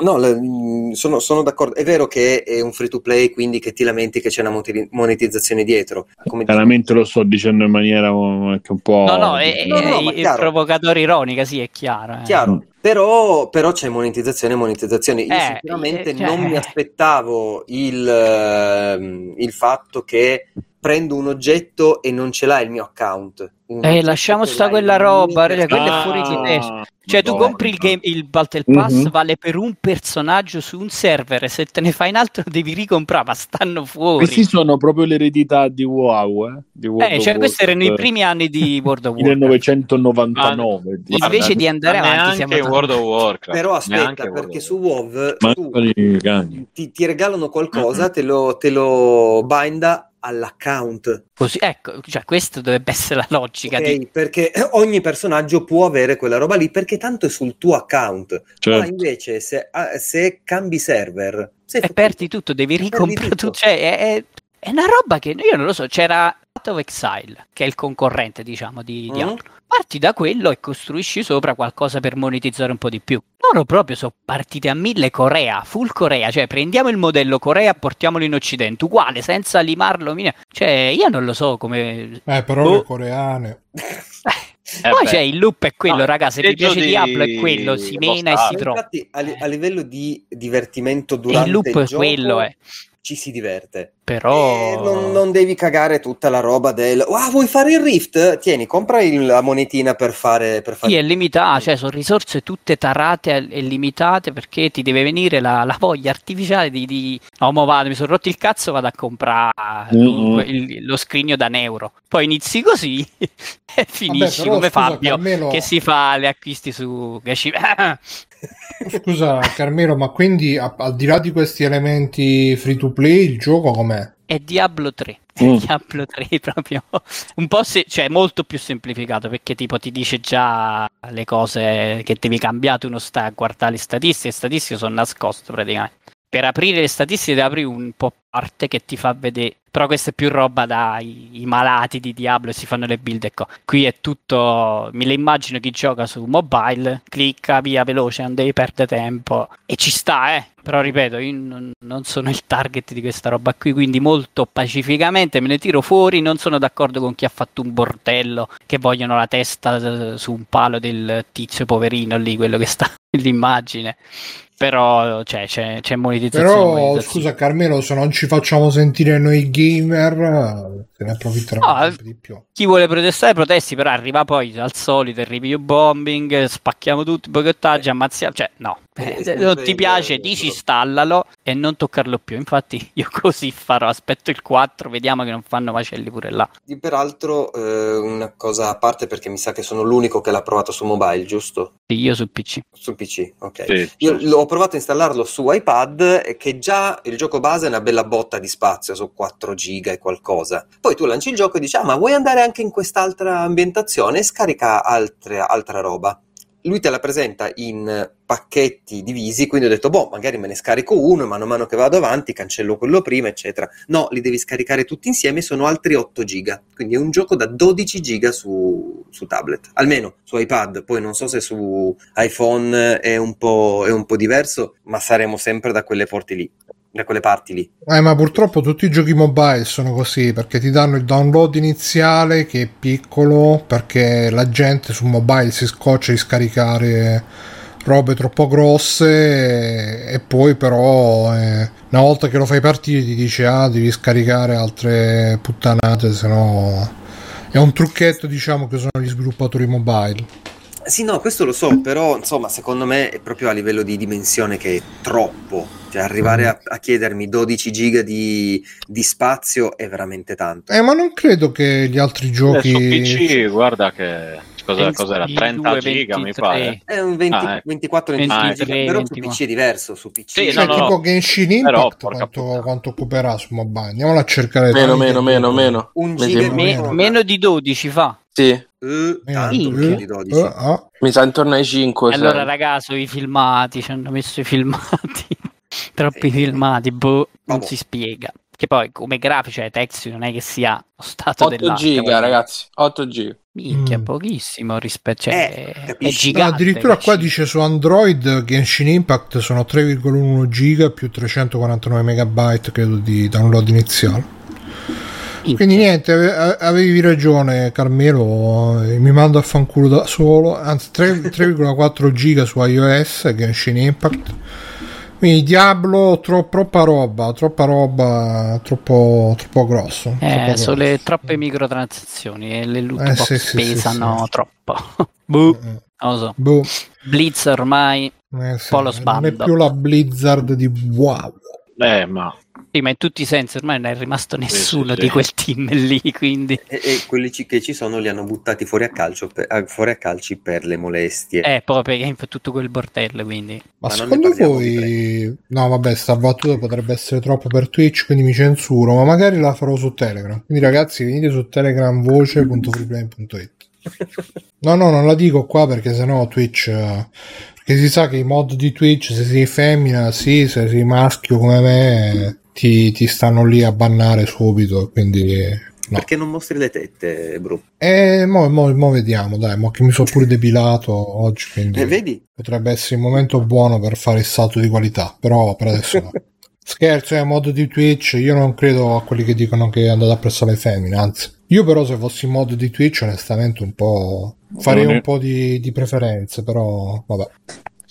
No, mh, sono, sono d'accordo. È vero che è un free to play, quindi che ti lamenti che c'è una monetizzazione dietro. Come dico- Chiaramente lo sto dicendo in maniera eh, che un po'. No, no, è, No, no, è- è provocatore ironica, sì, è chiaro. eh. Chiaro, però, però c'è monetizzazione e monetizzazione. Io Eh, sinceramente eh, cioè- non mi aspettavo il, ehm, il fatto che prendo un oggetto e non ce l'ha il mio account. Eh, lasciamo che sta quella roba, quello è fuori di testa. Cioè, tu compri il, game, il Battle Pass, Mhm. vale per un personaggio su un server, e se te ne fai un altro [LAUGHS] devi ricomprare, ma stanno fuori. Questi sono proprio l'eredità di WoW, eh? Di World Eh, of cioè, questi erano i primi anni di World of [LAUGHS] Warcraft. 1999. di- Invece di andare Ma avanti, siamo in World of Warcraft. Però aspetta, perché su WoW Ma tu ti, ti regalano qualcosa, te lo, te lo binda all'account. così. Ecco, cioè, questa dovrebbe essere la logica. ok? di- Perché ogni personaggio può avere quella roba lì perché tanto è sul tuo account. Ma Certo. invece se, ah, se cambi server sei E perdi tutto, devi ricomprare tutto. tutto. Cioè, è, è- è una roba che io non lo so. C'era Path of Exile, che è il concorrente, diciamo, di Mm. Diablo. Parti da quello e costruisci sopra qualcosa per monetizzare un po' di più. Loro proprio sono partiti a mille Corea, full Corea, cioè prendiamo il modello Corea, portiamolo in Occidente, uguale, senza limarlo. mine- Cioè, io non lo so come... Eh, però Boh. le coreane. Eh Poi beh. c'è il loop è quello, No, raga, se ti piace di Diablo è quello, si mena e si trova. Infatti, a, li- a livello di divertimento Il durante il, loop è gioco, quello, eh. ci si diverte. Però... Non, non devi cagare tutta la roba del ah, vuoi fare il Rift? Tieni, compra il- la monetina per fare, per fare Sì, è limitata, cioè sono risorse tutte tarate e limitate perché ti deve venire la, la voglia artificiale di, di... No, mo vado, mi sono rotto il cazzo, vado a comprare Mm-mm. il- lo scrigno da un euro. Poi inizi così [LAUGHS] e finisci però, come scusa, Fabio Carmelo- che si fa le acquisti su Gashi. Scusa, Carmelo, ma quindi a- al di là di questi elementi free to play, il gioco com'è? È Diablo 3. È Mm. Diablo 3 [LAUGHS] proprio un po' se- cioè molto più semplificato perché tipo ti dice già le cose che devi cambiare, tu non stai a guardare le statistiche, le statistiche sono nascoste praticamente. Per aprire le statistiche aprire un po' parte che ti fa vedere, però questa è più roba dai malati di Diablo e si fanno le build ecco. Qui è tutto, me le immagino chi gioca su mobile, clicca via veloce, non devi perdere tempo e ci sta, eh. Però ripeto, io non, non sono il target di questa roba qui, quindi molto pacificamente me ne tiro fuori. Non sono d'accordo con chi ha fatto un bordello che vogliono la testa su un palo del tizio poverino lì, quello che sta [LAUGHS] nell'immagine. Però cioè, c'è, c'è monetizzazione. Però, monetizzazione. scusa Carmelo, se non ci facciamo sentire noi gamer, se ne approfitteremo No, sempre di più. Chi vuole protestare, protesti, però arriva poi al solito il review bombing, spacchiamo tutti, boicottaggi, ammazziamo. Cioè, no, Eh, Eh, non ti piace, disinstallalo e non toccarlo più. Infatti, [LAUGHS] io così farò. Aspetto il 4, vediamo che non fanno macelli pure là. Di peraltro, eh, una cosa a parte perché mi sa che sono l'unico che l'ha provato su mobile, giusto? Sì, io su PC. Su PC, ok. Sì, Io sì. l'ho provato a installarlo su iPad e che già il gioco base è una bella botta di spazio, su 4 giga e qualcosa. Poi tu lanci il gioco e dici, ah ma vuoi andare anche in quest'altra ambientazione e scarica altre- altra roba. Lui te la presenta in pacchetti divisi, quindi ho detto, boh, magari me ne scarico uno mano a mano che vado avanti cancello quello prima, eccetera. No, li devi scaricare tutti insieme, sono altri 8 giga. Quindi è un gioco da 12 giga su, su tablet, almeno su iPad. Poi non so se su iPhone è un è un po' diverso, ma saremo sempre da quelle porte lì, da quelle parti lì. Eh, ma purtroppo tutti i giochi mobile sono così perché ti danno il download iniziale che è piccolo perché la gente su mobile si scoccia di scaricare robe troppo grosse e, poi però eh, una volta che lo fai partire ti dice ah devi scaricare altre puttanate se no è un trucchetto diciamo che usano gli sviluppatori mobile Sì, no, questo lo so, però insomma, secondo me è proprio a livello di dimensione che è troppo. Cioè, arrivare a, a chiedermi 12 giga di, di spazio è veramente tanto. Eh, ma non credo che gli altri Eh, giochi... su PC, guarda che cosa, cos'era? di 30 2, giga mi 23. pare. È un 20, Ah, ecco. 24 23, giga, però su 24. PC è diverso, su PC. Sì, Cioè, no, no, tipo no. Genshin Però, Impact porca quanto, quanto occuperà su mobile? Andiamolo a cercare. Meno, meno, meno, meno. Un Mi giga sembra- e Me- meno. meno di 12 fa. Sì, Eh, tanto di 12. eh, ah. mi sa intorno ai 5. allora, ragazzi, i filmati ci hanno messo i filmati. [LAUGHS] Troppi filmati, boh, non si spiega. Che poi, come grafici, cioè texture, non è che sia lo stato 8 dell'arte. giga, voglio- ragazzi. 8 giga. Minchia, Mm. pochissimo rispetto. Cioè, Eh, è gigante. addirittura qua dice su Android Genshin Impact sono 3,1 giga più 349 megabyte credo di download iniziale. Quindi niente, ave- avevi ragione Carmelo, eh, mi mando a fanculo da solo, anzi 3 3,4 giga su iOS Genshin Impact. Quindi Diablo, tro- troppa roba, troppa roba, troppo, troppo grosso. Eh, troppo sono le grosso. troppe microtranssazioni e le loot Eh, sì, sì, sì, pesano sì. troppo. [LAUGHS] boh, non lo so. boh. Blitz ormai. Eh, sì, po' lo non è più la Blizzard di wow. Eh, ma Sì, ma in tutti i sensi ormai non è rimasto nessuno sì, di sì. quel team lì, quindi... E, e quelli ci- che ci sono li hanno buttati fuori a, calcio per- a- fuori a calci per le molestie. Eh, proprio perché per tutto quel bordello, quindi... Ma, Ma secondo voi, no, vabbè, sta battuta potrebbe essere troppo per Twitch, quindi mi censuro, ma magari la farò su Telegram. Quindi, ragazzi, venite su telegramvoce.freeplane.it. [LAUGHS] No, no, non la dico qua perché sennò Twitch. eh, Perché si sa che i mod di Twitch, se sei femmina, sì, se sei maschio come me, ti, ti stanno lì a bannare subito. Quindi, no. Perché non mostri le tette, Bru? E mo, mo- mo vediamo, dai, mo che mi sono pure depilato oggi, quindi Eh, vedi? potrebbe essere il momento buono per fare il salto di qualità, però per adesso no. [LAUGHS] Scherzo, è a modo di Twitch, io non credo a quelli che dicono che è andato a pressare le femmine, anzi. Io però se fossi in modo di Twitch onestamente un po' farei un po' di, di preferenze, però vabbè.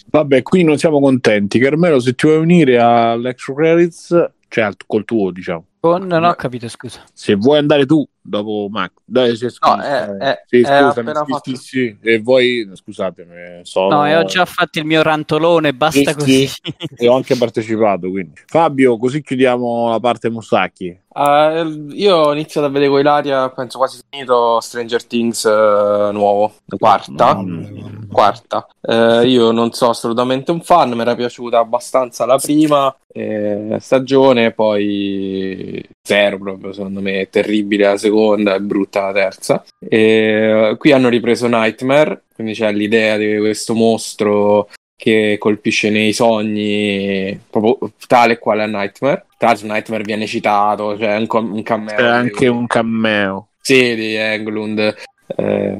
Vabbè, qui non siamo contenti. Carmelo, se ti vuoi unire all'Extra Credits, cioè al- col tuo, diciamo. Oh, non ho capito, scusa. Se vuoi andare tu dopo Mac, dai, se, scusa, No, è- è- sì, scusami, sì, fatto. sì, sì, e voi, scusatemi, sono... No, e ho già fatto il mio rantolone, basta Sì, così. sì. e ho anche partecipato, quindi. Fabio, così chiudiamo la parte Mustacchi. Eh, io ho iniziato a vedere con Ilaria, penso quasi finito Stranger Things eh, nuovo, quarta. Vabbè, Quarta. Eh, io non so assolutamente un fan, mi era piaciuta abbastanza la prima eh, stagione, poi zero proprio, secondo me è terribile la seconda, è brutta la terza. E, qui hanno ripreso Nightmare, quindi c'è l'idea di questo mostro che colpisce nei sogni, proprio tale e quale a Nightmare. Tra l'altro Nightmare viene citato, c'è un, com- un cameo. C'è anche un cameo. sì, di Englund, eh,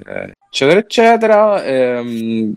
eccetera, eccetera. Ehm,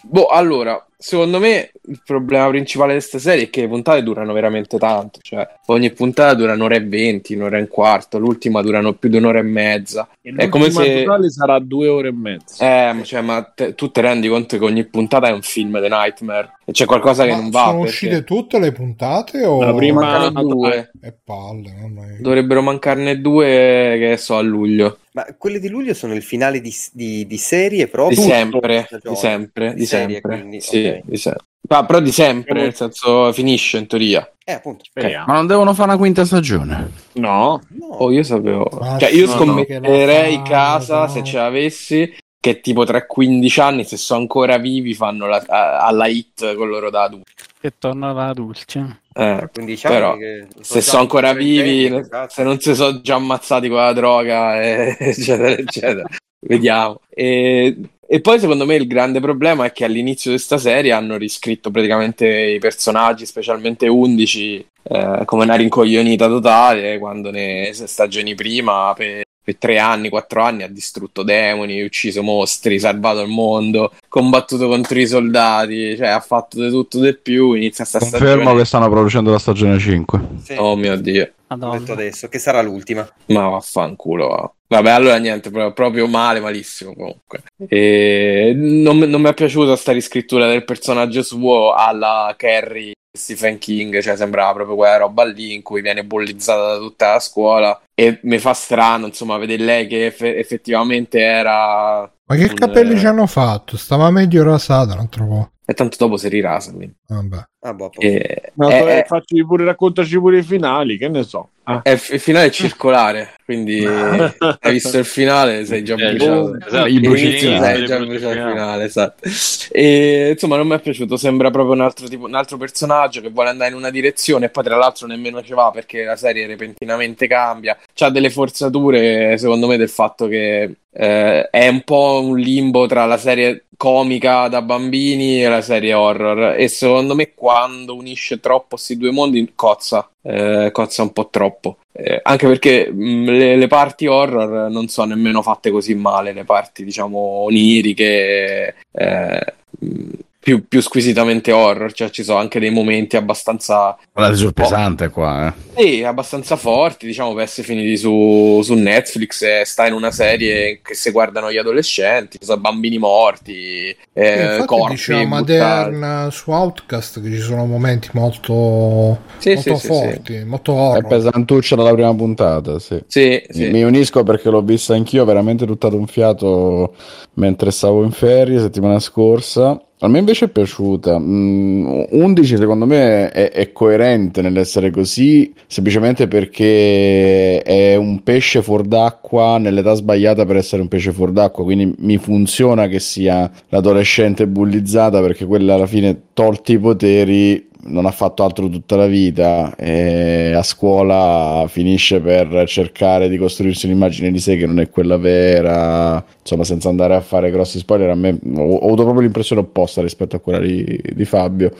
boh, allora, secondo me il problema principale di questa serie è che le puntate durano veramente tanto, cioè ogni puntata dura un'ora e venti, un'ora e un quarto, l'ultima durano più di un'ora e mezza. È come se... totale sarà due ore e mezza. Eh, ma cioè, ma te- tu ti rendi conto che ogni puntata è un film di Nightmare e c'è qualcosa che Ma non va sono perché uscite tutte le puntate o La prima- mancano due. è palle, mamma mia. Dovrebbero mancarne due che so a luglio. Ma quelle di luglio sono il finale di, di- di serie Di proprio? sempre, Stagione. di sempre, di, Di serie, sempre. quindi, Sì, ok. di sempre. Ma però di sempre, nel senso finisce in teoria. Eh, appunto. speriamo. Ma non devono fare una quinta stagione? No, No. Oh, io sapevo. Ma Cioè, io sì, scommetterei la casa se no. ce l'avessi che tipo tra 15 anni, se sono ancora vivi, fanno la- a- alla hit con loro da adulti. Che torna da adulti. Eh, 15 anni però, che se sono ancora vivi, esatto. se non si sono già ammazzati con la droga, eh, [LAUGHS] eccetera, eccetera. Vediamo. E, e poi secondo me il grande problema è che all'inizio di questa serie hanno riscritto praticamente i personaggi, specialmente 11, eh, come una rincoglionita totale, quando ne stagioni prima per, per tre anni, quattro anni ha distrutto demoni, ucciso mostri, salvato il mondo, combattuto contro i soldati, cioè ha fatto di tutto di più, inizia sta Confermo stagione... che stanno producendo la stagione 5. Sì. Oh mio Dio. Ho Madonna. detto adesso, che sarà l'ultima. Ma vaffanculo. va. Vabbè, allora niente, pro- proprio male, malissimo comunque. E non, non mi è piaciuta sta riscrittura del personaggio suo alla Carrie Stephen King, cioè sembrava proprio quella roba lì in cui viene bullizzata da tutta la scuola e mi fa strano, insomma, vedere lei che eff- effettivamente era... Ma che un, capelli eh, ci hanno fatto? Stava meglio rasata l'altro po'. E tanto dopo si rirasa. quindi. Vabbè. Ah, boh, E, No, è- è- facci pure, raccontaci pure i finali, che ne so. è- il finale è circolare, quindi [LAUGHS] hai visto il finale, sei già Eh, bruciato. esatto, I bruci Inizio, finali, sei già bruciato il finale, esatto. E, insomma, non mi è piaciuto. Sembra proprio un altro, tipo, un altro personaggio che vuole andare in una direzione, e poi, tra l'altro, nemmeno ci va perché la serie repentinamente cambia. C'ha delle forzature, secondo me, del fatto che eh, è un po' un limbo tra la serie comica da bambini e la serie horror. E secondo me, quando unisce troppo questi due mondi, cozza, eh, cozza un po' troppo. Eh, anche perché mh, le, le parti horror non sono nemmeno fatte così male, le parti diciamo oniriche, eh, mh, più, più squisitamente horror, cioè ci sono anche dei momenti abbastanza, Guardate sul pesante qua, eh. sì, abbastanza forti, diciamo, per essere finiti su, su Netflix e sta in una serie che si guardano gli adolescenti, ci sono bambini morti, eh, Infatti corpi buttati. Maderna su Outcast che ci sono momenti molto, Sì, molto sì, sì, forti, molto È horror. pesantuccia dalla prima puntata, sì. Sì, Mi- sì. Mi unisco perché l'ho vista anch'io, veramente buttato un fiato mentre stavo in ferie settimana scorsa. A me invece è piaciuta. Mm, 11 secondo me è, è coerente nell'essere così, semplicemente perché è un pesce fuor d'acqua nell'età sbagliata per essere un pesce fuor d'acqua, quindi mi funziona che sia l'adolescente bullizzata perché quella alla fine tolti i poteri non ha fatto altro tutta la vita e a scuola finisce per cercare di costruirsi un'immagine di sé che non è quella vera, insomma senza andare a fare grossi spoiler, a me ho, ho avuto proprio l'impressione opposta rispetto a quella di, di Fabio.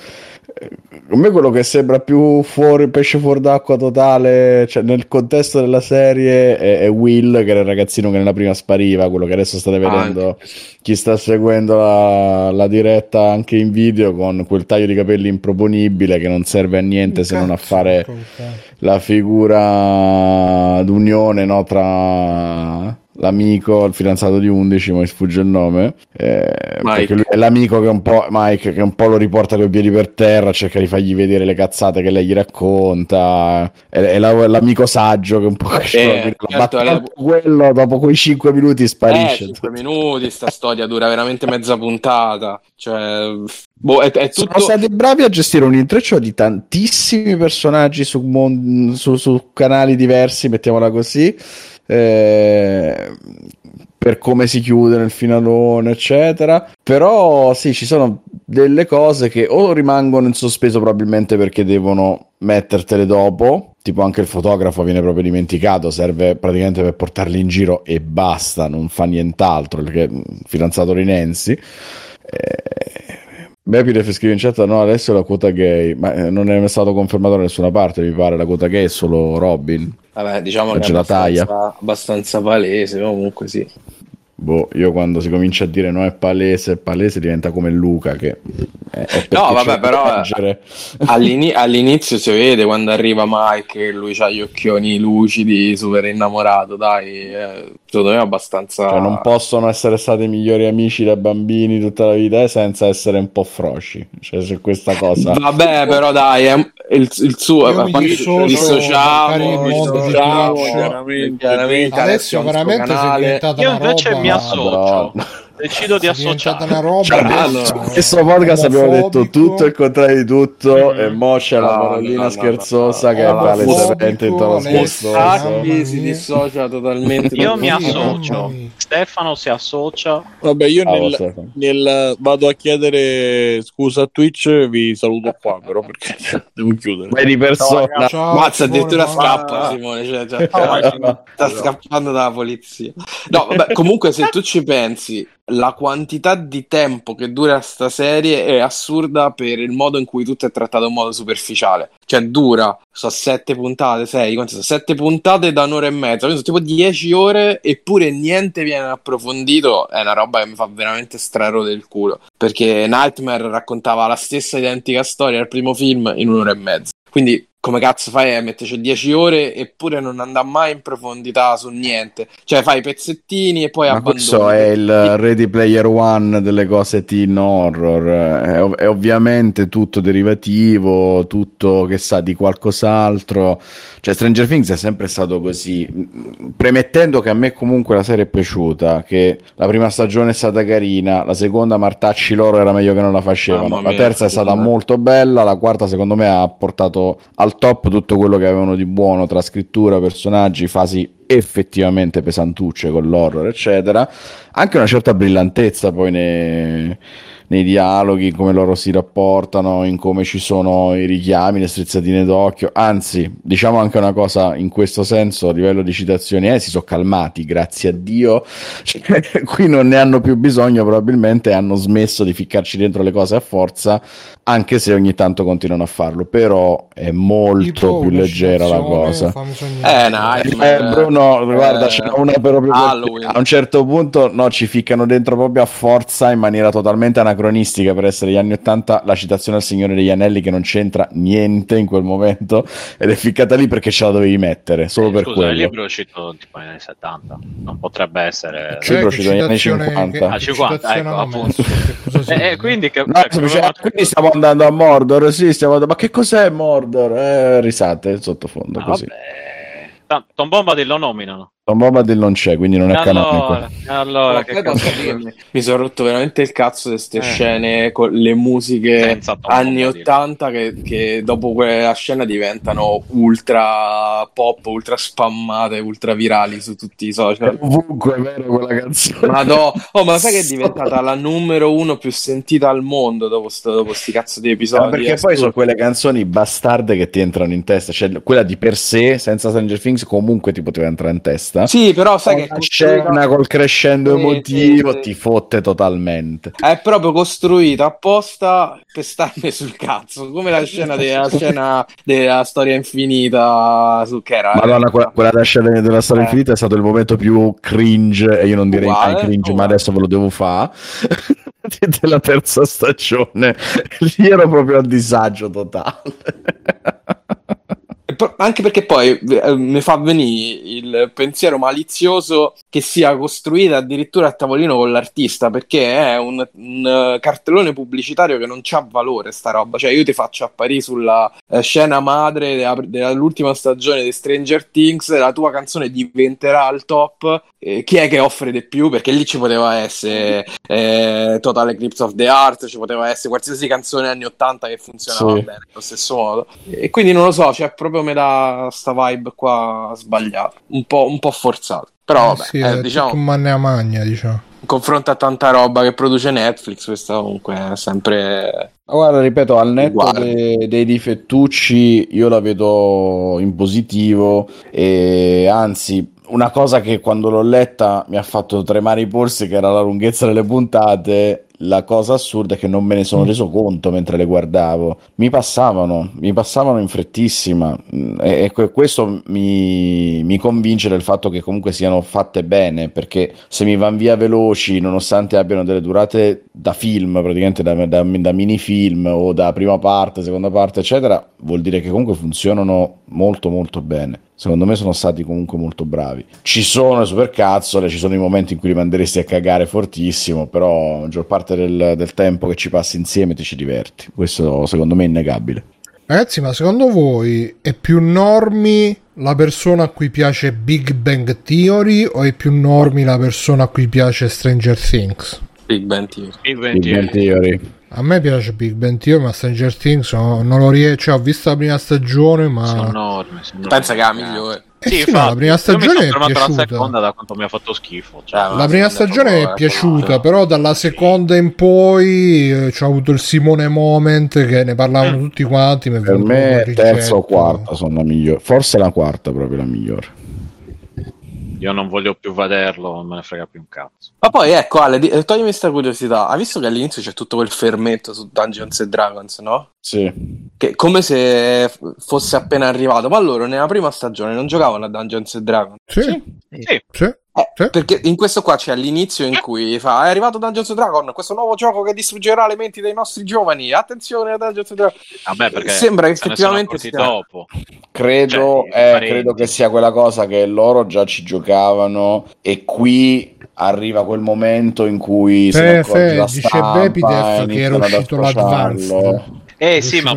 Eh, A me quello che sembra più fuori, pesce fuori d'acqua totale, cioè nel contesto della serie, è, è Will, che era il ragazzino che nella prima spariva, quello che adesso state vedendo chi sta seguendo la, la diretta anche in video con quel taglio di capelli improponibile che non serve a niente se non a fare la figura d'unione no, tra l'amico, il fidanzato di 11, ma mi sfugge il nome, eh, Mike. perché lui è l'amico che un po', Mike, che un po' lo riporta con i piedi per terra, cerca di fargli vedere le cazzate che lei gli racconta, è, è la- l'amico saggio che un po' Eh, la certo, le- quello dopo quei 5 minuti Eh, sparisce. 5 minuti, sta storia dura veramente mezza puntata. Cioè, boh, è, è Sono tutto. stati bravi a gestire un intreccio di tantissimi personaggi su, mon- su- su canali diversi, mettiamola così, eh, per come si chiude nel finalone, eccetera. Però sì, ci sono delle cose che o rimangono in sospeso probabilmente perché devono mettertele dopo, tipo anche il fotografo viene proprio dimenticato, serve praticamente per portarli in giro e basta, non fa nient'altro, perché mm, fidanzato Rinenzi. Eh, Bepilef scrive in chat: No, adesso è la quota gay, ma eh, non è mai stato confermato da nessuna parte. Mi pare la quota gay è solo Robin. Vabbè, diciamo La che è abbastanza, abbastanza palese. Comunque, sì. Boh, io quando si comincia a dire no, è palese, è palese, diventa come Luca che perché No, vabbè, però, eh. All'ini- all'inizio si vede quando arriva Mike e lui ha gli occhioni lucidi, super innamorato. Dai, eh, secondo me è abbastanza. Cioè, non possono essere stati migliori amici da bambini tutta la vita eh, senza essere un po' frosci. Cioè, se questa cosa. Vabbè, però dai, è il, il suo. Io mi quando dissocio dissociamo, dissociamo, chiaramente, chiaramente, Adesso veramente si è diventata Io una invece roba... mi associo. Decido di associare. una roba adesso allora, In questo podcast abbiamo detto tutto il contrario di tutto Mm. e mo c'è la No, parolina no, no, scherzosa no, no, che no, è no, palesemente in tono Alessio, scherzoso. Si dissocia totalmente. Io mi associo. Stefano si associa. Vabbè, io Bravo, nel, nel- vado a chiedere scusa a Twitch, vi saluto qua però perché [LAUGHS] devo chiudere. Vai di persona. Ciao, Mazza, addirittura scappa Simone, cioè, [LAUGHS] cioè, No, sta scappando dalla polizia. No, vabbè, comunque se tu ci pensi, la quantità di tempo che dura sta serie è assurda per il modo in cui tutto è trattato in modo superficiale. Cioè dura, so sette puntate, sei, quante sono? Sette puntate da un'ora e mezza, quindi sono tipo dieci ore eppure niente viene approfondito, è una roba che mi fa veramente strarodere il culo. Perché Nightmare raccontava la stessa identica storia del primo film in un'ora e mezza. Quindi come cazzo fai a metterci 10 ore eppure non andà mai in profondità su niente? Cioè fai pezzettini e poi Ma abbandoni. questo è il Ready Player One delle cose teen horror. È, ov- è ovviamente tutto derivativo, tutto che sa di qualcos'altro. Cioè, Stranger Things è sempre stato così. Premettendo che a me comunque la serie è piaciuta, che la prima stagione è stata carina, la seconda Martacci loro era meglio che non la facevano, Mamma la mia, terza è stata me. molto bella, la quarta secondo me ha portato al top tutto quello che avevano di buono tra scrittura, personaggi, fasi effettivamente pesantucce con l'horror, eccetera. Anche una certa brillantezza poi nei, nei dialoghi, in come loro si rapportano, in come ci sono i richiami, le strizzatine d'occhio. Anzi, diciamo anche una cosa in questo senso, a livello di citazioni, eh, si sono calmati, grazie a Dio. Cioè, [LAUGHS] qui non ne hanno più bisogno, probabilmente hanno smesso di ficcarci dentro le cose a forza, anche se ogni tanto continuano a farlo. Però è molto più leggera la cosa. fammi sognare. Eh, Nightmare. Eh, Bruno, guarda, Eh, c'è una proprio Halloween. a un certo punto no, ci ficcano dentro proprio a forza in maniera totalmente anacronistica per essere gli anni 80 la citazione al Signore degli Anelli che non c'entra niente in quel momento [LAUGHS] ed è ficcata lì perché ce la dovevi mettere, solo Eh, per Scusa, il quello. libro è uscito tipo negli anni 70, non potrebbe essere... Cioè, Cioè, libro che uscito negli anni citazione, 50. che, Ah, che 50, citazione ecco, appunto. Eh, eh, quindi che... No, cioè, semplicemente, come- quindi stiamo andando a Mordor, sì, stiamo andando... Ma che cos'è Mordor? Eh, risate sottofondo Ah, così. vabbè. Tom Bombadil lo nominano. Tom Bombadil non c'è, quindi non è canonico. Allora, allora Ma che cazzo dirmi, mi sono rotto veramente il cazzo di queste Eh. scene con le musiche anni Bombadil. 80 che, che dopo quella scena diventano ultra pop, ultra spammate, ultra virali su tutti i social. Ovunque è vero quella canzone. Madò, oh, ma sai che è [LAUGHS] diventata la numero uno più sentita al mondo dopo, sto, dopo sti cazzo di Ma episodi? perché È poi sono quelle canzoni bastarde che ti entrano in testa, cioè quella di per sé, senza Stranger Things, comunque ti poteva entrare in testa. Sì, però sai che Una scena col crescendo Sì, emotivo sì, sì. ti fotte totalmente. è proprio costruita apposta per starmi sul cazzo, come la scena della, [LAUGHS] scena della storia infinita su che era? Madonna, quella, quella da scena della storia Eh. infinita è stato il momento più cringe, e io non direi mai cringe, ma uguale. adesso ve lo devo fare. [LAUGHS] della terza stagione, lì ero proprio a disagio totale. [LAUGHS] Anche perché poi eh, mi fa venire il pensiero malizioso che sia costruita addirittura a tavolino con l'artista, perché è un, un, eh, cartellone pubblicitario che non c'ha valore sta roba. Cioè io ti faccio apparire sulla eh, scena madre della- dell'ultima stagione di Stranger Things, la tua canzone diventerà al top. eh, chi è che offre di più? Perché lì ci poteva essere eh, Total Eclipse of the Heart, ci poteva essere qualsiasi canzone anni 80 che funzionava Sì. bene allo stesso modo. E quindi non lo so, c'è proprio metà sta vibe qua sbagliata, un po', un po' forzata. Però vabbè, sì, eh, è diciamo, tutto un manne a magna, diciamo. in confronto a tanta roba che produce Netflix, questa comunque è sempre... Guarda, ripeto, al netto dei, dei difettucci, io la vedo in positivo e anzi, una cosa che quando l'ho letta mi ha fatto tremare i polsi, che era la lunghezza delle puntate. La cosa assurda è che non me ne sono reso conto mentre le guardavo. Mi passavano, mi passavano in frettissima. Mm, E, e que- questo mi, mi convince del fatto che comunque siano fatte bene, perché se mi van via veloci, nonostante abbiano delle durate da film, praticamente da, da, da minifilm o da prima parte, seconda parte, eccetera, vuol dire che comunque funzionano molto molto bene. Secondo me sono stati comunque molto bravi. Ci sono le supercazzole, ci sono i momenti in cui li manderesti a cagare fortissimo, però la maggior parte del, del tempo che ci passi insieme ti ci diverti. Questo secondo me è innegabile. Ragazzi, ma secondo voi è più normi la persona a cui piace Big Bang Theory o è più normi la persona a cui piace Stranger Things? Big Bang Theory. Big Big Bang Bang Theory. Theory. A me piace Big Bang Theory, ma Stranger Things no, non lo riesco. Cioè, ho visto la prima stagione, ma. Sono enormi. sono Pensa che è la migliore. Eh Sì, sì, no, infatti, la prima io stagione mi sono è piaciuta. seconda da quanto mi ha fatto schifo. Cioè, Ah, La prima stagione è piaciuta, eh, però dalla seconda in poi eh, c'ho avuto il Simone Moment che ne parlavano tutti quanti. Per me terza o quarta sono la migliore. Forse la quarta proprio la migliore. Io non voglio più vederlo, non me ne frega più un cazzo. Ma poi ecco Ale, di- toglimi questa curiosità. Hai visto che all'inizio c'è tutto quel fermento su Dungeons and Dragons, no? Sì. Che come se fosse appena arrivato. Ma loro nella prima stagione non giocavano a Dungeons and Dragons. Sì, Sì, sì. Sì. Perché in questo qua c'è all'inizio in cui fa è arrivato Dungeons and Dragon, questo nuovo gioco che distruggerà le menti dei nostri giovani. Attenzione a Dungeons and Dragon. Vabbè, perché Sembra effettivamente sia- dopo. Credo, Cioè, eh, credo che sia quella cosa che loro già ci giocavano e qui arriva quel momento in cui se Fe, fe, dice Bepidef che era uscito l'Advanced. Eh sì, ma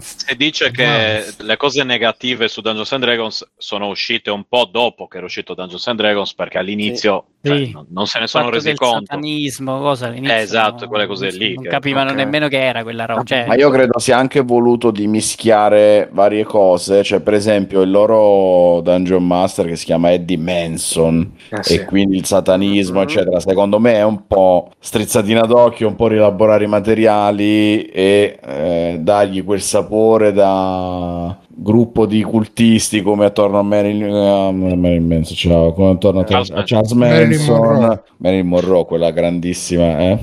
se dice che le cose negative su Dungeons and Dragons sono uscite un po' dopo che era uscito Dungeons and Dragons, perché all'inizio cioè, Sì. non, non se ne sono resi del conto. satanismo, cosa all'inizio, Eh, esatto, no? quelle cose lì Non che- capivano ok. nemmeno che era quella roba. Cioè, Ma io credo sia anche voluto di mischiare varie cose, cioè per esempio il loro Dungeon Master che si chiama Eddie Manson sì. e quindi il satanismo Mhm. eccetera, secondo me è un po' strizzatina d'occhio, un po' rielaborare i materiali e eh, dargli quel sapore da gruppo di cultisti come attorno a Marilyn, eh, Marilyn Manson, ciao, come attorno a, Charles a Charles Marilyn Manson, Monroe. Marilyn Monroe, quella grandissima, eh?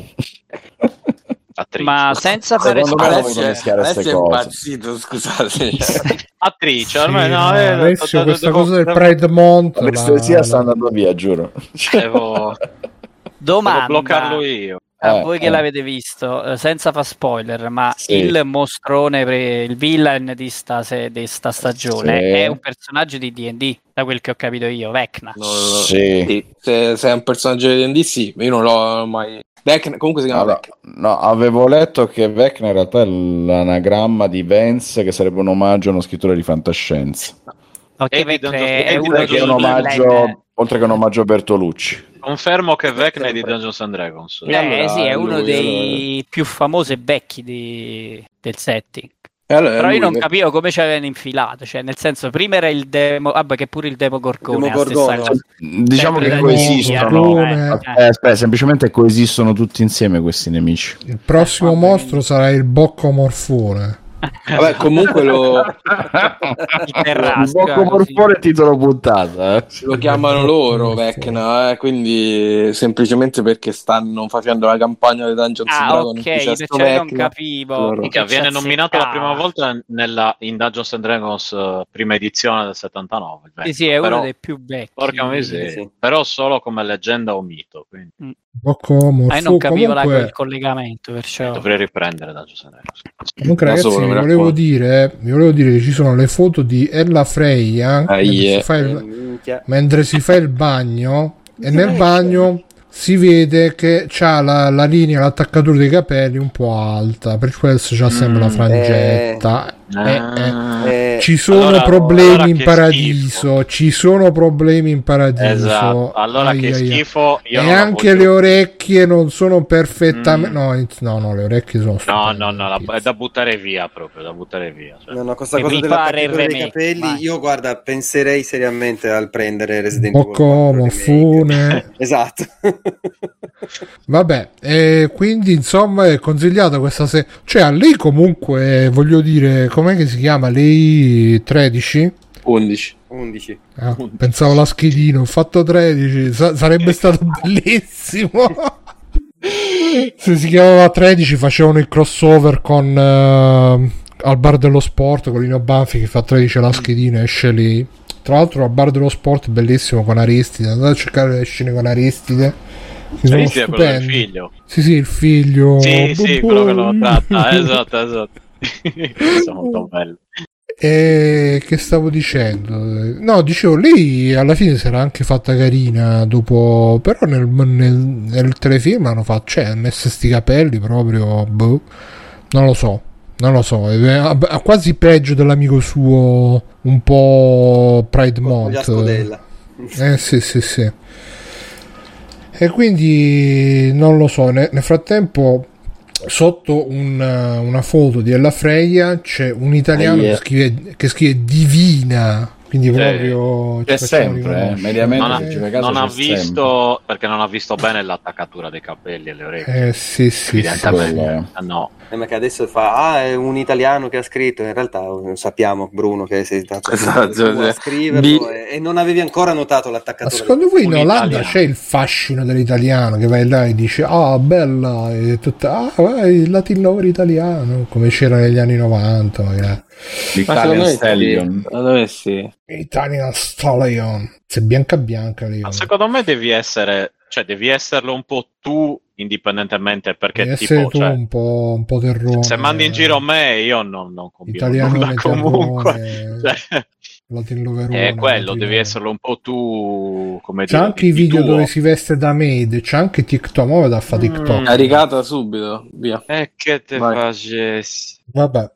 Attrice. ma senza fare me spoiler- Adesso queste è cose. impazzito, scusate. [LAUGHS] Attrice, Sì, ormai no, no, eh, Alessio, devo- questa devo- cosa del devo- Pride Month La la- sta andando via, giuro. Devo, [LAUGHS] devo Domanda bloccarlo io. A Eh, voi che eh. l'avete visto, eh, senza far spoiler, ma Sì. il mostrone, pre- il villain di sta, se- di sta stagione Sì. è un personaggio di D&D, da quel che ho capito io, Vecna. No, Sì. sì, se, se è un personaggio di D&D sì, io non l'ho mai... Vecna- comunque si chiama Allora, Vecna. no, avevo letto che Vecna in realtà è l'anagramma di Vance, che sarebbe un omaggio a uno scrittore di fantascienza. Ok, E Vecna è, è che dei un villain- omaggio, oltre che un omaggio a Bertolucci. Confermo che Vecna è di. Dungeons and Dragons. Eh, allora sì, è uno lui, dei più famosi e vecchi di- del setting. E allora Però io non capivo come ci avevano infilato, cioè nel senso prima era il demo, vabbè che pure il demo Gorgone, è la Demogorgone. stessa cosa. Diciamo che coesistono. Gorgone. Eh, Eh, aspetta, semplicemente coesistono tutti insieme questi nemici. Il prossimo Vabbè. mostro sarà il Boccomorfone. Vabbè, [LAUGHS] comunque lo, Bocco Morfone titolo puntata. Eh. lo chiamano loro Vecna, eh, quindi semplicemente perché stanno facendo la campagna di Dungeons Ah, Dragons. ok, in cui c'è sto perciò non Vecna. capivo. Minchia, viene nominato la prima volta nella, in Dungeons and Dragons eh, prima edizione del 79. il Sì, Vecna. sì, è uno Però- dei più vecchi. Porca miseria. Sì. Però solo come leggenda o mito. Quindi Boccomorfone. Ah, io non capivo la- comunque, il collegamento, perciò... dovrei riprendere and Dragons. comunque Da ragazzi, solo, mi volevo, dire, vi volevo dire che ci sono le foto di Ella Freya Ah, mentre, yeah. si fa Eh, il, minchia. mentre si fa il bagno e nel bagno si vede che c'ha la, la linea, l'attaccatura dei capelli un po' alta, per questo c'ha sempre la Mm, frangetta. Eh, eh. Ah. Eh, Ci sono allora- problemi allora in paradiso, ci sono problemi in paradiso. Esatto. Allora Ai, che ai, schifo. Io E anche le orecchie non sono perfettamente. Mm. No, no, no, le orecchie sono No, no, no, la- è da buttare via proprio, da buttare via. cioè. No, no, questa Che cosa mi della pare il dei capelli, vai. io guarda, penserei seriamente al prendere Resident Evil 4 Boccomo, remake. fune. [LAUGHS] Esatto. [LAUGHS] Vabbè, e quindi insomma è consigliata questa serie. Cioè, a lei comunque, voglio dire, com'è che si chiama? Lei 13? 11. 11. Ah, pensavo la schedina, ho fatto 13, sa- sarebbe stato [LAUGHS] bellissimo. Se si chiamava 13 facevano il crossover con eh, al bar dello sport con Lino Banfi che fa 13 la schedina esce lì. Tra l'altro al bar dello sport bellissimo con Aristide, andate a cercare le scene con Aristide. Sì, sì, è quello del figlio. Sì, sì, il figlio. Sì, sì, quello che lo tratta. [LAUGHS] Esatto, esatto. [LAUGHS] Molto bello. E che stavo dicendo? No, dicevo, lei alla fine si era anche fatta carina dopo, però nel, nel, nel telefilm hanno fatto, cioè, ha messo sti capelli proprio, boh, non lo so, non lo so, è- ha, quasi peggio dell'amico suo un po' Pride Month. Eh sì, sì, sì. E quindi non lo so, ne- nel frattempo sotto un- una foto di Ella Freya c'è un italiano Ah, yeah. che, scrive, che scrive divina, quindi proprio C'è sempre, eh, mediamente Non ha, caso non ha c'è sempre. visto perché non ha visto bene l'attaccatura dei capelli e le orecchie. Eh sì, sì, sì. Evidentemente. è. Ah, no. Eh, ma che adesso fa, ah, è un italiano che ha scritto. In realtà eh, sappiamo, Bruno, che sei stato Esatto, a sì. scriverlo Di- e, non avevi ancora notato Ma l'attaccatura. secondo voi in Olanda italiano. c'è il fascino dell'italiano che vai là e dice ah bella e tutta ah vai, il latino italiano come c'era negli anni 90 magari Ma L'Italian. Stallion. Secondo me sì. Italian Stallion. Se bianca bianca, Leon. Ma secondo me devi essere, cioè devi esserlo un po' tu indipendentemente perché Devi tipo, tu cioè, un po', un po' terrone. se mandi in giro me io non, non nulla comunque. terrone, [LAUGHS] Cioè, è quello, devi esserlo un po' tu, come C'è dire, anche i video tuo. dove si veste da maid, c'è anche TikTok, muove da fa TikTok. Mm. Caricata subito, via. E che te facessi? Vabbè.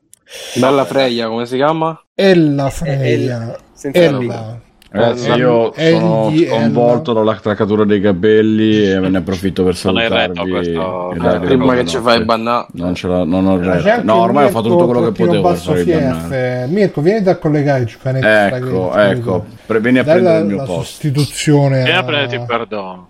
Bella Freya, come si chiama? Ella Freya. Ella. Ragazzi, Eh, io sono egli, sconvolto dall'attraccatura dei capelli e me ne approfitto per Non hai retto salutarvi. questo- Eh, Prima che ci fai bannare. Non, ce la, non ho C'è retto. No, ormai ho fatto Mirko tutto quello che potevo per fare. Mirko, vieni da collegare extra Ecco, ecco, pre- vieni a Dai prendere la, il mio la posto. sostituzione Vieni a a... prenderti il perdono.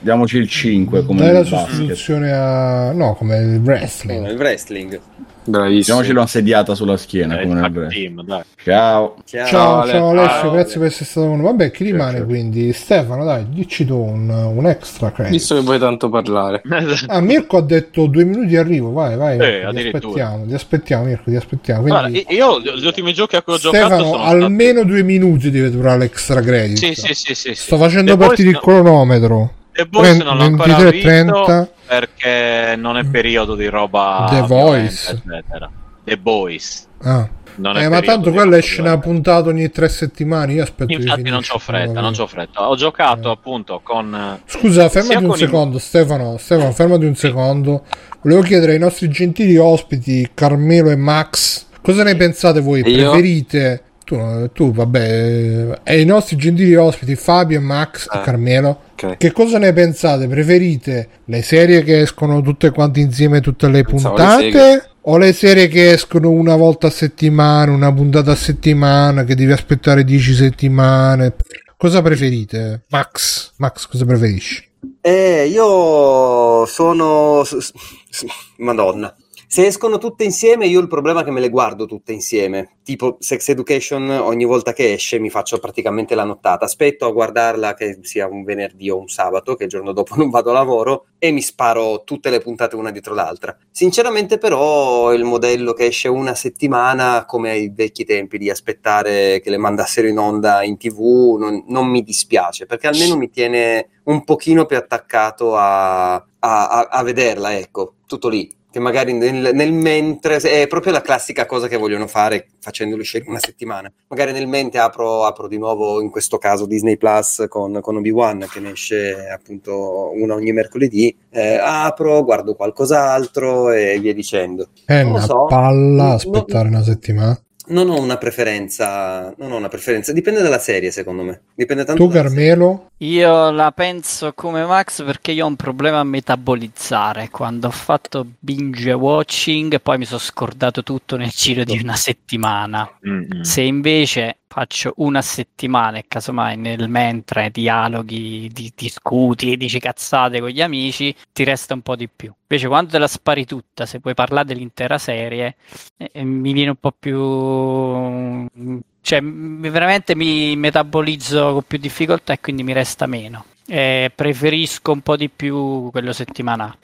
Diamoci il 5 come Dai la nel basket. sostituzione a... no, come il Eh, wrestling. il wrestling. Bravissimo. Diamoci una sediata sulla schiena Eh, come nel team, dai. Ciao. Ciao. Ciao, Ale. ciao Alessio, Ciao. grazie per essere stato con noi. Vabbè, chi rimane certo. quindi? Stefano, dai, dici tu un, un extra credit. Visto che vuoi tanto parlare. [LAUGHS] Ah, Mirko ha detto due minuti di arrivo, vai, vai. Eh, ti aspettiamo, ti aspettiamo, Mirko, ti aspettiamo. Guarda, Quindi, io gli ultimi giochi a cui ho giocato Stefano, sono stati... almeno due minuti deve durare l'extra credit. Sì, sì, sì, sì, sì. Sto facendo The Boys partire il no- cronometro. The Boys non l'ho ancora visto 23:30. perché non è periodo di roba The Voice. eccetera. The Boys. Ah. Non è Eh, ma tanto quella esce una puntata ogni tre settimane. Io aspetto che Infatti non c'ho fretta, non c'ho fretta. Ho giocato Eh. appunto con... eh, Scusa, fermati un secondo, Stefano. Stefano, fermati un secondo. Volevo chiedere ai nostri gentili ospiti, Carmelo e Max, cosa ne pensate voi? Io? Preferite? Tu, tu, vabbè, e i nostri gentili ospiti, Fabio e Max e Eh. Carmelo. Ok. Che cosa ne pensate? Preferite le serie che escono tutte quante insieme tutte le Pensavo puntate? o le serie che escono una volta a settimana, una puntata a settimana, che devi aspettare 10 settimane? Cosa preferite? Max, Max, cosa preferisci? Eh, io sono... Madonna. Se escono tutte insieme, io il problema è che me le guardo tutte insieme. Tipo Sex Education, ogni volta che esce mi faccio praticamente la nottata. Aspetto a guardarla che sia un venerdì o un sabato, che il giorno dopo [LAUGHS] non vado a lavoro, e mi sparo tutte le puntate una dietro l'altra. Sinceramente, però, il modello che esce una settimana, come ai vecchi tempi di aspettare che le mandassero in onda in tv, non, non mi dispiace, perché almeno mi tiene un pochino più attaccato a, a- a- a vederla, ecco, tutto lì. Che magari nel, nel mentre è proprio la classica cosa che vogliono fare facendolo uscire una settimana. Magari nel mente apro, apro di nuovo, in questo caso Disney Plus con, con Obi-Wan che ne esce appunto una ogni mercoledì. eh, apro, guardo qualcos'altro e via dicendo. È Non una so. palla aspettare una settimana. Non ho una preferenza, non ho una preferenza, dipende dalla serie secondo me. Dipende tanto Tu. Carmelo? Io la penso come Max perché io ho un problema a metabolizzare. Quando ho fatto binge watching, poi mi sono scordato tutto nel giro di una settimana. mm, mm. Se invece faccio una settimana e casomai nel mentre dialoghi, di, discuti, dici cazzate con gli amici, ti resta un po' di più. Invece quando te la spari tutta, se puoi parlare dell'intera serie, eh, eh, mi viene un po' più... Cioè, veramente mi metabolizzo con più difficoltà e quindi mi resta meno. Eh, preferisco un po' di più quello settimanale.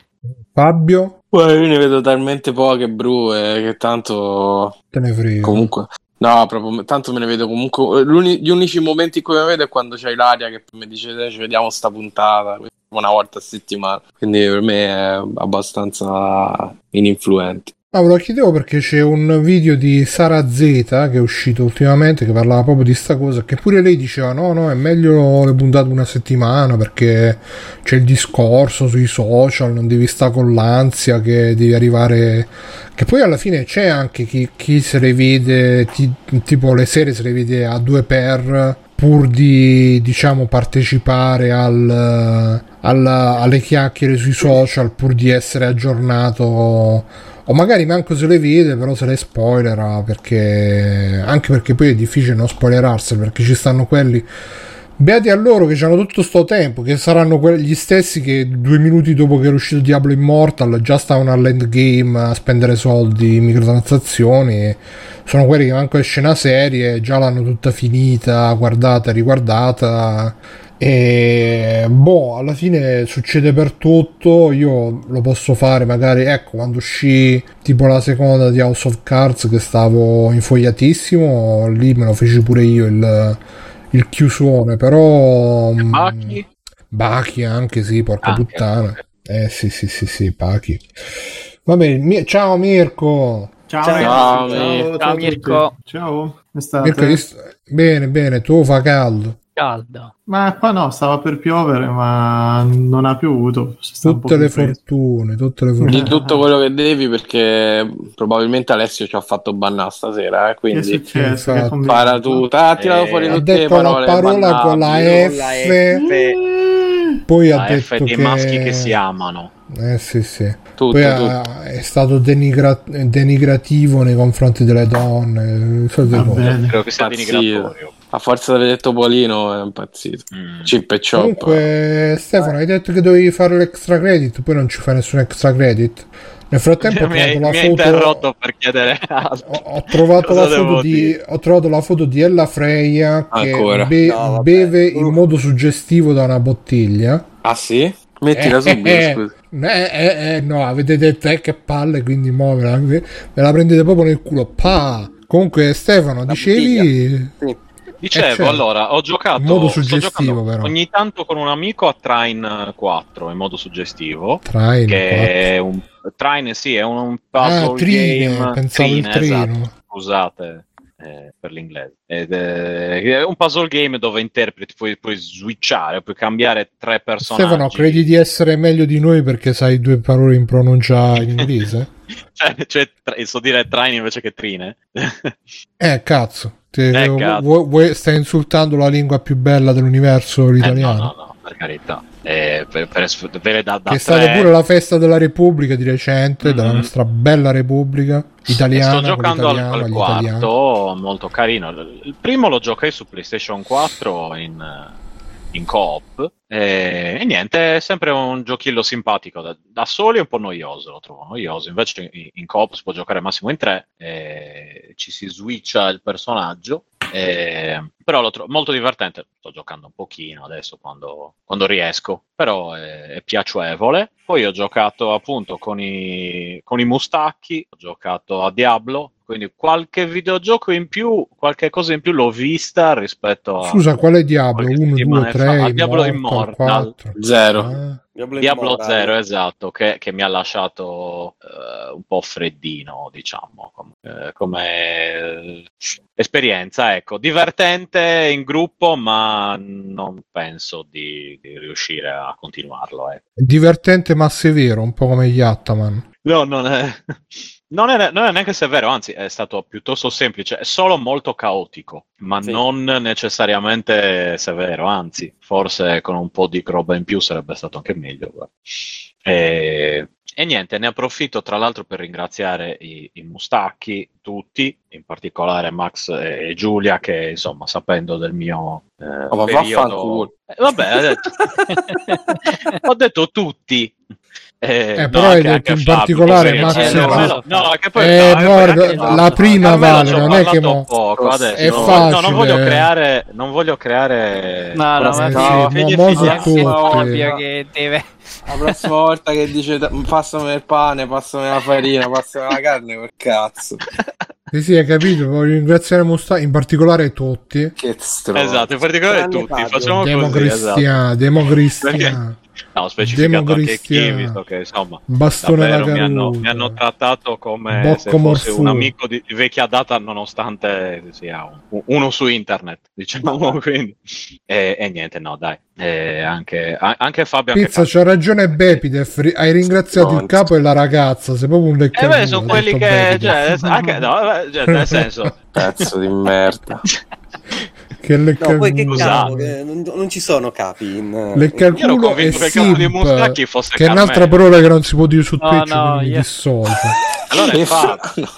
Fabio? Guarda, io ne vedo talmente poche bru che tanto Te ne frega. comunque no proprio tanto me ne vedo comunque l'uni- gli unici momenti in cui mi vedo è quando c'è Ilaria che mi dice "Dai, ci vediamo sta puntata una volta a settimana. Quindi per me è abbastanza ininfluente No, ve lo chiedevo perché c'è un video di Sara Z che è uscito ultimamente che parlava proprio di sta cosa. Che pure lei diceva: no, no, è meglio le puntate una settimana perché c'è il discorso sui social, non devi stare con l'ansia che devi arrivare. Che poi alla fine c'è anche chi, chi se le vede, ti- tipo le serie se le vede a due per pur di diciamo partecipare al, alla- alle chiacchiere sui social, pur di essere aggiornato o magari manco se le vede, però se le spoilera perché anche perché poi è difficile non spoilerarsene perché ci stanno quelli beati a loro che hanno tutto sto tempo, che saranno que- gli stessi che due minuti dopo che era uscito Diablo Immortal già stavano all'endgame a spendere soldi in microtransazioni. Sono quelli che manco esce una serie, già l'hanno tutta finita, guardata, riguardata E boh, alla fine succede per tutto. Io lo posso fare magari, ecco, quando uscì tipo la seconda di House of Cards che stavo infogliatissimo, lì me lo feci pure io il, il chiusone, però... mm, Bacchi? Bachi anche sì, porca Anche, puttana. Eh sì, sì, sì, sì, Bachi. Va bene, mi- ciao Mirko. Ciao, Ciao, Ciao, tutti. Mirko. Ciao, come state? Mirko, Bene, bene, tu fa caldo. Caldo. Ma qua no, stava per piovere, ma non ha piovuto. Tutte le fortune, tutte le Di fortune. tutto quello che devi perché probabilmente Alessio ci ha fatto bannare stasera, eh, Che quindi successo? Che è combinato? para tu, ha tirato Eh, fuori Ha tutte le detto una parole parola con la bannabili. F, poi ha La detto F dei che... maschi che si amano. Eh sì, sì. Tutto, Poi tutto. ha- è stato denigra- denigrativo nei confronti delle donne. Va bene. Credo che sia denigratorio. A forza di aver detto Polino è impazzito. Mm. Chip e chop. Comunque, Stefano, hai detto che dovevi fare l'extra credit, poi non ci fai nessun extra credit. Nel frattempo [LAUGHS] ho trovato mi la hai interrotto foto. per chiedere. [LAUGHS] Ho, ho trovato la foto di, ho trovato la foto di Ella Freya che be- No, beve in modo suggestivo da una bottiglia. Ah sì? Mettila Eh, subito, eh, scusa. eh, eh, eh, no, avete detto eh, che palle, quindi mo me la, me la prendete proprio nel culo. Pa! Comunque, Stefano, dicevi. Sì. Dicevo, Eh, certo. allora, ho giocato, In modo suggestivo, però. ogni tanto con un amico a Trine 4 in modo suggestivo. Train, che qua. è un Trine, sì, è un, un puzzle Ah, trine, game. pensavo il Trine, trino. esatto, scusate eh, per l'inglese. Ed è, è un puzzle game dove interpreti, puoi, puoi switchare, puoi cambiare tre personaggi. Stefano, credi di essere meglio di noi perché sai due parole in pronuncia in inglese? [LAUGHS] Cioè, cioè, so dire Trine invece che Trine. Eh, cazzo. Ti- Eh, vuoi- vuoi- stai insultando la lingua più bella dell'universo Eh, no, no, no, per carità. Eh, per, per, per, da, da che è stata tre- pure la festa della Repubblica di recente, della Mhm. nostra bella Repubblica italiana. Sto giocando al, quarto, molto carino. Il primo lo giocai su PlayStation 4 in, in co-op. E, e niente, è sempre un giochillo simpatico. Da, da soli è un po' noioso, lo trovo noioso. Invece in, in co-op si può giocare massimo in tre. e ci si switcha il personaggio. e- però lo trovo molto divertente. Sto giocando un pochino adesso quando, quando riesco. Però è, è piacevole. Poi ho giocato appunto con i, con i mustacchi. Ho giocato a Diablo. Quindi qualche videogioco in più, qualche cosa in più l'ho vista rispetto a. Scusa, quale Diablo? qualche 1, 2, settimana 3, fa. Ah, Diablo Immortal, Immortal. 4. Zero. Ah, Diablo Immortal. 0, esatto, che, che mi ha lasciato eh, un po' freddino, diciamo, com- eh, come eh, esperienza, ecco, divertente in gruppo, ma non penso di, di riuscire a continuarlo. è divertente ma severo, un po' come gli Ataman. No, non è, non è, non è neanche severo, anzi è stato piuttosto semplice, è solo molto caotico, ma Sì. non necessariamente severo, anzi, forse con un po' di roba in più sarebbe stato anche meglio. E, e niente, ne approfitto tra l'altro per ringraziare i, i mustacchi, tutti, in particolare Max e, e Giulia, che insomma, sapendo del mio eh, Oh, ma periodo... Eh, vabbè, ho detto, [LAUGHS] [LAUGHS] ho detto tutti. Eh, Eh, no, però hai anche- detto anche in Fabio, particolare Max eh, no, no, che poi Eh, no, no, perché- la- prima vale, non è che mo- poco adesso, è no, no, facile. non voglio creare non voglio creare No, no, Eh, ma sì, no, figli mo figli tutti. Fabio che deve... La prossima volta che dice passami il pane, passami la farina, passami la carne, quel cazzo. Sì, sì, hai capito. Voglio ringraziare Musta, in particolare tutti. Che stronzo. esatto in particolare Tranne tutti Fabio. facciamo così esatto. Democristiano, democristiano. No ho specificato anche chi visto che insomma Bastone davvero mi hanno, mi hanno trattato come Bocco se fosse morfuo. un amico di, di vecchia data nonostante sia un- uno su internet [LAUGHS] diciamo quindi e, e niente no dai Eh, anche, a- anche Fabio Pizza, c'ha ragione Bepidef. ri- Hai ringraziato il Stronzo. capo e la ragazza. Sei proprio un Eh vecchio. beh, sono quelli che, cioè, anche, no, cioè, nel [LAUGHS] senso, Pezzo di merda. [LAUGHS] Che lecca No, poi che cavolo, che non, non ci sono capi in... Io ero culo e convinto che il capo di simp, fosse che è un'altra parola che non si può dire su No, Twitch, no, quindi io- dissocio. allora è [LAUGHS] Fabio.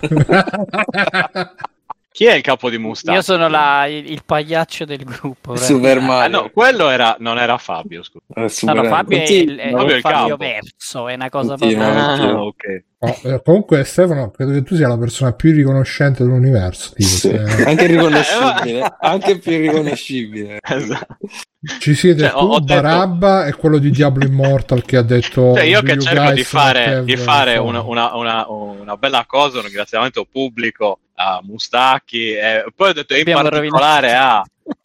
[LAUGHS] no. [LAUGHS] Chi è il capo di Mustacchi? Io sono la- il, il pagliaccio del gruppo. [LAUGHS] Super Ah, Mario. no, quello era, non era Fabio, scusa. Eh, No, no. Fabio è il, è Fabio è il Fabio capo. verso, è una cosa Continua. proprio... Ah, ok. No, eh, comunque Stefano, credo che tu sia la persona più riconoscente dell'universo. tipo, Sì, se- [LAUGHS] anche riconoscibile, anche più riconoscibile. [LAUGHS] Esatto. Ci siete Cioè, tu, ho- ho detto- Barabba e quello di Diablo Immortal che ha detto Cioè, io "Do che cerco di fare, di fare phone?" una, una- una- una bella cosa, un ringraziamento pubblico a Mustacchi, e poi ho detto in Abbiamo particolare a...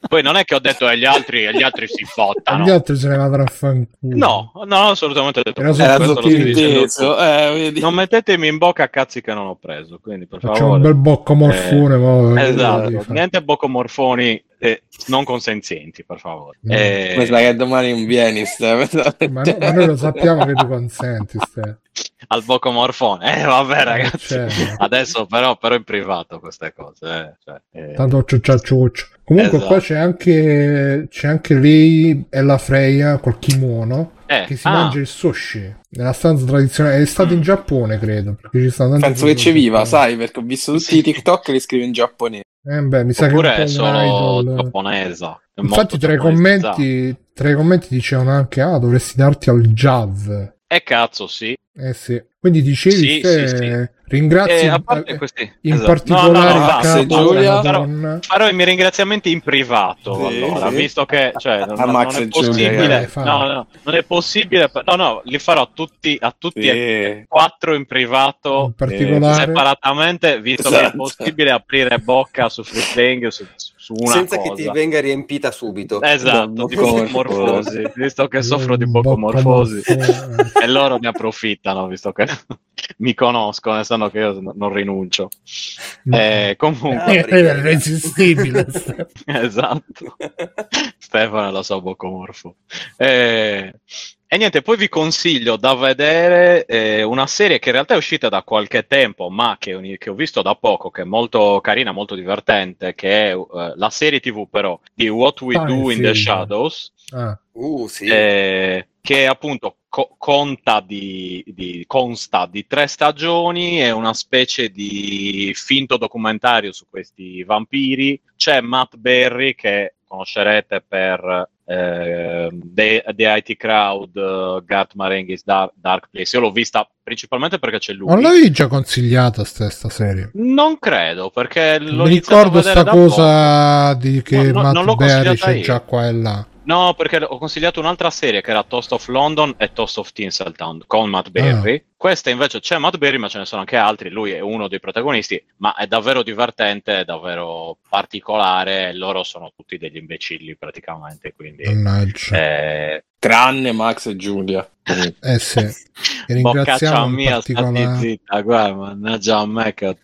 Poi non è che ho detto agli altri, e gli altri si fottano. gli altri se ne vadano a fanculo. No, no, assolutamente ho detto Era eh, vedi. Non mettetemi in bocca cazzi che non ho preso, quindi per Facciamo favore. un bel bocco morfone. mo, eh, Esatto, niente boccomorfoni eh, non consenzienti, per favore. Mm. Eh, Mi sa che domani non vieni, Stefano. Ma, no- ma noi lo [LAUGHS] sappiamo che tu consenti, Ste. al boccomorfone. Eh, vabbè, ragazzi. Cioè, Adesso però, però in privato queste cose. eh, cioè, eh. tanto ciuccia ciuccio. Comunque Esatto. qua c'è anche, c'è anche lei e la Freya col kimono Eh, che si ah, mangia il sushi nella stanza tradizionale. È stato in Giappone, credo. Perché ci stanno Penso che ci viva, sai, perché ho visto tutti i TikTok che li scrive in giapponese. Eh, beh, mi sa che Oppure po' è solo idol. giapponesa. Infatti, tra i, commenti, tra i commenti dicevano anche: Ah, dovresti darti al jazz. Eh, cazzo, sì. Eh sì. Quindi dicevi, Sì, Ste, sì, sì. ringrazio Eh, a in, parte questi, in esatto. particolare No, no, no, Giulia. Farò-. Farò i miei ringraziamenti in privato, Sì, allora, sì. visto che cioè, non, A Max non è Giulia, possibile. eh, no, no, non è possibile. No, no, li farò a tutti, a tutti e quattro in privato. In particolare, separatamente, visto che è Esatto. impossibile aprire bocca su free playing su, su una senza cosa. che ti venga riempita subito. Esatto, di bocomorfosi, visto che soffro di bocomorfosi Boccomorfosi. [LAUGHS] e loro ne approfittano, visto che [LAUGHS] mi conoscono e sanno che io non rinuncio. Eh, comunque, È irresistibile. [LAUGHS] Esatto. Stefano lo so, bocomorfo. Eh, e niente, poi vi consiglio da vedere eh, una serie che in realtà è uscita da qualche tempo, ma che, che ho visto da poco, che è molto carina, molto divertente, che è eh, la serie TV però di What We Ah, Do in the film. Shadows, Ah, Uh, sì. eh, che appunto co- conta di, di- consta di tre stagioni, è una specie di finto documentario su questi vampiri. C'è Matt Berry che conoscerete per eh, The, The IT Crowd, uh, Garth Marenghi's Dark, Dark Place. Io l'ho vista principalmente perché c'è lui. non l'avevi già consigliata sta, sta serie? Non credo, perché l'ho Mi ricordo vedere sta da cosa di che No, no, Matt l'ho Berry c'è io. già qua e là. No, perché ho consigliato un'altra serie che era Toast of London e Toast of Tinseltown con Matt Berry. Questa invece c'è Matt Berry, ma ce ne sono anche altri. Lui è uno dei protagonisti, ma è davvero divertente, è davvero particolare. e Loro sono tutti degli imbecilli praticamente. Quindi, eh, Tranne Max e Giulia. Eh sì. [LAUGHS] Boccaccia ringraziamo in mia, stati particolare. zitta, guarda, mannaggia a me che...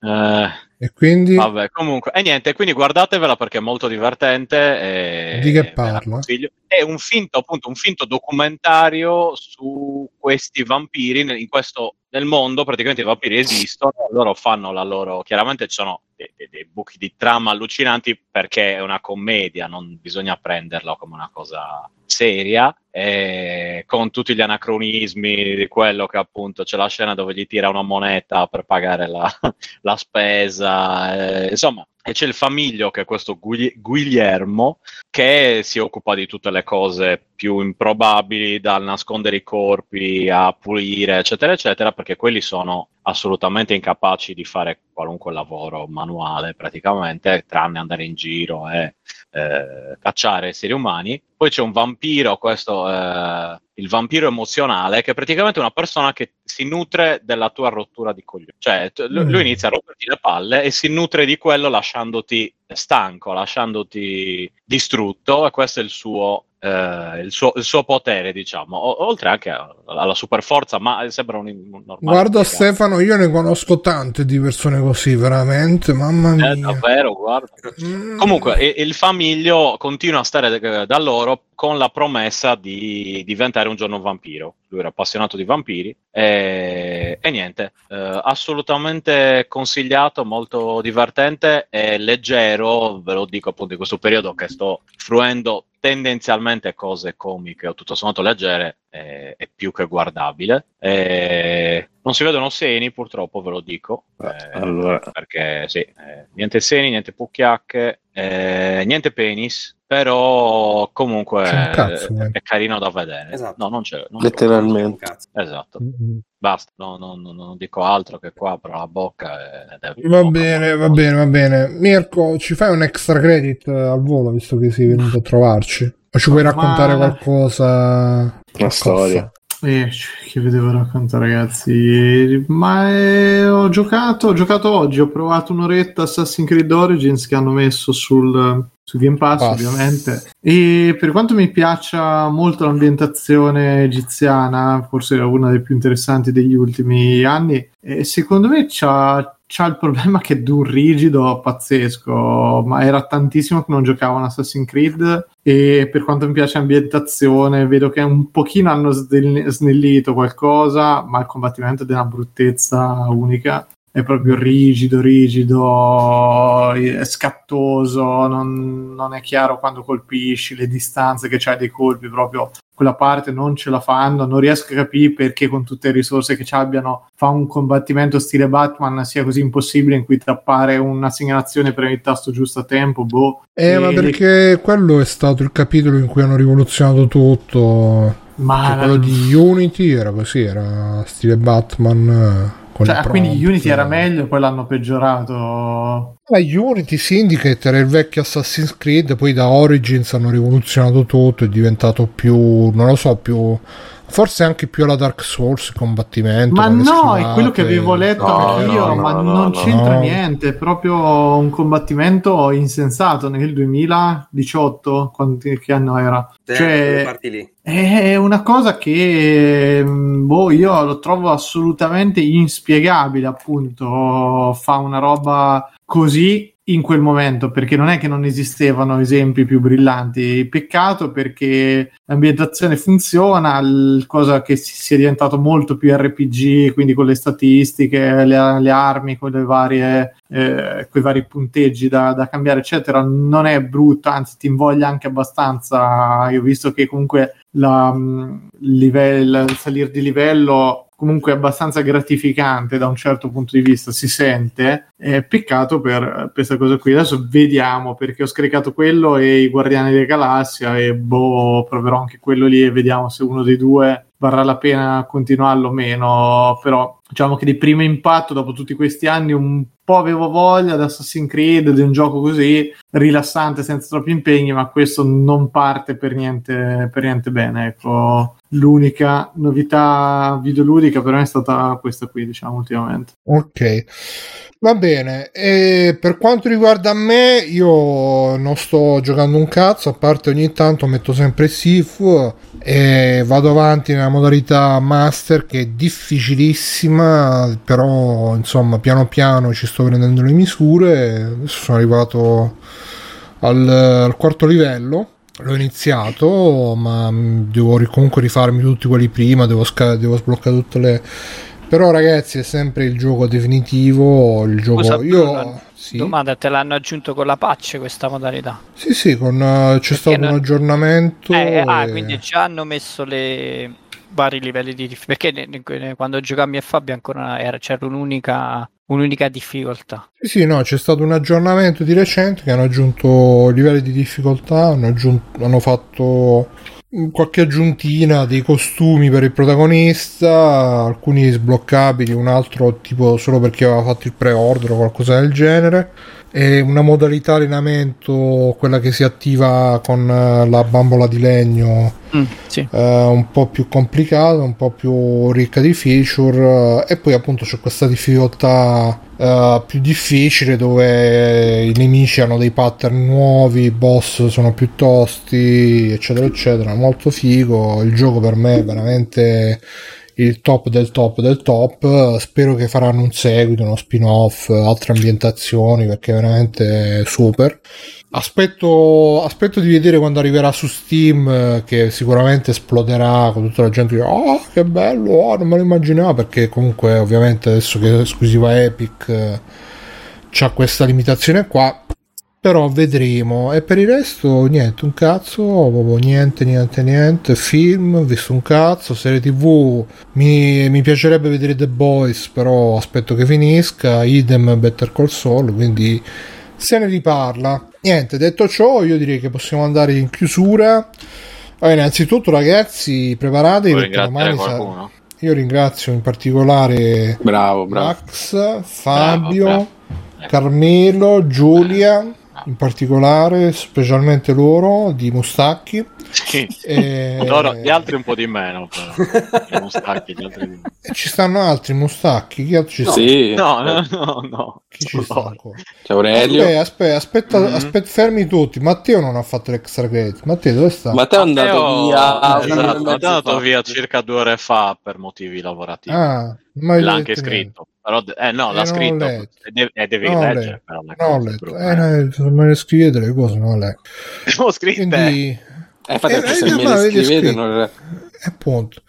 eh, E quindi Vabbè, comunque, e niente, quindi guardatevela perché è molto divertente. E, Di che parla? È un finto, appunto, un finto documentario su questi vampiri nel, in questo, nel mondo. Praticamente i vampiri esistono, loro fanno la loro. Chiaramente ci sono dei, dei- dei buchi di trama allucinanti perché è una commedia, non bisogna prenderla come una cosa seria. Eh, con tutti gli anacronismi di quello che appunto c'è la scena dove gli tira una moneta per pagare la, [LAUGHS] la spesa, eh, insomma, e c'è il famiglio che è questo Guglielmo che si occupa di tutte le cose più improbabili, dal nascondere i corpi a pulire, eccetera, eccetera, perché quelli sono assolutamente incapaci di fare qualunque lavoro manuale praticamente, tranne andare in giro e eh, cacciare esseri umani. Poi c'è un vampiro, questo eh, il vampiro emozionale, che è praticamente una persona che si nutre della tua rottura di coglioni. Cioè, lui, Mm. lui inizia a romperti le palle e si nutre di quello lasciandoti stanco, lasciandoti distrutto, e questo è il suo. Eh, il, suo, il suo potere, diciamo, O- oltre anche a- alla super forza, ma sembra un, un normale. guarda impiegato. Stefano, io ne conosco tante di persone così, veramente, mamma mia. Eh, davvero, guarda. Mm. Comunque, i- il famiglio continua a stare eh, da loro con la promessa di diventare un giorno un vampiro. Lui era appassionato di vampiri e, e niente, eh, assolutamente consigliato, molto divertente e leggero. Ve lo dico appunto in questo periodo che sto fruendo tendenzialmente cose comiche o tutto sommato leggere. è, è più che guardabile. E non si vedono seni, purtroppo, ve lo dico. eh, allora. Perché sì, eh, niente seni, niente pucchiacche, eh, niente penis. Però comunque C'è un cazzo, eh. è carino da vedere. Esatto. No, non c'è. non- Letteralmente. Cazzo. Esatto. Mm-hmm. Basta, no, no, no, non dico altro che qua apro la bocca e devo- Va bene, va bene, va bene. Mirko, ci fai un extra credit eh, al volo visto che sei venuto a trovarci? O ci puoi Ma- raccontare qualcosa? Una storia. Eh, che vi devo raccontare, ragazzi? Ma eh, ho giocato, ho giocato oggi, ho provato un'oretta Assassin's Creed Origins che hanno messo sul, su Game Pass, Pass. ovviamente. E per quanto mi piaccia molto l'ambientazione egiziana, forse è una delle più interessanti degli ultimi anni, eh, secondo me c'ha, c'ha il problema che è di un rigido pazzesco, ma era tantissimo che non giocavo un Assassin's Creed e per quanto mi piace l'ambientazione vedo che un pochino hanno snellito qualcosa, ma il combattimento è di una bruttezza unica. È proprio rigido, rigido, è scattoso, non, non è chiaro quando colpisci, le distanze che c'hai dei colpi, proprio quella parte non ce la fanno. Non riesco a capire perché con tutte le risorse che ci abbiano fa un combattimento stile Batman sia così impossibile in cui tappare una segnalazione per il tasto giusto a tempo. Boh. Eh, ma E- perché quello è stato il capitolo in cui hanno rivoluzionato tutto. Ma Cioè, quello di Unity era così, era stile Batman. Con Cioè, i quindi. Unity era meglio e poi l'hanno peggiorato. Ma Unity Syndicate era il vecchio Assassin's Creed, poi da Origins hanno rivoluzionato tutto, è diventato più, non lo so, più forse anche più alla Dark Souls il combattimento. Ma no, schivate. è quello che avevo letto No, anch'io, no, ma no, non no, c'entra no. niente, è proprio un combattimento insensato nel 2018, quanti, che anno era? Te, Cioè, parti lì. È una cosa che mm, boh, io lo trovo assolutamente inspiegabile, appunto, fa una roba così in quel momento, perché non è che non esistevano esempi più brillanti. Peccato perché l'ambientazione funziona, cosa che si si è diventato molto più RPG, quindi con le statistiche, le, le armi, con le varie eh, quei vari punteggi da, da cambiare, eccetera, non è brutto, anzi ti invoglia anche abbastanza. Io ho visto che comunque la, il livello, il salire di livello comunque abbastanza gratificante da un certo punto di vista, si sente. È peccato per, per questa cosa qui. Adesso vediamo perché ho scaricato quello e i Guardiani della Galassia e boh, proverò anche quello lì e vediamo se uno dei due varrà la pena continuarlo o meno. Però diciamo che di primo impatto, dopo tutti questi anni, un po' avevo voglia di Assassin's Creed, di un gioco così rilassante, senza troppi impegni, ma questo non parte per niente, per niente bene. Ecco, l'unica novità videoludica per me è stata questa qui, diciamo, ultimamente. Ok, va bene. E per quanto riguarda me, io non sto giocando un cazzo, a parte ogni tanto metto sempre Sifu e vado avanti nella modalità master che è difficilissima, però insomma piano piano ci sto prendendo le misure. Sono arrivato al, al quarto livello. L'ho iniziato, ma devo comunque rifarmi tutti quelli prima, devo, sca- devo sbloccare tutte le, però ragazzi è sempre il gioco definitivo il gioco Scusa, io sì, Domanda, te l'hanno aggiunto con la patch questa modalità? sì sì con, eh, c'è stato non- un aggiornamento Eh, ah, e- quindi già hanno messo le vari livelli di difficoltà. Perché ne- ne- quando giocammo a Fabio ancora era, c'era un'unica, un'unica difficoltà. sì sì no c'è stato un aggiornamento di recente che hanno aggiunto livelli di difficoltà hanno, aggiunto, hanno fatto qualche aggiuntina dei costumi per il protagonista alcuni sbloccabili un altro tipo solo perché aveva fatto il pre-order o qualcosa del genere e una modalità allenamento quella che si attiva con eh, la bambola di legno Mm, sì. eh, un po' più complicata, un po' più ricca di feature eh, e poi appunto c'è questa difficoltà eh, più difficile dove i nemici hanno dei pattern nuovi, i boss sono più tosti, eccetera eccetera, molto figo, il gioco per me è veramente il top del top del top, spero che faranno un seguito, uno spin-off, altre ambientazioni perché è veramente super. Aspetto, aspetto di vedere quando arriverà su Steam, che sicuramente esploderà con tutta la gente che oh che bello, oh, non me lo immaginavo, perché comunque ovviamente adesso che è esclusiva Epic eh, c'ha questa limitazione qua. Però vedremo. E per il resto, niente, un cazzo, proprio niente, niente, niente. Film, ho visto un cazzo. Serie TV, mi, mi piacerebbe vedere The Boys, però aspetto che finisca. Idem Better Call Saul, quindi se ne riparla. Niente, detto ciò, io direi che possiamo andare in chiusura. Allora, innanzitto, ragazzi, preparatevi Vuoi perché domani sa- qualcuno? Io ringrazio in particolare Bravo, bravo. Max, Fabio, Bravo, bravo. Carmelo, Giulia, in particolare, specialmente loro di Mustacchi. Sì. E- Loro- gli altri un po' di meno, però. Mustacchi, gli altri di meno. ci stanno altri Mustacchi. Chi altro ci sta? Sì. No, no, no, no. Chi ci sta ancora? C'è Aurelio. Aspetta, aspetta, aspetta, Mhm. aspetta, fermi tutti. Matteo non ha fatto l'extra credit. Matteo, dove sta? Matteo è andato Matteo- via. Esatto, è andato via circa due ore fa per motivi lavorativi. Ah, mi L'ha anche scritto. Però, eh no, Eh, l'ha non ho scritto. letto. E devi, e devi Non ho leggere. letto. però le Non letto. però, Eh, no, se me ne scrivete le cose, non ho letto. [LAUGHS] Devo scritte. Quindi, Eh, fate Eh, se eh, me le scrivete scritto. non le- appunto.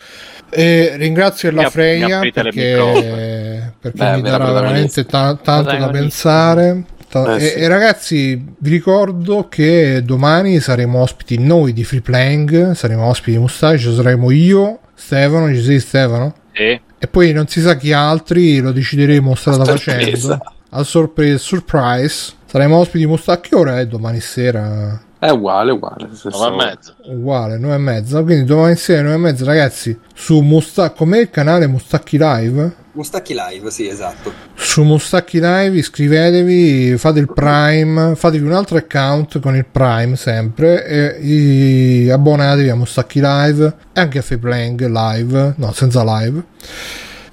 E ringrazio la Freya le perché, perché Beh, mi darà veramente ta- tanto da pensare. Ta- Eh, e, sì. e ragazzi, vi ricordo che domani saremo ospiti noi di Free Playing, saremo ospiti di Mustache, ci saremo io, Stefano, ci sei Stefano? Sì. E poi non si sa chi altri, lo decideremo strada facendo. Al sorpresa, surprise. Saremo ospiti di Mustache che ora è domani sera. È uguale, uguale. stesso- Nove e mezzo. Uguale, 9 e mezza. Quindi domani sera 9 e mezza, ragazzi. Su Mustacchi, com'è il canale Mustacchi Live? Mustacchi Live, sì, esatto. Su Mustacchi Live iscrivetevi, fate il Prime, fatevi un altro account con il Prime sempre e abbonatevi a Mustacchi Live e anche a Free Playing Live, no, senza live.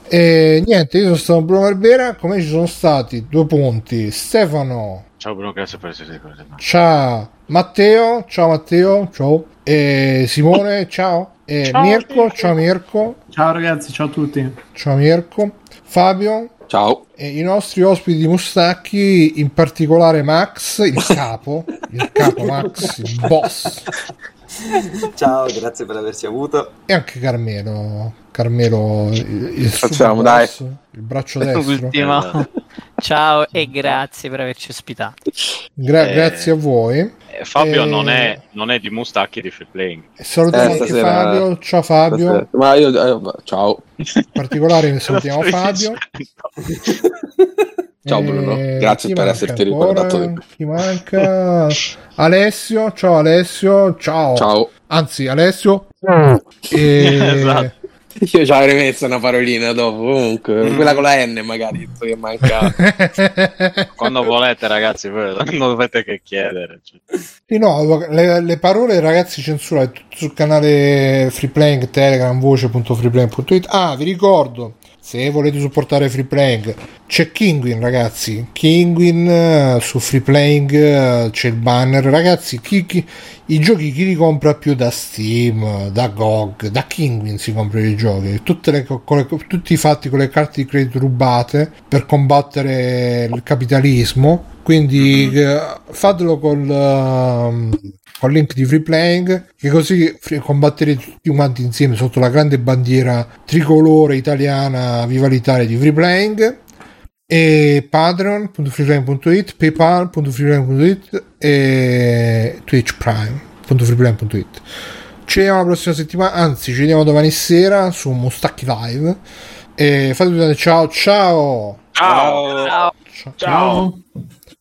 E niente, io sono stato Bruno Barbera, come ci sono stati due punti, Stefano, Ciao Bruno, grazie per essere qui. ciao Matteo, ciao Matteo, ciao, e Simone, ciao, e Mirko, ciao Mirko, Ciao ragazzi, ciao a tutti. ciao Mirko, Fabio, Ciao. e i nostri ospiti di Mustacchi, in particolare Max, il [LAUGHS] capo, il capo Max, il boss, Ciao, grazie per averci avuto. e anche Carmelo, Carmelo, il, il Facciamo, dai. boss, il braccio destro. Ultimo. Ciao e grazie per averci ospitato. Gra- Eh, grazie a voi. Eh, Fabio Eh, non, è, non è di Mustacchi di Free Playing. E salutiamo Eh, anche stasera- Fabio, ciao Fabio, in Ma io, eh, ciao. particolare salutiamo [LAUGHS] Fabio. Ciao Bruno, Eh, grazie per esserti ancora? ricordato. Chi manca? Alessio, ciao Alessio, ciao. Ciao. Anzi, Alessio. E... [LAUGHS] Esatto. [LAUGHS] Io ci avrei messo una parolina dopo, comunque. Quella con la N magari, che manca. [LAUGHS] Quando volete, ragazzi, non dovete che chiedere. Sì, no, le, le parole ragazzi censurate tutto sul canale Freeplaying, Telegram, voce.freeplaying.it. Ah, vi ricordo, se volete supportare Freeplaying, c'è Kinguin ragazzi, Kinguin eh, su Freeplaying eh, c'è il banner. Ragazzi, chi, chi- i giochi chi li compra più da Steam, da GOG, da Kinguin si comprano i giochi. Le, le- tutti i fatti con le carte di credito rubate per combattere il capitalismo. Quindi eh, fatelo col, col link di Free Playing, che così combatterete tutti quanti insieme sotto la grande bandiera tricolore italiana Viva l'Italia di Free Playing e patreon.freeplaying.it paypal.freeplaying.it e twitch prime.freeplaying.it ci vediamo la prossima settimana anzi ci vediamo domani sera su Mustacchi Live e fate tutti ciao ciao Ciao. Ciao. Ciao.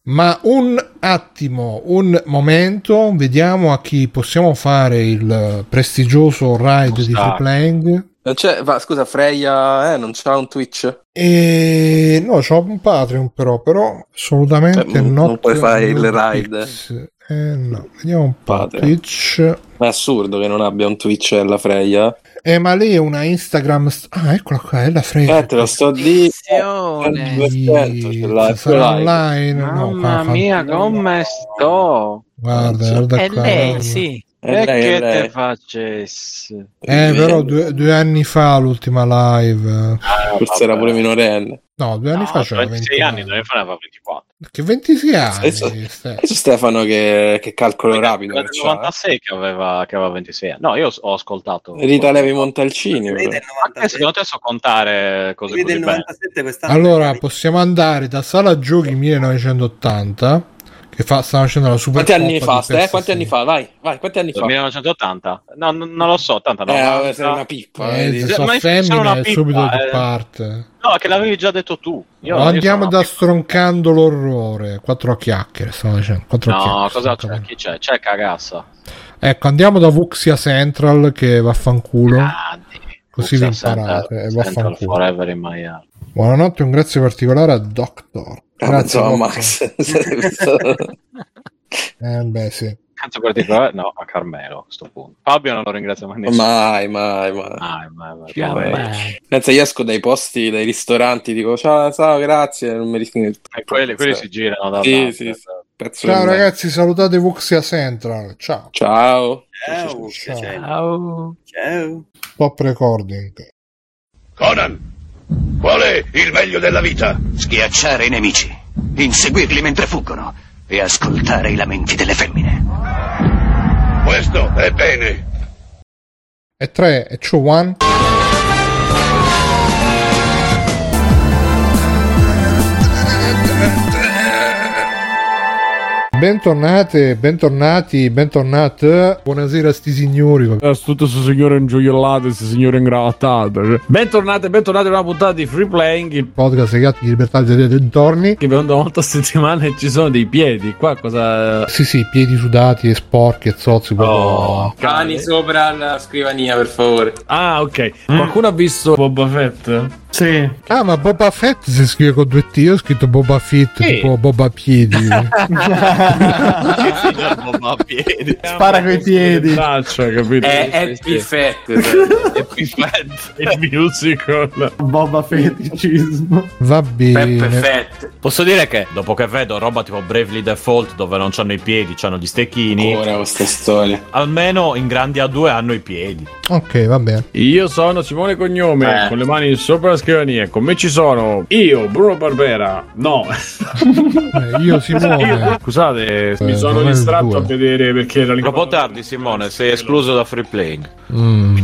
Ma un attimo, un momento, vediamo a chi possiamo fare il prestigioso ride di Free. Playing. Non c'è, va, scusa, Freya, eh, non c'ha un Twitch? E no, c'ho un Patreon però, però assolutamente Eh, non- not non puoi fare il ride. Eh no, vediamo un po'. Patreon. Twitch. Ma è assurdo che non abbia un Twitch la Freya. Eh, ma lei è una Instagram. st- ah, eccola qua, è la Freya. Eh, te lo sto di... Attenzione. Sì, ce l'ha, sarà online. no, Mamma qua- mia, come sto? Guarda, guarda È qua. lei, guarda. sì. E lei, che lei. te facessi? Eh, però due, due anni fa l'ultima live. Forse era pure minorenne. No, due anni No, fa c'era 26 20 anni, dove fa ne aveva 24? Che 26 anni? Adesso- Ste- Adesso Stefano che, che calcolo rapido. Era del che c'ha, 96 che aveva, che aveva 26 anni. No, io ho ascoltato. Rita Levi Montalcini. Lei però. del Ma che 97, secondo te so contare cose così del belle? 97 quest'anno. Allora, possiamo andare da sala giochi 1980, che fa, stanno facendo la super Quanti anni fa? PS6. Quanti anni fa? Vai, vai, quanti anni fa? 1980? No, non lo so, 80, Eh, 90. sei una pippa. Eh, se so Ma femmine una è pippa, subito di eh. parte. No, che l'avevi già detto tu. Io, io Andiamo da stroncando l'orrore. Quattro chiacchiere, stavo dicendo. Quattro No, chiacchiere, cosa c'è? Chi c'è? C'è cagassa. Ecco, andiamo da Vuxia Central che vaffanculo. Grandi. Così vi Fuxia imparate e Central- vaffanculo. Central Forever in my heart. Buonanotte, un grazie particolare a Doctor. Ah, Grazie pensavo a Doctor. Max. [LAUGHS] Eh, beh, sì. Canto particolare? No, a Carmelo a questo punto. Fabio non lo ringrazio mai nessuno. mai, mai, mai. Mai, mai, mai. Vabbè. Pensa, io esco dai posti, dai ristoranti, dico ciao, ciao, grazie, non mi rispondi. E quelli, quelli si girano da Sì, parte. sì, sì. Pezzo Ciao di me. ragazzi, salutate Vuxia Central. Ciao. Ciao. Ciao. Ciao. Ciao. Ciao. Top recording. Conan, qual è il meglio della vita? Schiacciare i nemici, inseguirli mentre fuggono e ascoltare i lamenti delle femmine. Questo è bene. E 3 e 2 1. Bentornate, bentornati, bentornate. Buonasera a sti signori. Eh, Tutto questo signore ingioiellato, questo signore ingravattato. Bentornati, bentornati a una puntata di Free Playing, il Podcast legato di libertà dei dintorni. che vedo molto a settimana e ci sono dei piedi. Qua cosa... Sì, sì, piedi sudati e sporchi e zozzi. proprio. Oh, Cani sopra la scrivania, per favore. Ah, ok. Qualcuno ha visto Boba Fett? Sì. Ah, ma Boba Fett si scrive con due T. Io ho scritto Boba Fett, Sì. tipo Boba Piedi. [LAUGHS] [LAUGHS] a piedi. Spara coi piedi. Braccia, capito? È Happy Fat. [LAUGHS] il musical. Boba feticismo. Va Peppe bene. Fat. Posso dire che dopo che vedo roba tipo Bravely Default dove non c'hanno i piedi, c'hanno gli stecchini, Ora questa storia. almeno in grandi A2 hanno i piedi. Ok, va bene. Io sono Simone Cognome, Eh. con le mani sopra la scrivania. Con me ci sono io, Bruno Barbera. No, Eh, io [LAUGHS] Simone. scusate, mi Eh, sono è il distratto a vedere perché era Troppo tardi, Simone, sei escluso da free playing. Mm.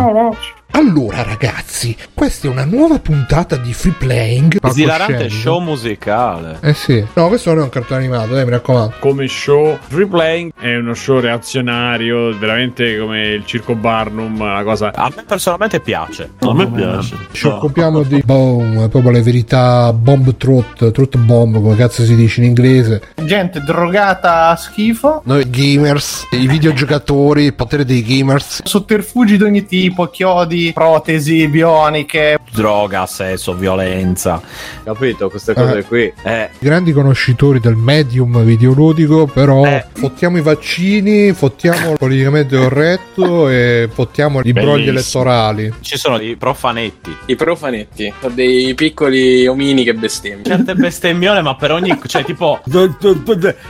Allora, ragazzi, questa è una nuova puntata di Free Playing. Esilarante show musicale. Eh sì. No, questo non è un cartone animato, eh, mi raccomando. come show. Free Playing è uno show reazionario, veramente come il circo Barnum, una cosa. A me personalmente piace. A me piace. Ci occupiamo di boom, proprio le verità bomb truth, truth bomb, come cazzo si dice in inglese. Gente drogata a schifo. Noi gamers, i videogiocatori, il potere dei gamers. Sotterfugi di ogni tipo, chiodi, protesi bioniche. Droga, sesso, violenza. Capito? Queste cose cose qui. Eh, Grandi conoscitori del medium videoludico, però Eh. fottiamo i vaccini, fottiamo il politicamente corretto e fottiamo i brogli elettorali. ci sono dei profanetti. I profanetti. Sono dei piccoli omini che bestemmiano. Certe bestemmione, ma per ogni. cioè, tipo.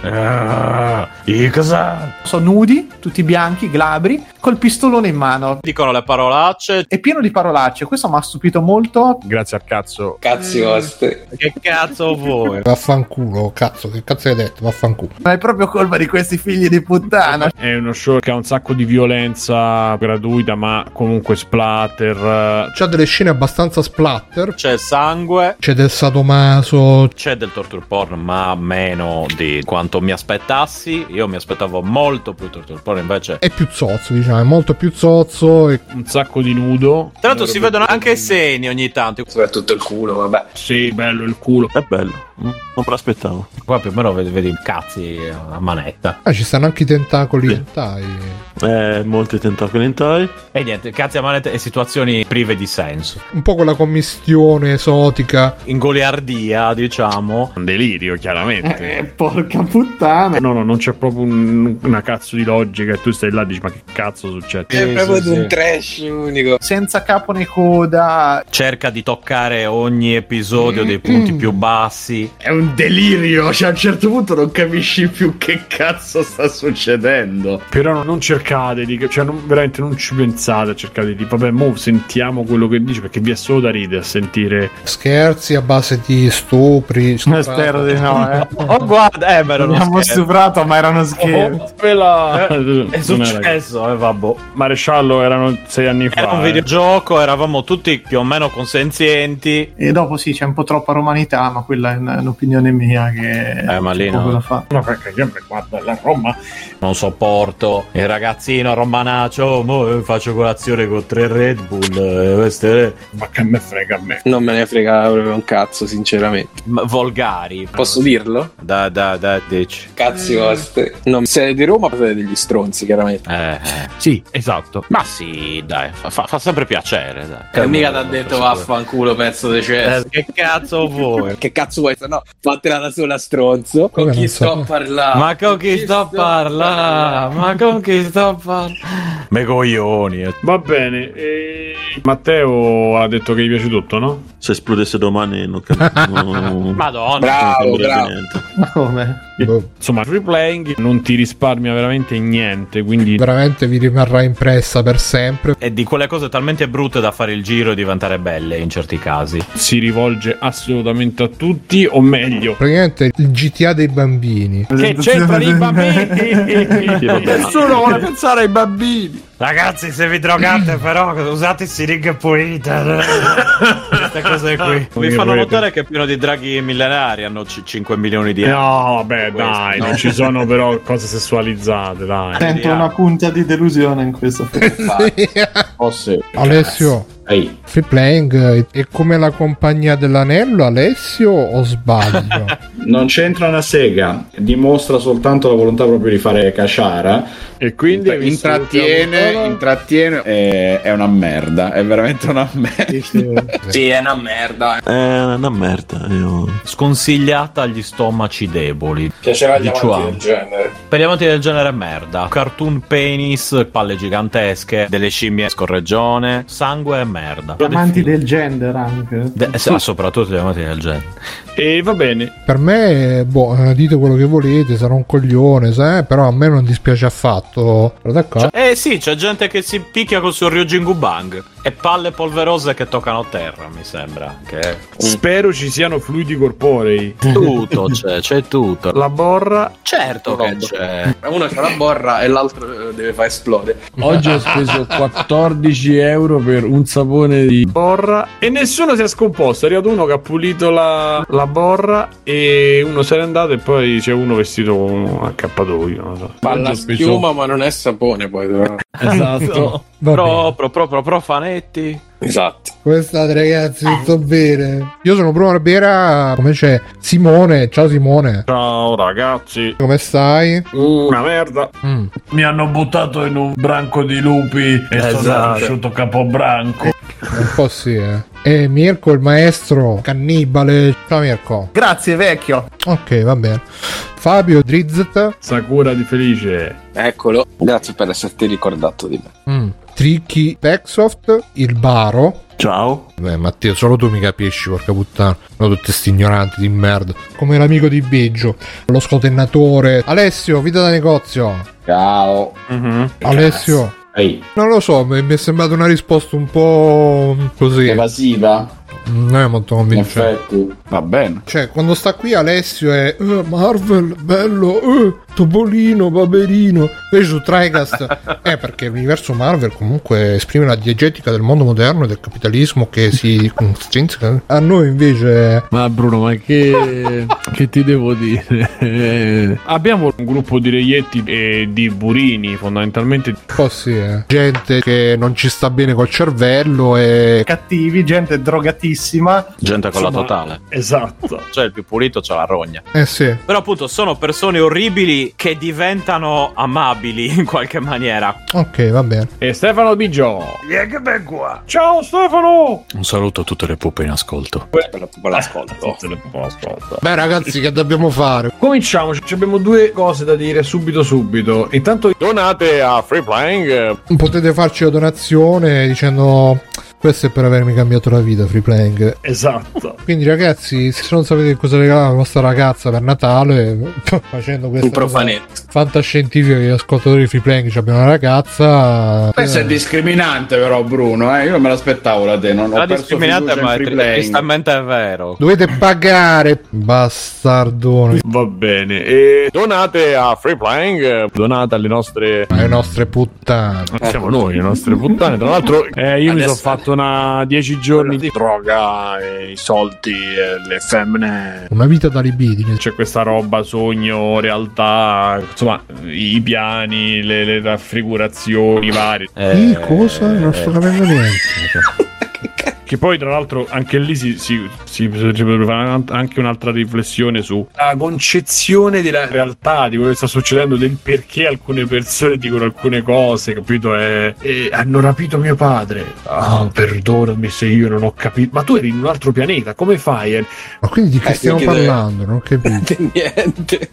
Ah, [LAUGHS] i cosa? Sono nudi, tutti bianchi, glabri, col pistolone in mano. Dicono le parolacce. È pieno di parolacce. Questo mi ha stupito molto. Grazie al cazzo. Cazzi vostri. Che cazzo vuoi? Vaffanculo, cazzo, che cazzo hai detto? Vaffanculo. Ma è proprio colpa di questi figli di puttana. È uno show che ha un sacco di violenza gratuita, ma comunque splatter. C'ha delle scene abbastanza splatter. C'è sangue. C'è del sadomaso. C'è del torture porn, ma meno di quanto mi aspettassi. Io mi aspettavo molto più torture porn, invece. È più zozzo, diciamo, è molto più zozzo. E... Un sacco di nudo. Tra l'altro si vedono anche i seni ogni tanto. Soprattutto il culo, vabbè. Sì, bello il culo. È bello. Non me l'aspettavo. Qua più o meno vedi, vedi cazzi a manetta. Ah, ci stanno anche i tentacoli Sì. hentai. Eh, molti tentacoli hentai. E niente, cazzi a manetta e situazioni prive di senso. Un po' quella commistione esotica. In goliardia, diciamo. Un delirio, chiaramente. Eh, porca puttana. No, no, non c'è proprio un- una cazzo di logica. E tu stai là e dici: Ma che cazzo succede? È proprio sì, di un sì. trash unico. Senza capo né coda. Cerca di toccare ogni episodio dei punti più bassi. È un delirio. Cioè, a un certo punto non capisci più che cazzo sta succedendo. Però non, cercate di. Cioè, non- veramente non ci pensate a cercare di. Vabbè, mo sentiamo quello che dice. Perché vi è solo da ridere a sentire. Scherzi a base di stupri. [LAUGHS] Spero di no, eh. Oh, guarda, eh, beh, non Abbiamo stuprato, ma erano scherzi. Quella [LAUGHS] È successo, eh, vabbè. Maresciallo erano sei anni fa. Era un eh. videogioco, eravamo tutti più o meno consenzienti. E dopo sì, c'è un po' troppa romanità, ma quella è un'opinione mia che Eh, ma lì no. fare. No, perché io mi guardo la Roma. Non sopporto il ragazzino romanaccio. "Oh, Mo eh, faccio colazione con tre Red Bull. eh, queste Ma che me frega a me. Non me ne frega proprio un cazzo, sinceramente. m- volgari. Posso dirlo? Da, da, da, dici. Cazzi vostri. Non siete di Roma, siete degli stronzi, chiaramente. Eh, eh, sì, esatto. Ma sì, dai, fa, fa- fa sempre piacere. Dai. E mica ti ha detto vaffanculo, pezzo di cesso. Eh, che cazzo vuoi? [LAUGHS] Che cazzo vuoi? Se no, fatela da sola, stronzo. Con Come chi non sto so? a parlare? Ma con chi sto a parlare? Ma con chi sto a parlare? Me coglioni. eh. Va bene. e- Matteo ha detto che gli piace tutto, no? Se esplodesse domani non capisco. [LAUGHS] Madonna. Bravo, bravo. Ma come? Boh, Insomma, free playing non ti risparmia veramente niente, quindi veramente vi rimarrà impressa per sempre. È di quelle cose talmente brutte da fare il giro e diventare belle in certi casi. si rivolge assolutamente a tutti, o meglio, Praticamente il GTA dei bambini. che c'entrano i bambini? Nessuno vuole pensare ai bambini. Ragazzi, se vi drogate, [CLEARS THROAT] però usate siringhe pulite. [LAUGHS] Queste cose qui. Mi fanno notare che è pieno di draghi millenari. Hanno c- 5 milioni di euro. No, vabbè, Questo, dai, no. non ci sono però cose sessualizzate, dai. Sento una punta di delusione in questo. [LAUGHS] Oh sì. Alessio, Ehi, free playing è come la compagnia dell'anello, Alessio, o sbaglio? [LAUGHS] non c'entra una sega, dimostra soltanto la volontà proprio di fare casciara. E quindi visto intrattiene, intrattiene, è, è una merda, è veramente una merda. [LAUGHS] Sì, è una merda. È una merda. Io... Sconsigliata agli stomaci deboli. Piaceva gli Diciamo. amanti del genere. Per gli amanti del genere è merda. Cartoon penis, palle gigantesche, delle scimmie scorreggione, sangue e merda. Amanti del gender anche. De- eh, soprattutto gli amanti del genere. E va bene. per me, boh, dite quello che volete, sarò un coglione, sai? però a me non dispiace affatto. Guarda qua. Eh sì, c'è gente che si picchia col suo Ryujingu Bang. E palle polverose che toccano terra, mi sembra. Che Spero ci siano fluidi corporei. tutto c'è, c'è tutto. La borra. Certo che c'è. Uno c'ha la borra e l'altro eh, deve far esplodere. Oggi ho speso [LAUGHS] 14 euro per un sapone di borra e nessuno si è scomposto. È arrivato uno che ha pulito la, la borra e uno se n'è andato e poi c'è uno vestito con un accappatoio. Non so. La speso- schiuma, ma non è sapone poi. però. Esatto. [LAUGHS] Proprio, proprio profanetti. Esatto. Come state ragazzi? Tutto bene? Io sono Bruno Barbiera, come c'è Simone, ciao Simone, Ciao ragazzi. come stai? Una merda. Mm. Mi hanno buttato in un branco di lupi e sono Esatto. cresciuto capobranco. Un po' sì, eh. E Mirko, il maestro cannibale. Ciao Mirko. Grazie, vecchio. Ok, va bene. Fabio Drizzet. Sakura di Felice. Eccolo. Grazie per esserti ricordato di me. Mm. Tricky Pexoft, il Baro. Ciao. Beh, Matteo, solo tu mi capisci, porca puttana. No, tutti sti ignoranti di merda. Come l'amico di Biggio, lo scotennatore. Alessio, vita da negozio. Ciao. Alessio, Ehi, non lo so, mi è sembrata una risposta un po' così. evasiva. Non è molto In convincente. va bene. Cioè, quando sta qui Alessio è "Eh, Marvel, bello, eh, Topolino, Baberino. Invece su Tricast è [LAUGHS] perché l'universo Marvel comunque esprime la diegetica del mondo moderno e del capitalismo che si stringa. A noi invece Ma Bruno, ma che, [LAUGHS] che ti devo dire? Abbiamo un gruppo di reietti e di burini, fondamentalmente. po' sì, eh. gente che non ci sta bene col cervello e Cattivi, gente drogatissima. Gente con la Insomma, totale. Esatto. Cioè, il più pulito c'ha la rogna. eh sì. Però, appunto, sono persone orribili che diventano amabili in qualche maniera. Ok, va bene. E Stefano Biggio. Ciao Stefano! Un saluto a tutte le puppe in ascolto. La- l'ascolto. Beh, ragazzi, che dobbiamo fare? Cominciamo, ci abbiamo due cose da dire subito subito. Intanto donate a Free Playing. Potete farci la donazione dicendo questo è per avermi cambiato la vita, free playing. Esatto. Quindi ragazzi, se non sapete cosa regalare alla vostra ragazza per Natale, [LAUGHS] facendo cosa fantascientifica che gli ascoltatori di free playing abbiano una ragazza, Questo è eh, discriminante però Bruno, eh? io non me l'aspettavo da te, non ho La discriminante, ma è tristemente è vero. dovete pagare, bastardoni, Va bene. E donate a Free Playing. Donate alle nostre. le nostre puttane. Siamo noi, le nostre puttane. Tra l'altro, eh, io mi sono Adesso- fatto maratona 10 giorni di droga, i soldi, e le femmine. Una vita da libidine. C'è questa roba, sogno, realtà, insomma, i piani, le, le raffigurazioni varie. Ih, cosa? Non sto capendo niente. [LAUGHS] Che poi, tra l'altro, anche lì si, si, si potrebbe fare anche un'altra riflessione sulla concezione della realtà, di quello che sta succedendo, del perché alcune persone dicono alcune cose, capito? E, e hanno rapito mio padre. Ah, perdonami se io non ho capito. Ma tu eri in un altro pianeta, come fai? Eh, Ma quindi di che Eh, stiamo parlando? Non ho capito. [LAUGHS] Niente.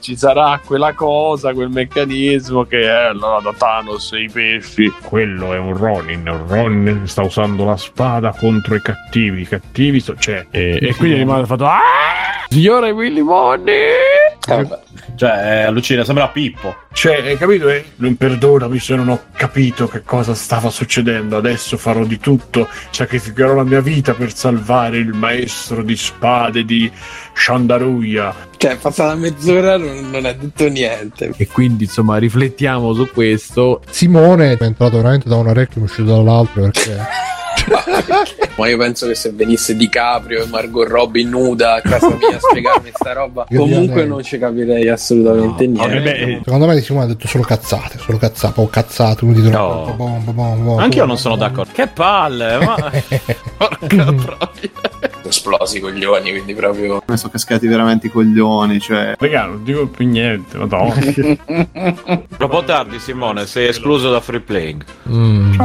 Ci sarà quella cosa, quel meccanismo che è allora da Thanos e i pesci. Quello è un Ronin. Un Ronin sta usando la spada contro i cattivi. I cattivi so- cioè, e, e quindi rimane fatto. Ah! Signore Willy Money! Cioè, è allucina, sembra Pippo. Cioè, hai capito? Eh? Non perdonami se non ho capito che cosa stava succedendo. Adesso farò di tutto. Sacrificherò la mia vita per salvare il maestro di spade di Shandaruya. Cioè, è passata mezz'ora non, non ha detto niente. E quindi, insomma, riflettiamo su questo. Simone è entrato veramente da un orecchio e è uscito dall'altro perché. [LAUGHS] Ma io penso che se venisse DiCaprio e Margot Robbie nuda a casa mia a spiegarmi sta roba, comunque non ci capirei assolutamente niente. Secondo me Simone ha detto solo cazzate, solo cazzate, o cazzate, uno. No. Bom, bom, bom, bom, Anche io non sono bom. d'accordo. Che palle, ma. [LAUGHS] Esplosi i coglioni, quindi proprio. Mi sono cascati veramente i coglioni, cioè. Raga, non dico più niente, madonna. [LAUGHS] Troppo tardi, Simone, sei escluso da free playing. Mm.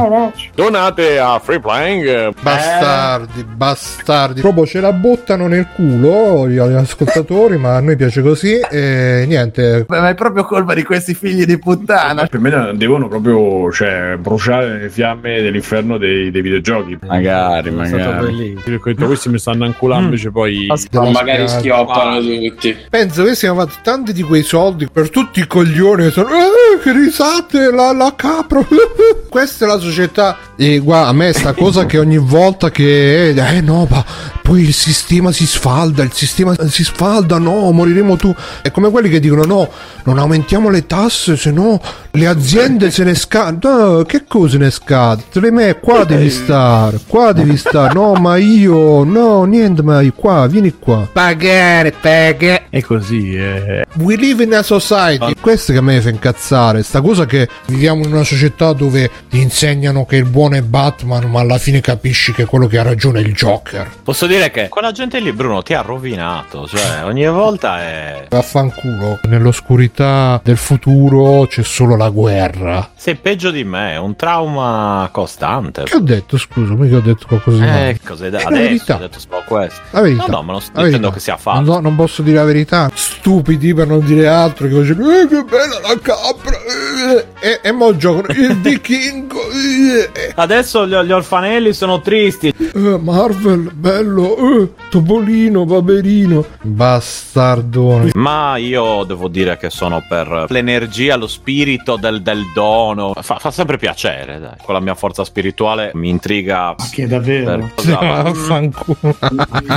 Donate a Free Playing. Bastardi, bastardi. Proprio ce la buttano nel culo gli, ascoltatori, ma a noi piace così. E niente. Beh, ma è proprio colpa di questi figli di puttana. Per me devono proprio cioè, bruciare le fiamme dell'inferno dei, dei videogiochi. Magari, magari. Detto, questi mi stanno anculando, invece poi. Della magari schioppano tutti. Penso che siamo fatti tanti di quei soldi per tutti i coglioni che sono. Eh, che risate, la, la capra. [LAUGHS] Questa è la società. E guarda, a me sta cosa che ogni volta che. Eh no, ma poi il sistema si sfalda, il sistema si sfalda, no, moriremo tu. È come quelli che dicono no, non aumentiamo le tasse, se no le aziende se ne scadono. No, che cosa ne scade? Te le me qua devi stare, qua devi stare. No, ma io, no, niente, ma io qua, vieni qua. Pagare, pagare. È così, eh. We live in a society. Questo che a me fa incazzare. Sta cosa che viviamo in una società dove ti insegnano che il buono è Batman, ma alla fine capisci che quello che ha ragione è il Joker. Posso dire che quella gente lì, Bruno, ti ha rovinato. Cioè, ogni volta è. Vaffanculo. Nell'oscurità del futuro c'è solo la guerra. Sei peggio di me, è un trauma costante. Che ho detto, scusa, mica ho detto qualcosa di. Eh, cos'è da adesso? verità. Ho detto solo questo. La verità. No, no, ma non sto dicendo che sia falso. so- non posso dire la verità. Stupidi per non dire altro. Che facevano, eh, che bella la capra. eh, E, e mo giocano il vichingo. eh, Adesso gli, gli orfanelli sono tristi. eh, Marvel, bello. eh, Topolino, Paperino. Bastardone. Ma io devo dire che sono per l'energia, lo spirito del, del dono. Fa, fa sempre piacere, dai. Con la mia forza spirituale mi intriga. Che davvero? [LAUGHS]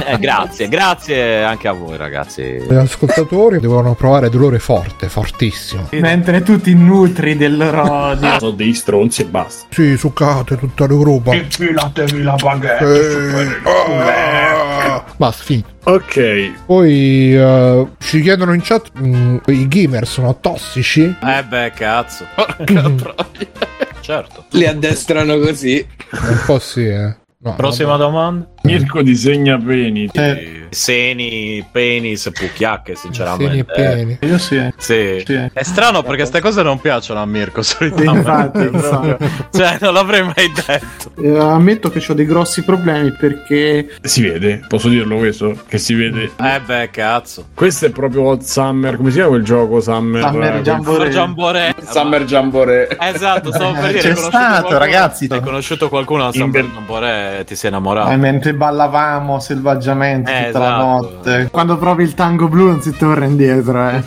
Eh, grazie, grazie anche a voi, ragazzi. Gli ascoltatori devono provare dolore forte, fortissimo. Mentre tu ti nutri del loro odio. Sono dei stronzi e basta. Sì, succate tutta l'Europa. Infilatevi la baguette. Eh, Basta, finito. Ok. Poi eh, ci chiedono in chat: mm, i gamer sono tossici? Eh beh, cazzo. Porca troia. certo. Li addestrano così. Un po' sì, eh. No, Prossima domanda. Mirko disegna peni. Seni, penis, pucchiacche, sinceramente. Seni e peni. Io sì. Sì. Sì. È strano perché queste cose non piacciono a Mirko solitamente. Infatti, [LAUGHS] infatti. Cioè, non l'avrei mai detto. Eh, ammetto che ho dei grossi problemi perché Si vede, posso dirlo questo? Che si vede. Eh beh, cazzo. Questo è proprio Summer. Come si chiama quel gioco? Summer, Summer eh, Jamboree. Giamboree. Summer Jamboree. Esatto, stavo per dire. C'è hai conosciuto stato, qualcuno- ragazzi. Hai conosciuto qualcuno a Summer Jamboree e ti sei innamorato? eh, mentre ballavamo selvaggiamente Eh, tutta la esatto. notte. Quando provi il tango blu non si torna indietro, eh.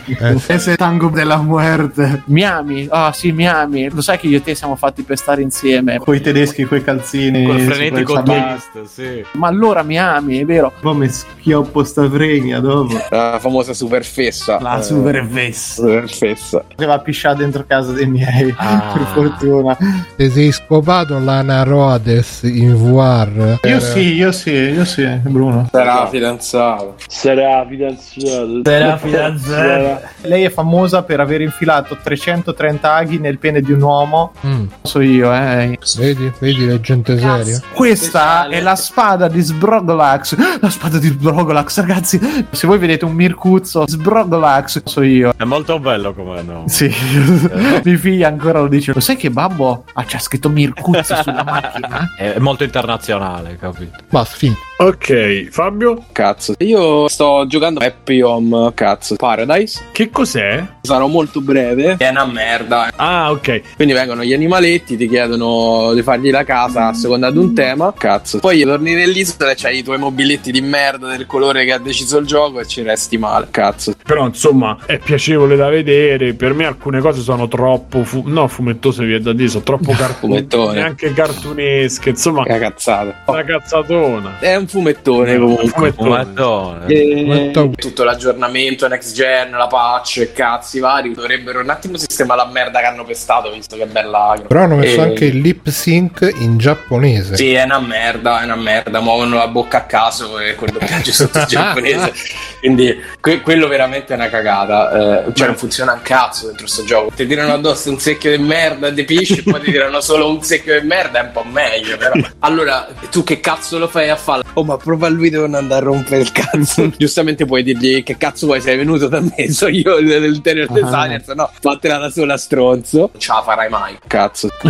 Ese è il tango della muerte. Mi ami? Ah sì, mi ami. Lo sai che io e te siamo fatti per stare insieme. Coi tedeschi, coi calzini. Col su frenetico twist, sì. Ma allora mi ami, è vero? Poi mi schioppo sta fregna dopo. La famosa super fessa. La Eh, super fessa. super fessa. Aveva pisciato dentro casa dei miei, Ah. per fortuna. Ti sei scopato l'Ana Rhodes in VR? Io sì, io sì, io sì, Bruno. Sarà fidanzato. Sarà fidanzato. Sarà fidanzato. Lei è famosa per aver infilato 330 aghi nel pene di un uomo. Mm. So io, eh. Vedi, vedi la gente seria. Questa è la spada di Sbrogolax. La spada di Sbrogolax, ragazzi. Se voi vedete un Mircuzzo, Sbrogolax, so io. È molto bello come no. Sì, [LAUGHS] mia figlia ancora lo dice. Lo sai che babbo ha c'ha scritto Mircuzzo sulla macchina? È molto internazionale, capito? Basta, finito. Ok, Fabio, Cazzo. Io sto giocando Happy Home, cazzo. Paradise. che cos'è? Sarò molto breve. È una merda. Ah, ok. Quindi vengono gli animaletti, ti chiedono di fargli la casa a seconda di un tema. Cazzo. Poi torni nell'isola e c'hai i tuoi mobiletti di merda del colore che ha deciso il gioco e ci resti male. Cazzo. Però insomma è piacevole da vedere. Per me alcune cose sono troppo. Fu- no, fumettose vi è da dire, sono troppo cartone. [LAUGHS] Fumettone. Neanche cartunesche. Insomma, Che cazzata. una cazzatona. È un fumettone comunque. Fumettone. Fumettone. E tutto l'aggiornamento next gen, la patch e cazzi vari dovrebbero un attimo sistemare la merda che hanno pestato visto che è bella. Però hanno messo E- anche il lip sync in giapponese. Sì, è una merda, è una merda, muovono la bocca a caso e col doppiaggio sotto il [LAUGHS] giapponese. Quindi que- quello veramente è una cagata. Eh, cioè non funziona un cazzo dentro sto gioco. Ti tirano addosso un secchio di merda e di pisci e poi ti tirano solo un secchio di merda, è un po' meglio però. Allora, tu che cazzo lo fai a fare? Oh, ma prova lui devo andare a rompere il cazzo. [LAUGHS] Giustamente puoi dirgli che cazzo vuoi, sei venuto da me, [LAUGHS] so io il- l'interior designer, se no fatela da sola stronzo. Non ce la farai mai. Cazzo. [LAUGHS]